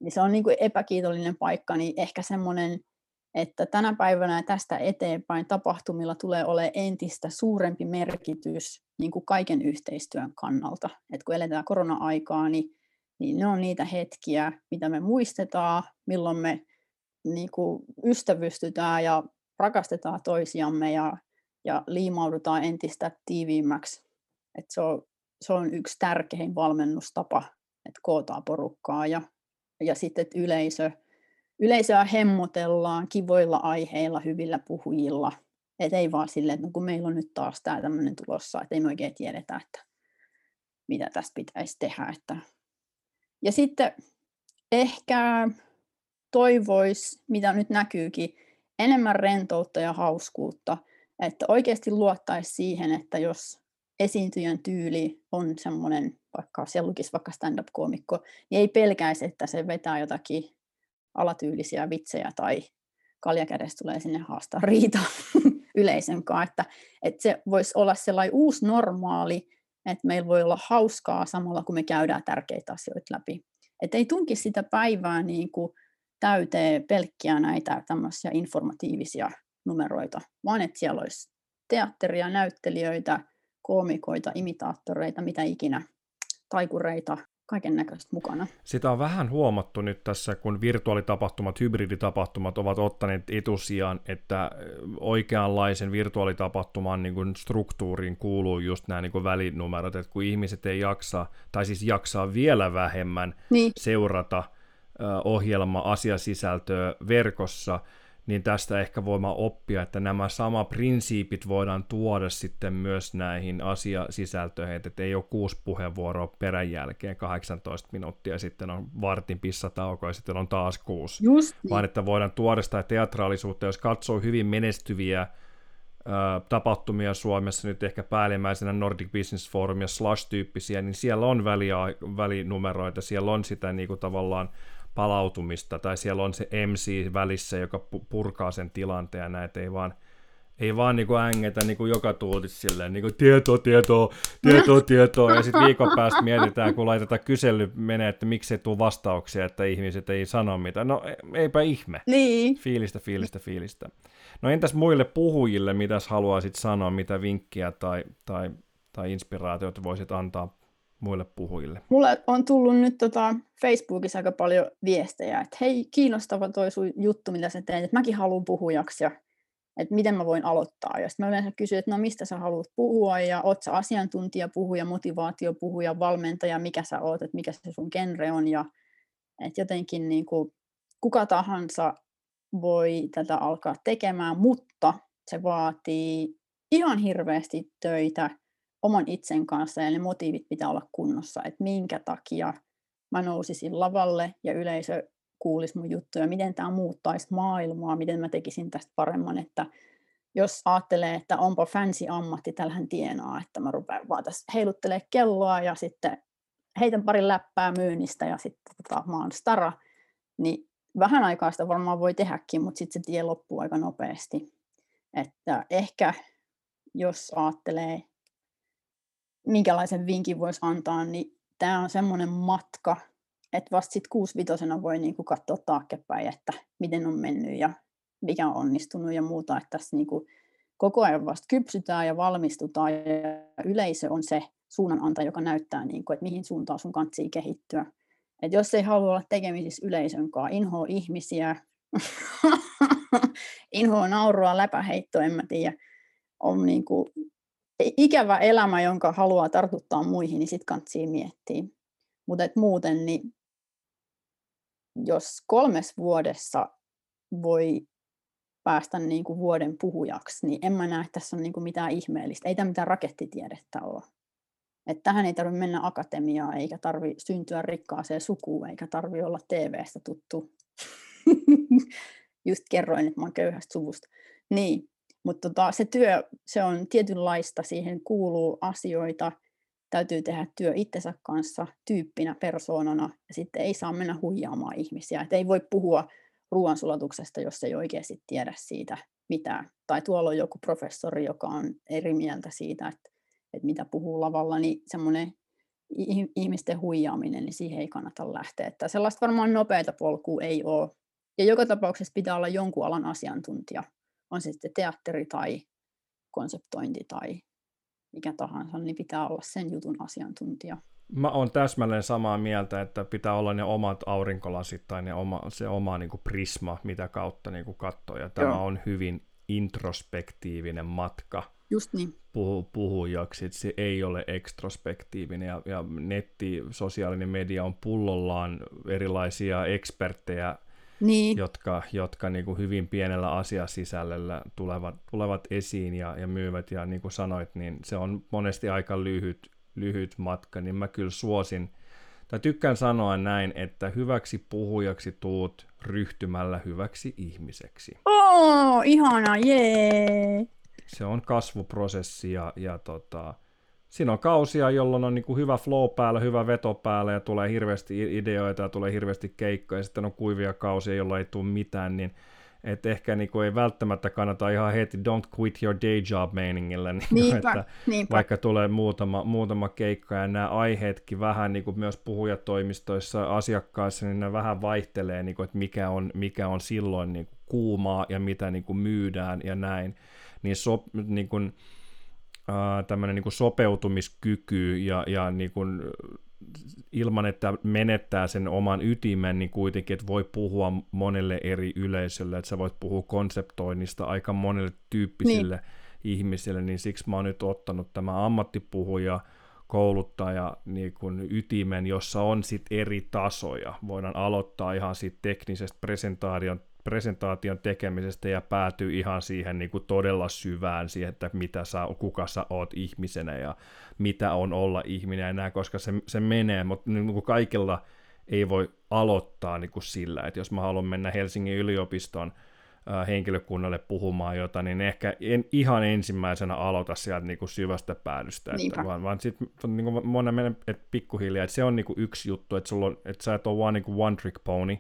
niin se on niin kuin epäkiitollinen paikka, niin ehkä semmoinen että tänä päivänä ja tästä eteenpäin tapahtumilla tulee olemaan entistä suurempi merkitys niin kuin kaiken yhteistyön kannalta. Et kun eletään korona-aikaa, niin, niin ne on niitä hetkiä, mitä me muistetaan, milloin me niin kuin ystävystytään ja rakastetaan toisiamme ja, ja liimaudutaan entistä tiiviimmäksi. Et se, on, se on yksi tärkein valmennustapa, että kootaan porukkaa ja, ja sitten että yleisö yleisöä hemmotellaan kivoilla aiheilla, hyvillä puhujilla. Et ei vaan silleen, että no kun meillä on nyt taas tämä tämmöinen tulossa, että ei me oikein tiedetä, että mitä tästä pitäisi tehdä. Että... Ja sitten ehkä toivois, mitä nyt näkyykin, enemmän rentoutta ja hauskuutta. Että oikeasti luottaisi siihen, että jos esiintyjän tyyli on semmoinen, vaikka siellä lukisi vaikka stand-up-koomikko, niin ei pelkäisi, että se vetää jotakin alatyylisiä vitsejä tai kaljakädestä tulee sinne haastaa riita yleisön kanssa. Että, että se voisi olla sellainen uusi normaali, että meillä voi olla hauskaa samalla, kun me käydään tärkeitä asioita läpi. Että ei tunki sitä päivää niin kuin täyteen pelkkiä näitä tämmöisiä informatiivisia numeroita, vaan että siellä olisi teatteria, näyttelijöitä, koomikoita, imitaattoreita, mitä ikinä, taikureita, kaiken näköistä mukana. Sitä on vähän huomattu nyt tässä, kun virtuaalitapahtumat, hybriditapahtumat ovat ottaneet etusijan, että oikeanlaisen virtuaalitapahtuman niin kuin struktuuriin kuuluu just nämä niin kuin välinumerot, että kun ihmiset ei jaksa, tai siis jaksaa vielä vähemmän niin. seurata ohjelma-asiasisältöä verkossa, niin tästä ehkä voimme oppia, että nämä sama prinsiipit voidaan tuoda sitten myös näihin asiasisältöihin, että ei ole kuusi puheenvuoroa perän jälkeen 18 minuuttia, sitten on vartin pissatauko ja sitten on taas kuusi. Just niin. Vaan että voidaan tuoda sitä teatraalisuutta, jos katsoo hyvin menestyviä tapahtumia Suomessa, nyt ehkä päällimmäisenä Nordic Business Forum ja Slash-tyyppisiä, niin siellä on välinumeroita, siellä on sitä niin kuin tavallaan palautumista, tai siellä on se MC välissä, joka purkaa sen tilanteen, ja näitä ei vaan, ei vaan niinku ängetä niinku joka tuutis silleen, niinku tietoa, tietoa, tietoa, tietoa, ja sitten viikon päästä mietitään, kun laitetaan kysely menee, että miksi ei tule vastauksia, että ihmiset ei sano mitään. No e, eipä ihme. Niin. Fiilistä, fiilistä, fiilistä. No entäs muille puhujille, mitäs haluaisit sanoa, mitä vinkkiä tai, tai, tai inspiraatioita voisit antaa muille puhujille? Mulle on tullut nyt tota Facebookissa aika paljon viestejä, että hei, kiinnostava toi sun juttu, mitä sä teet, että mäkin haluan puhujaksi ja että miten mä voin aloittaa. Ja sitten mä yleensä kysyn, että no mistä sä haluat puhua? Ja oot sä asiantuntija, puhuja, motivaatiopuhuja, valmentaja, mikä sä oot, että mikä se sun genre on? Ja että jotenkin niin kuin, kuka tahansa voi tätä alkaa tekemään, mutta se vaatii ihan hirveästi töitä, oman itsen kanssa ja ne motiivit pitää olla kunnossa, että minkä takia mä nousisin lavalle ja yleisö kuulisi mun juttuja, miten tämä muuttaisi maailmaa, miten mä tekisin tästä paremman, että jos ajattelee, että onpa fancy ammatti, tällähän tienaa, että mä rupean vaan tässä heiluttelee kelloa ja sitten heitän pari läppää myynnistä ja sitten tota, mä oon stara, niin vähän aikaa sitä varmaan voi tehdäkin, mutta sitten se tie loppuu aika nopeasti. Että ehkä jos ajattelee minkälaisen vinkin voisi antaa, niin tämä on semmoinen matka, että vasta sitten kuusivitosena voi niinku katsoa taaksepäin, että miten on mennyt ja mikä on onnistunut ja muuta, että tässä niinku koko ajan vasta kypsytään ja valmistutaan ja yleisö on se suunnanantaja, joka näyttää, niinku, että mihin suuntaan sun kantsii kehittyä. Et jos ei halua olla tekemisissä yleisön kanssa, inhoa ihmisiä, inhoa naurua, läpäheittoa, en mä tiedä, on niinku ikävä elämä, jonka haluaa tartuttaa muihin, niin sitten kantsii miettiä. Mutta muuten, niin jos kolmes vuodessa voi päästä niin kuin vuoden puhujaksi, niin en mä näe, että tässä on niin kuin mitään ihmeellistä. Ei tämä mitään rakettitiedettä ole. Että tähän ei tarvitse mennä akatemiaan, eikä tarvitse syntyä rikkaaseen sukuun, eikä tarvitse olla TV-stä tuttu. Just kerroin, että mä oon köyhästä suvusta. Niin, mutta tota, se työ, se on tietynlaista, siihen kuuluu asioita, täytyy tehdä työ itsensä kanssa tyyppinä, persoonana, ja sitten ei saa mennä huijaamaan ihmisiä. Et ei voi puhua ruoansulatuksesta, jos ei oikeasti tiedä siitä mitään. Tai tuolla on joku professori, joka on eri mieltä siitä, että, että mitä puhuu lavalla, niin semmoinen ihmisten huijaaminen, niin siihen ei kannata lähteä. Että sellaista varmaan nopeita polkua ei ole. Ja joka tapauksessa pitää olla jonkun alan asiantuntija on se sitten teatteri tai konseptointi tai mikä tahansa, niin pitää olla sen jutun asiantuntija. Mä oon täsmälleen samaa mieltä, että pitää olla ne omat aurinkolasit tai ne oma, se oma niin kuin prisma, mitä kautta niin kuin katsoo. Ja tämä Joo. on hyvin introspektiivinen matka Just niin. Puhu, puhujaksi, että se ei ole ekstrospektiivinen. Ja, ja netti, sosiaalinen media on pullollaan erilaisia eksperttejä Niin, jotka, jotka niin kuin hyvin pienellä asiasisällöllä tulevat, tulevat esiin ja, ja myyvät. Ja niin kuin sanoit, niin se on monesti aika lyhyt, lyhyt matka, niin mä kyllä suosin, tai tykkään sanoa näin, että hyväksi puhujaksi tuut ryhtymällä hyväksi ihmiseksi. oh, ihana, jee! Se on kasvuprosessi ja, ja tota, siinä on kausia, jolloin on niin kuin hyvä flow päällä, hyvä veto päällä ja tulee hirveästi ideoita ja tulee hirveästi keikkoja ja sitten on kuivia kausia, jolla ei tule mitään, niin et ehkä niin kuin ei välttämättä kannata ihan heti don't quit your day job meiningillä, niin Niinpä, että niinpä. vaikka tulee muutama, muutama keikka ja nämä aiheetkin vähän niin kuin myös puhujatoimistoissa asiakkaissa, niin ne vähän vaihtelee, niin kuin, että mikä on, mikä on silloin niin kuin kuumaa ja mitä niin kuin myydään ja näin, niin, so, niin kuin, tämmöinen niin kuin sopeutumiskyky ja, ja niin kuin, ilman, että menettää sen oman ytimen, niin kuitenkin, että voi puhua monelle eri yleisölle, että sä voit puhua konseptoinnista aika monelle tyyppisille niin. ihmisille, niin siksi mä oon nyt ottanut tämä ammattipuhuja, kouluttaja niin kuin ytimen, jossa on sitten eri tasoja. Voidaan aloittaa ihan siitä teknisestä presentaation presentaation tekemisestä ja päätyy ihan siihen niin kuin todella syvään siihen, että mitä sä, kuka sä oot ihmisenä ja mitä on olla ihminen ja näin, koska se, se menee, mutta niin kuin kaikilla ei voi aloittaa niin kuin sillä, että jos mä haluan mennä Helsingin yliopiston henkilökunnalle puhumaan jotain, niin ehkä en ihan ensimmäisenä aloita sieltä niin kuin syvästä päädystä, että vaan, vaan sitten niin monen menen, että pikkuhiljaa, että se on niin kuin yksi juttu, että, sulla on, että sä et ole vaan niin kuin one trick pony,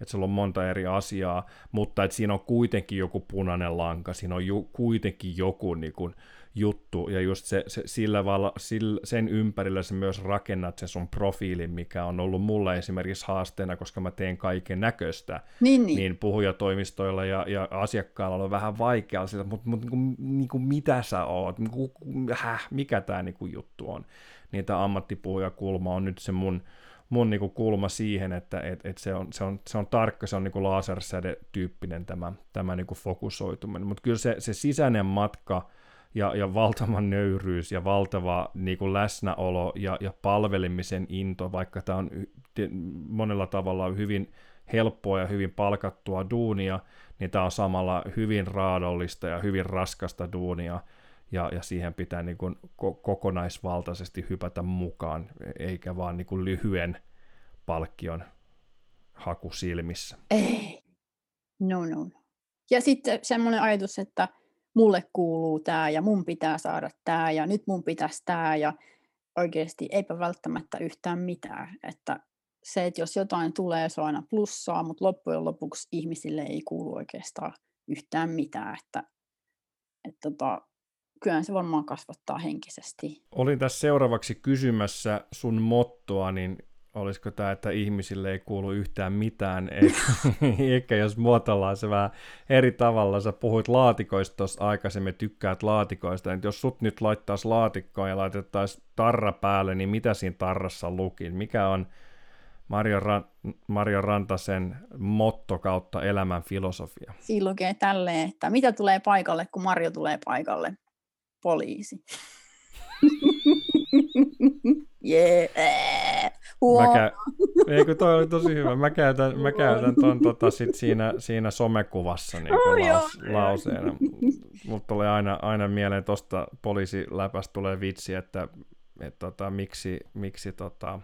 että sulla on monta eri asiaa, mutta että siinä on kuitenkin joku punainen lanka, siinä on ju, kuitenkin joku niin kuin, juttu, ja just se, se, sillä vala, sillä, sen ympärillä sä myös rakennat sen sun profiilin, mikä on ollut mulle esimerkiksi haasteena, koska mä teen kaiken näköistä, niin, niin. niin puhujatoimistoilla ja, ja asiakkailla on vähän vaikeaa sillä, mutta, mutta niin kuin, niin kuin mitä sä oot, häh, mikä tämä niin kuin juttu on, niin tämä ammattipuhujakulma on nyt se mun, mun niinku kulma siihen, että et, et se, on, se, on, se on tarkka, se on niinku lasersäde-tyyppinen tämä, tämä niinku fokusoituminen, mutta kyllä se, se sisäinen matka ja, ja valtavan nöyryys ja valtava niinku läsnäolo ja, ja palvelemisen into, vaikka tämä on monella tavalla hyvin helppoa ja hyvin palkattua duunia, niin tämä on samalla hyvin raadollista ja hyvin raskasta duunia, ja, ja siihen pitää niin kuin ko- kokonaisvaltaisesti hypätä mukaan, eikä vaan niin kuin lyhyen palkkion haku silmissä. Ei. No, no, no. Ja sitten semmoinen ajatus, että mulle kuuluu tämä ja mun pitää saada tämä ja nyt mun pitäisi tämä ja oikeasti eipä välttämättä yhtään mitään. Että se, että jos jotain tulee, se on aina plussaa, mutta loppujen lopuksi ihmisille ei kuulu oikeastaan yhtään mitään. Että, että tota, kyllä se varmaan kasvattaa henkisesti. Olin tässä seuraavaksi kysymässä sun mottoa, niin olisiko tämä, että ihmisille ei kuulu yhtään mitään, eikä jos muotoillaan se vähän eri tavalla. Sä puhuit laatikoista tuossa aikaisemmin, tykkäät laatikoista, että jos sut nyt laittaisi laatikkoon ja laitettaisiin tarra päälle, niin mitä siinä tarrassa luki? Mikä on Mario, Ran- Mario Rantasen motto kautta elämän filosofia? Siinä lukee tälleen, että mitä tulee paikalle, kun Mario tulee paikalle? Poliisi. Jee. Yeah. Mä kä- Eikö toi oli tosi hyvä. Mä käytän, mä käytän ton tota sit siinä, siinä somekuvassa niin oh, laus, lauseena. Mutta tulee aina, aina mieleen tuosta poliisiläpästä tulee vitsi, että et tota, miksi, miksi tota,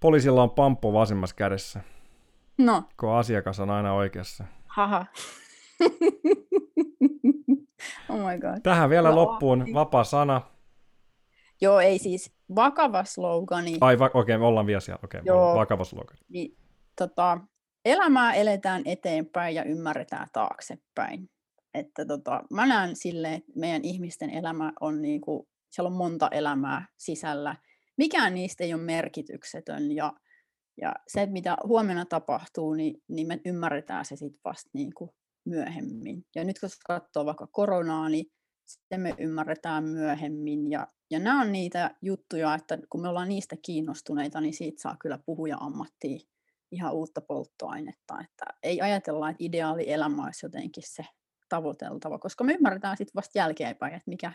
poliisilla on pamppo vasemmassa kädessä. No. Kun asiakas on aina oikeassa. Haha. Oh my God. Tähän vielä no, loppuun vapaa sana. Joo, ei siis vakava slogani. Ai, va- okei, okay, ollaan vielä siellä. Okei, okay, vakava slogani. Niin, tota, elämää eletään eteenpäin ja ymmärretään taaksepäin. Että tota, mä näen silleen, että meidän ihmisten elämä on niinku, siellä on monta elämää sisällä. Mikään niistä ei ole merkityksetön ja, ja se, mitä huomenna tapahtuu, niin, niin me ymmärretään se sitten vasta niinku myöhemmin. Ja nyt kun katsoo vaikka koronaa, niin sitten me ymmärretään myöhemmin. Ja, ja nämä on niitä juttuja, että kun me ollaan niistä kiinnostuneita, niin siitä saa kyllä puhuja ammattiin ihan uutta polttoainetta. Että ei ajatella, että ideaali elämä olisi jotenkin se tavoiteltava, koska me ymmärretään sitten vasta jälkeenpäin, että mikä,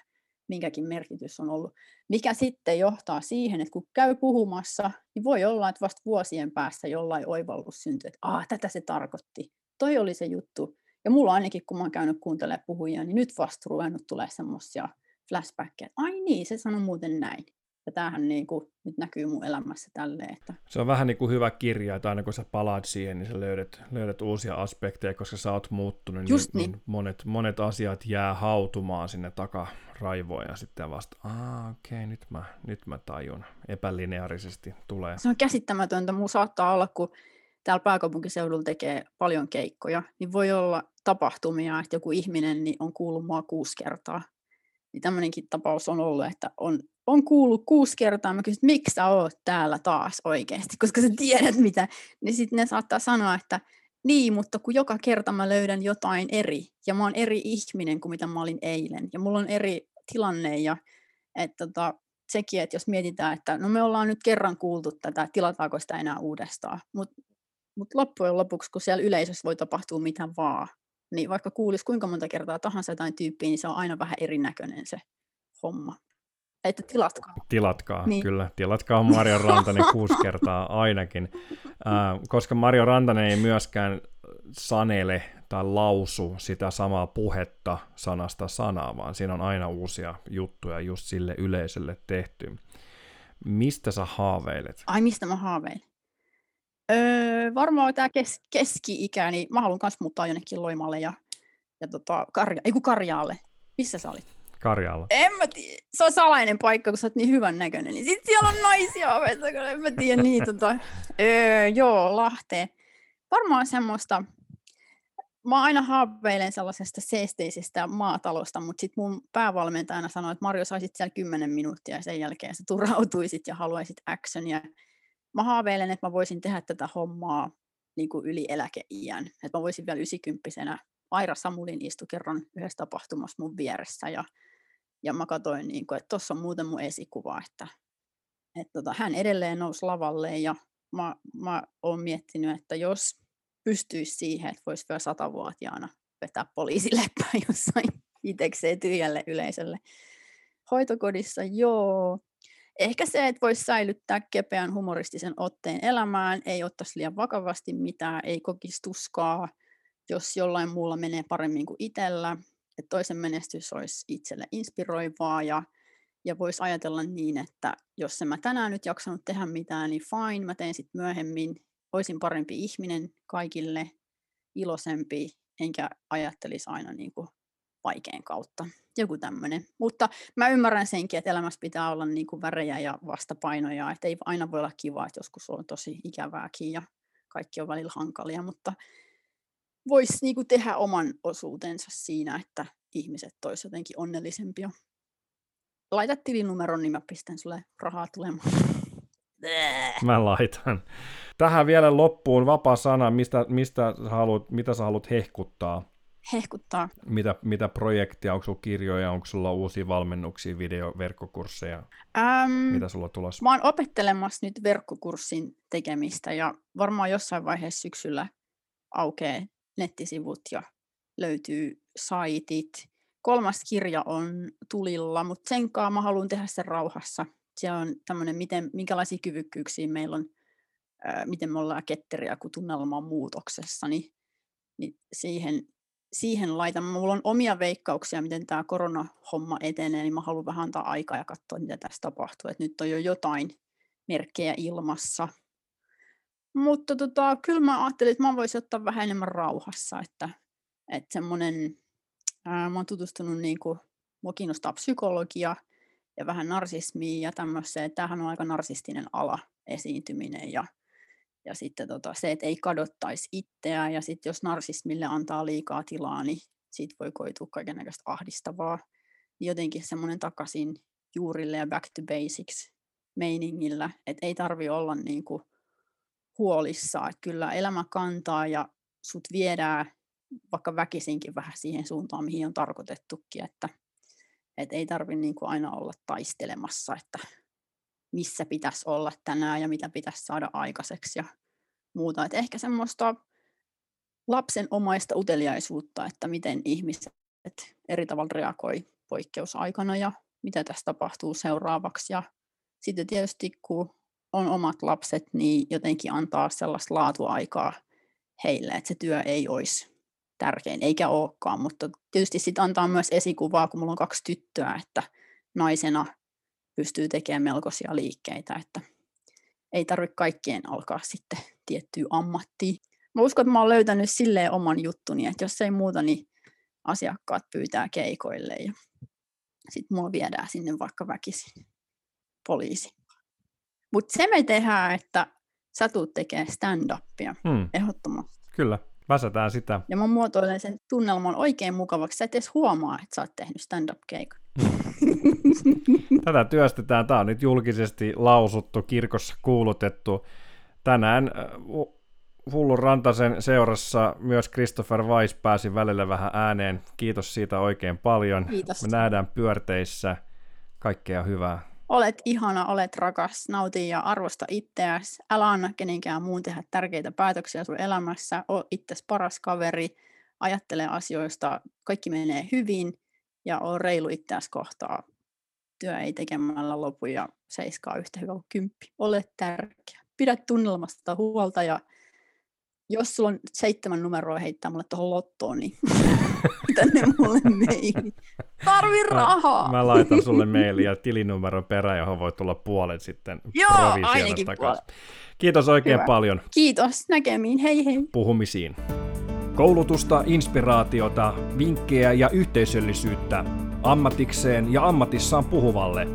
minkäkin merkitys on ollut. Mikä sitten johtaa siihen, että kun käy puhumassa, niin voi olla, että vasta vuosien päässä jollain oivallus syntyy, että ah, tätä se tarkoitti. Toi oli se juttu. Ja mulla ainakin, kun mä oon käynyt kuuntelemaan puhujia, niin nyt vasta ruvennut tulee semmoisia flashbackkejä, että ai niin, se sanoi muuten näin. Ja tämähän niin kuin, nyt näkyy mun elämässä tälleen. Että... Se on vähän niin kuin hyvä kirja, että aina kun sä palaat siihen, niin sä löydät, löydät uusia aspekteja, koska sä oot muuttunut, niin Just niin, niin. Monet, monet asiat jää hautumaan sinne takaraivoon ja sitten vasta, okei, okay, nyt, mä, nyt mä tajun. Epälineaarisesti tulee. Se on käsittämätöntä. Mun saattaa olla, kun täällä pääkaupunkiseudulla tekee paljon keikkoja, niin voi olla tapahtumia, että joku ihminen niin on kuullut mua kuusi kertaa. Niin tämmöinenkin tapaus on ollut, että on on kuullut kuusi kertaa, mä kysyn, että miksi sä oot täällä taas oikeasti, koska sä tiedät mitä, niin sitten ne saattaa sanoa, että niin, mutta kun joka kerta mä löydän jotain eri, ja mä oon eri ihminen kuin mitä mä olin eilen, ja mulla on eri tilanne, ja että tota, sekin, että jos mietitään, että no me ollaan nyt kerran kuultu tätä, tilataanko sitä enää uudestaan, mutta mut loppujen lopuksi, kun siellä yleisössä voi tapahtua mitä vaan, niin vaikka kuulisi kuinka monta kertaa tahansa jotain tyyppiä, niin se on aina vähän erinäköinen se homma että tilatkaa. Tilatkaa, niin. kyllä. Tilatkaa Mario Rantanen kuusi kertaa ainakin, äh, koska Mario Rantanen ei myöskään sanele tai lausu sitä samaa puhetta sanasta sanaa, vaan siinä on aina uusia juttuja just sille yleisölle tehty. Mistä sä haaveilet? Ai, mistä mä haaveilen? Öö, varmaan tämä kes- keski-ikä, niin mä haluan myös muuttaa jonnekin Loimalle ja, ja tota, Karja, ei kun Karjaalle. Missä sä olit? Karjalla? En mä tiedä. Se on salainen paikka, kun sä oot niin hyvän näköinen. Niin sit siellä on naisia ovessa, kun en mä tiedä niin. Tota. Öö, joo, Lahteen. Varmaan semmoista, mä aina haaveilen sellaisesta seesteisestä maatalosta, mutta sitten mun päävalmentajana sanoi, että Marjo saisit siellä 10 minuuttia ja sen jälkeen sä turhautuisit ja haluaisit actionia. Mä haaveilen, että mä voisin tehdä tätä hommaa niin kuin yli eläkeiän. Että mä voisin vielä 90 Aira Samulin istu kerran yhdessä tapahtumassa mun vieressä ja ja mä katsoin, niin kuin, että tuossa on muuten mun esikuva, että, että tota, hän edelleen nousi lavalle ja mä, mä oon miettinyt, että jos pystyisi siihen, että voisi vielä satavuotiaana vetää poliisileppää jossain itsekseen tyhjälle yleisölle. Hoitokodissa, joo. Ehkä se, että voisi säilyttää kepeän humoristisen otteen elämään, ei ottaisi liian vakavasti mitään, ei kokisi tuskaa, jos jollain muulla menee paremmin kuin itsellä, että toisen menestys olisi itselle inspiroivaa ja, ja voisi ajatella niin, että jos en mä tänään nyt jaksanut tehdä mitään, niin fine, mä teen sitten myöhemmin, olisin parempi ihminen kaikille, iloisempi, enkä ajattelisi aina niin kuin vaikean kautta. Joku tämmöinen. Mutta mä ymmärrän senkin, että elämässä pitää olla niin kuin värejä ja vastapainoja, että ei aina voi olla kiva, että joskus on tosi ikävääkin ja kaikki on välillä hankalia, mutta voisi niinku tehdä oman osuutensa siinä, että ihmiset olisivat jotenkin onnellisempia. Laita tilinumeron, niin mä pistän sulle rahaa tulemaan. Mä laitan. Tähän vielä loppuun vapaa sana, mistä, mistä sä haluat, mitä sä haluat hehkuttaa? Hehkuttaa. Mitä, mitä projektia, onko sulla kirjoja, onko sulla uusia valmennuksia, videoverkkokursseja? Ähm, mitä sulla tulossa? Mä oon opettelemassa nyt verkkokurssin tekemistä ja varmaan jossain vaiheessa syksyllä aukeaa nettisivut ja löytyy saitit. Kolmas kirja on tulilla, mutta sen kanssa mä haluan tehdä sen rauhassa. Se on tämmöinen, miten, minkälaisia kyvykkyyksiä meillä on, ää, miten me ollaan ketteriä, kun tunnelma on muutoksessa, niin, niin siihen, siihen laitan. Mulla on omia veikkauksia, miten tämä koronahomma etenee, niin mä haluan vähän antaa aikaa ja katsoa, mitä tässä tapahtuu. Et nyt on jo jotain merkkejä ilmassa, mutta tota, kyllä mä ajattelin, että mä voisin ottaa vähän enemmän rauhassa, että, että semmoinen, ää, mä oon tutustunut niin kuin, mua kiinnostaa psykologia ja vähän narsismia ja tämmöiseen, tämähän on aika narsistinen ala esiintyminen ja, ja sitten tota, se, että ei kadottaisi itseään ja sitten jos narsismille antaa liikaa tilaa, niin siitä voi koitua kaikenlaista ahdistavaa. Niin jotenkin semmoinen takaisin juurille ja back to basics meiningillä, että ei tarvi olla niin kuin huolissaan. Että kyllä elämä kantaa ja sut viedään vaikka väkisinkin vähän siihen suuntaan, mihin on tarkoitettukin, että, että ei tarvitse niin kuin aina olla taistelemassa, että missä pitäisi olla tänään ja mitä pitäisi saada aikaiseksi ja muuta. Että ehkä semmoista lapsen omaista uteliaisuutta, että miten ihmiset eri tavalla reagoi poikkeusaikana ja mitä tässä tapahtuu seuraavaksi. Ja sitten tietysti kun on omat lapset, niin jotenkin antaa sellaista laatuaikaa heille, että se työ ei olisi tärkein, eikä olekaan, mutta tietysti sitten antaa myös esikuvaa, kun mulla on kaksi tyttöä, että naisena pystyy tekemään melkoisia liikkeitä, että ei tarvitse kaikkien alkaa sitten tiettyä ammattia. Mä uskon, että mä oon löytänyt silleen oman juttuni, että jos ei muuta, niin asiakkaat pyytää keikoille ja sitten mua viedään sinne vaikka väkisin poliisi. Mutta se me tehdään, että sä tuut tekemään stand-upia hmm. ehdottomasti. Kyllä, väsätään sitä. Ja mä muotoilen sen tunnelman oikein mukavaksi. Sä et edes huomaa, että sä oot tehnyt stand-up-keikan. Hmm. Tätä työstetään. Tämä on nyt julkisesti lausuttu, kirkossa kuulutettu. Tänään äh, Hullun Rantasen seurassa myös Christopher Weiss pääsi välillä vähän ääneen. Kiitos siitä oikein paljon. Kiitos. Me nähdään pyörteissä. Kaikkea hyvää. Olet ihana, olet rakas, nauti ja arvosta itseäsi. Älä anna kenenkään muun tehdä tärkeitä päätöksiä sun elämässä. O itses paras kaveri. Ajattele asioista. Kaikki menee hyvin ja on reilu itseäsi kohtaa. Työ ei tekemällä lopu ja seiskaa yhtä hyvä kuin kymppi. Ole tärkeä. Pidä tunnelmasta huolta ja jos sulla on seitsemän numeroa heittää mulle tuohon lottoon, niin tänne mulle meili. Tarvi rahaa! Mä, mä laitan sulle maili ja tilinumeron perään, johon voi tulla puolet sitten Joo, ainakin puolet. Kiitos oikein Hyvä. paljon. Kiitos, näkemiin, hei hei. Puhumisiin. Koulutusta, inspiraatiota, vinkkejä ja yhteisöllisyyttä ammatikseen ja ammatissaan puhuvalle.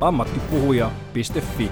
ammattipuhuja.fi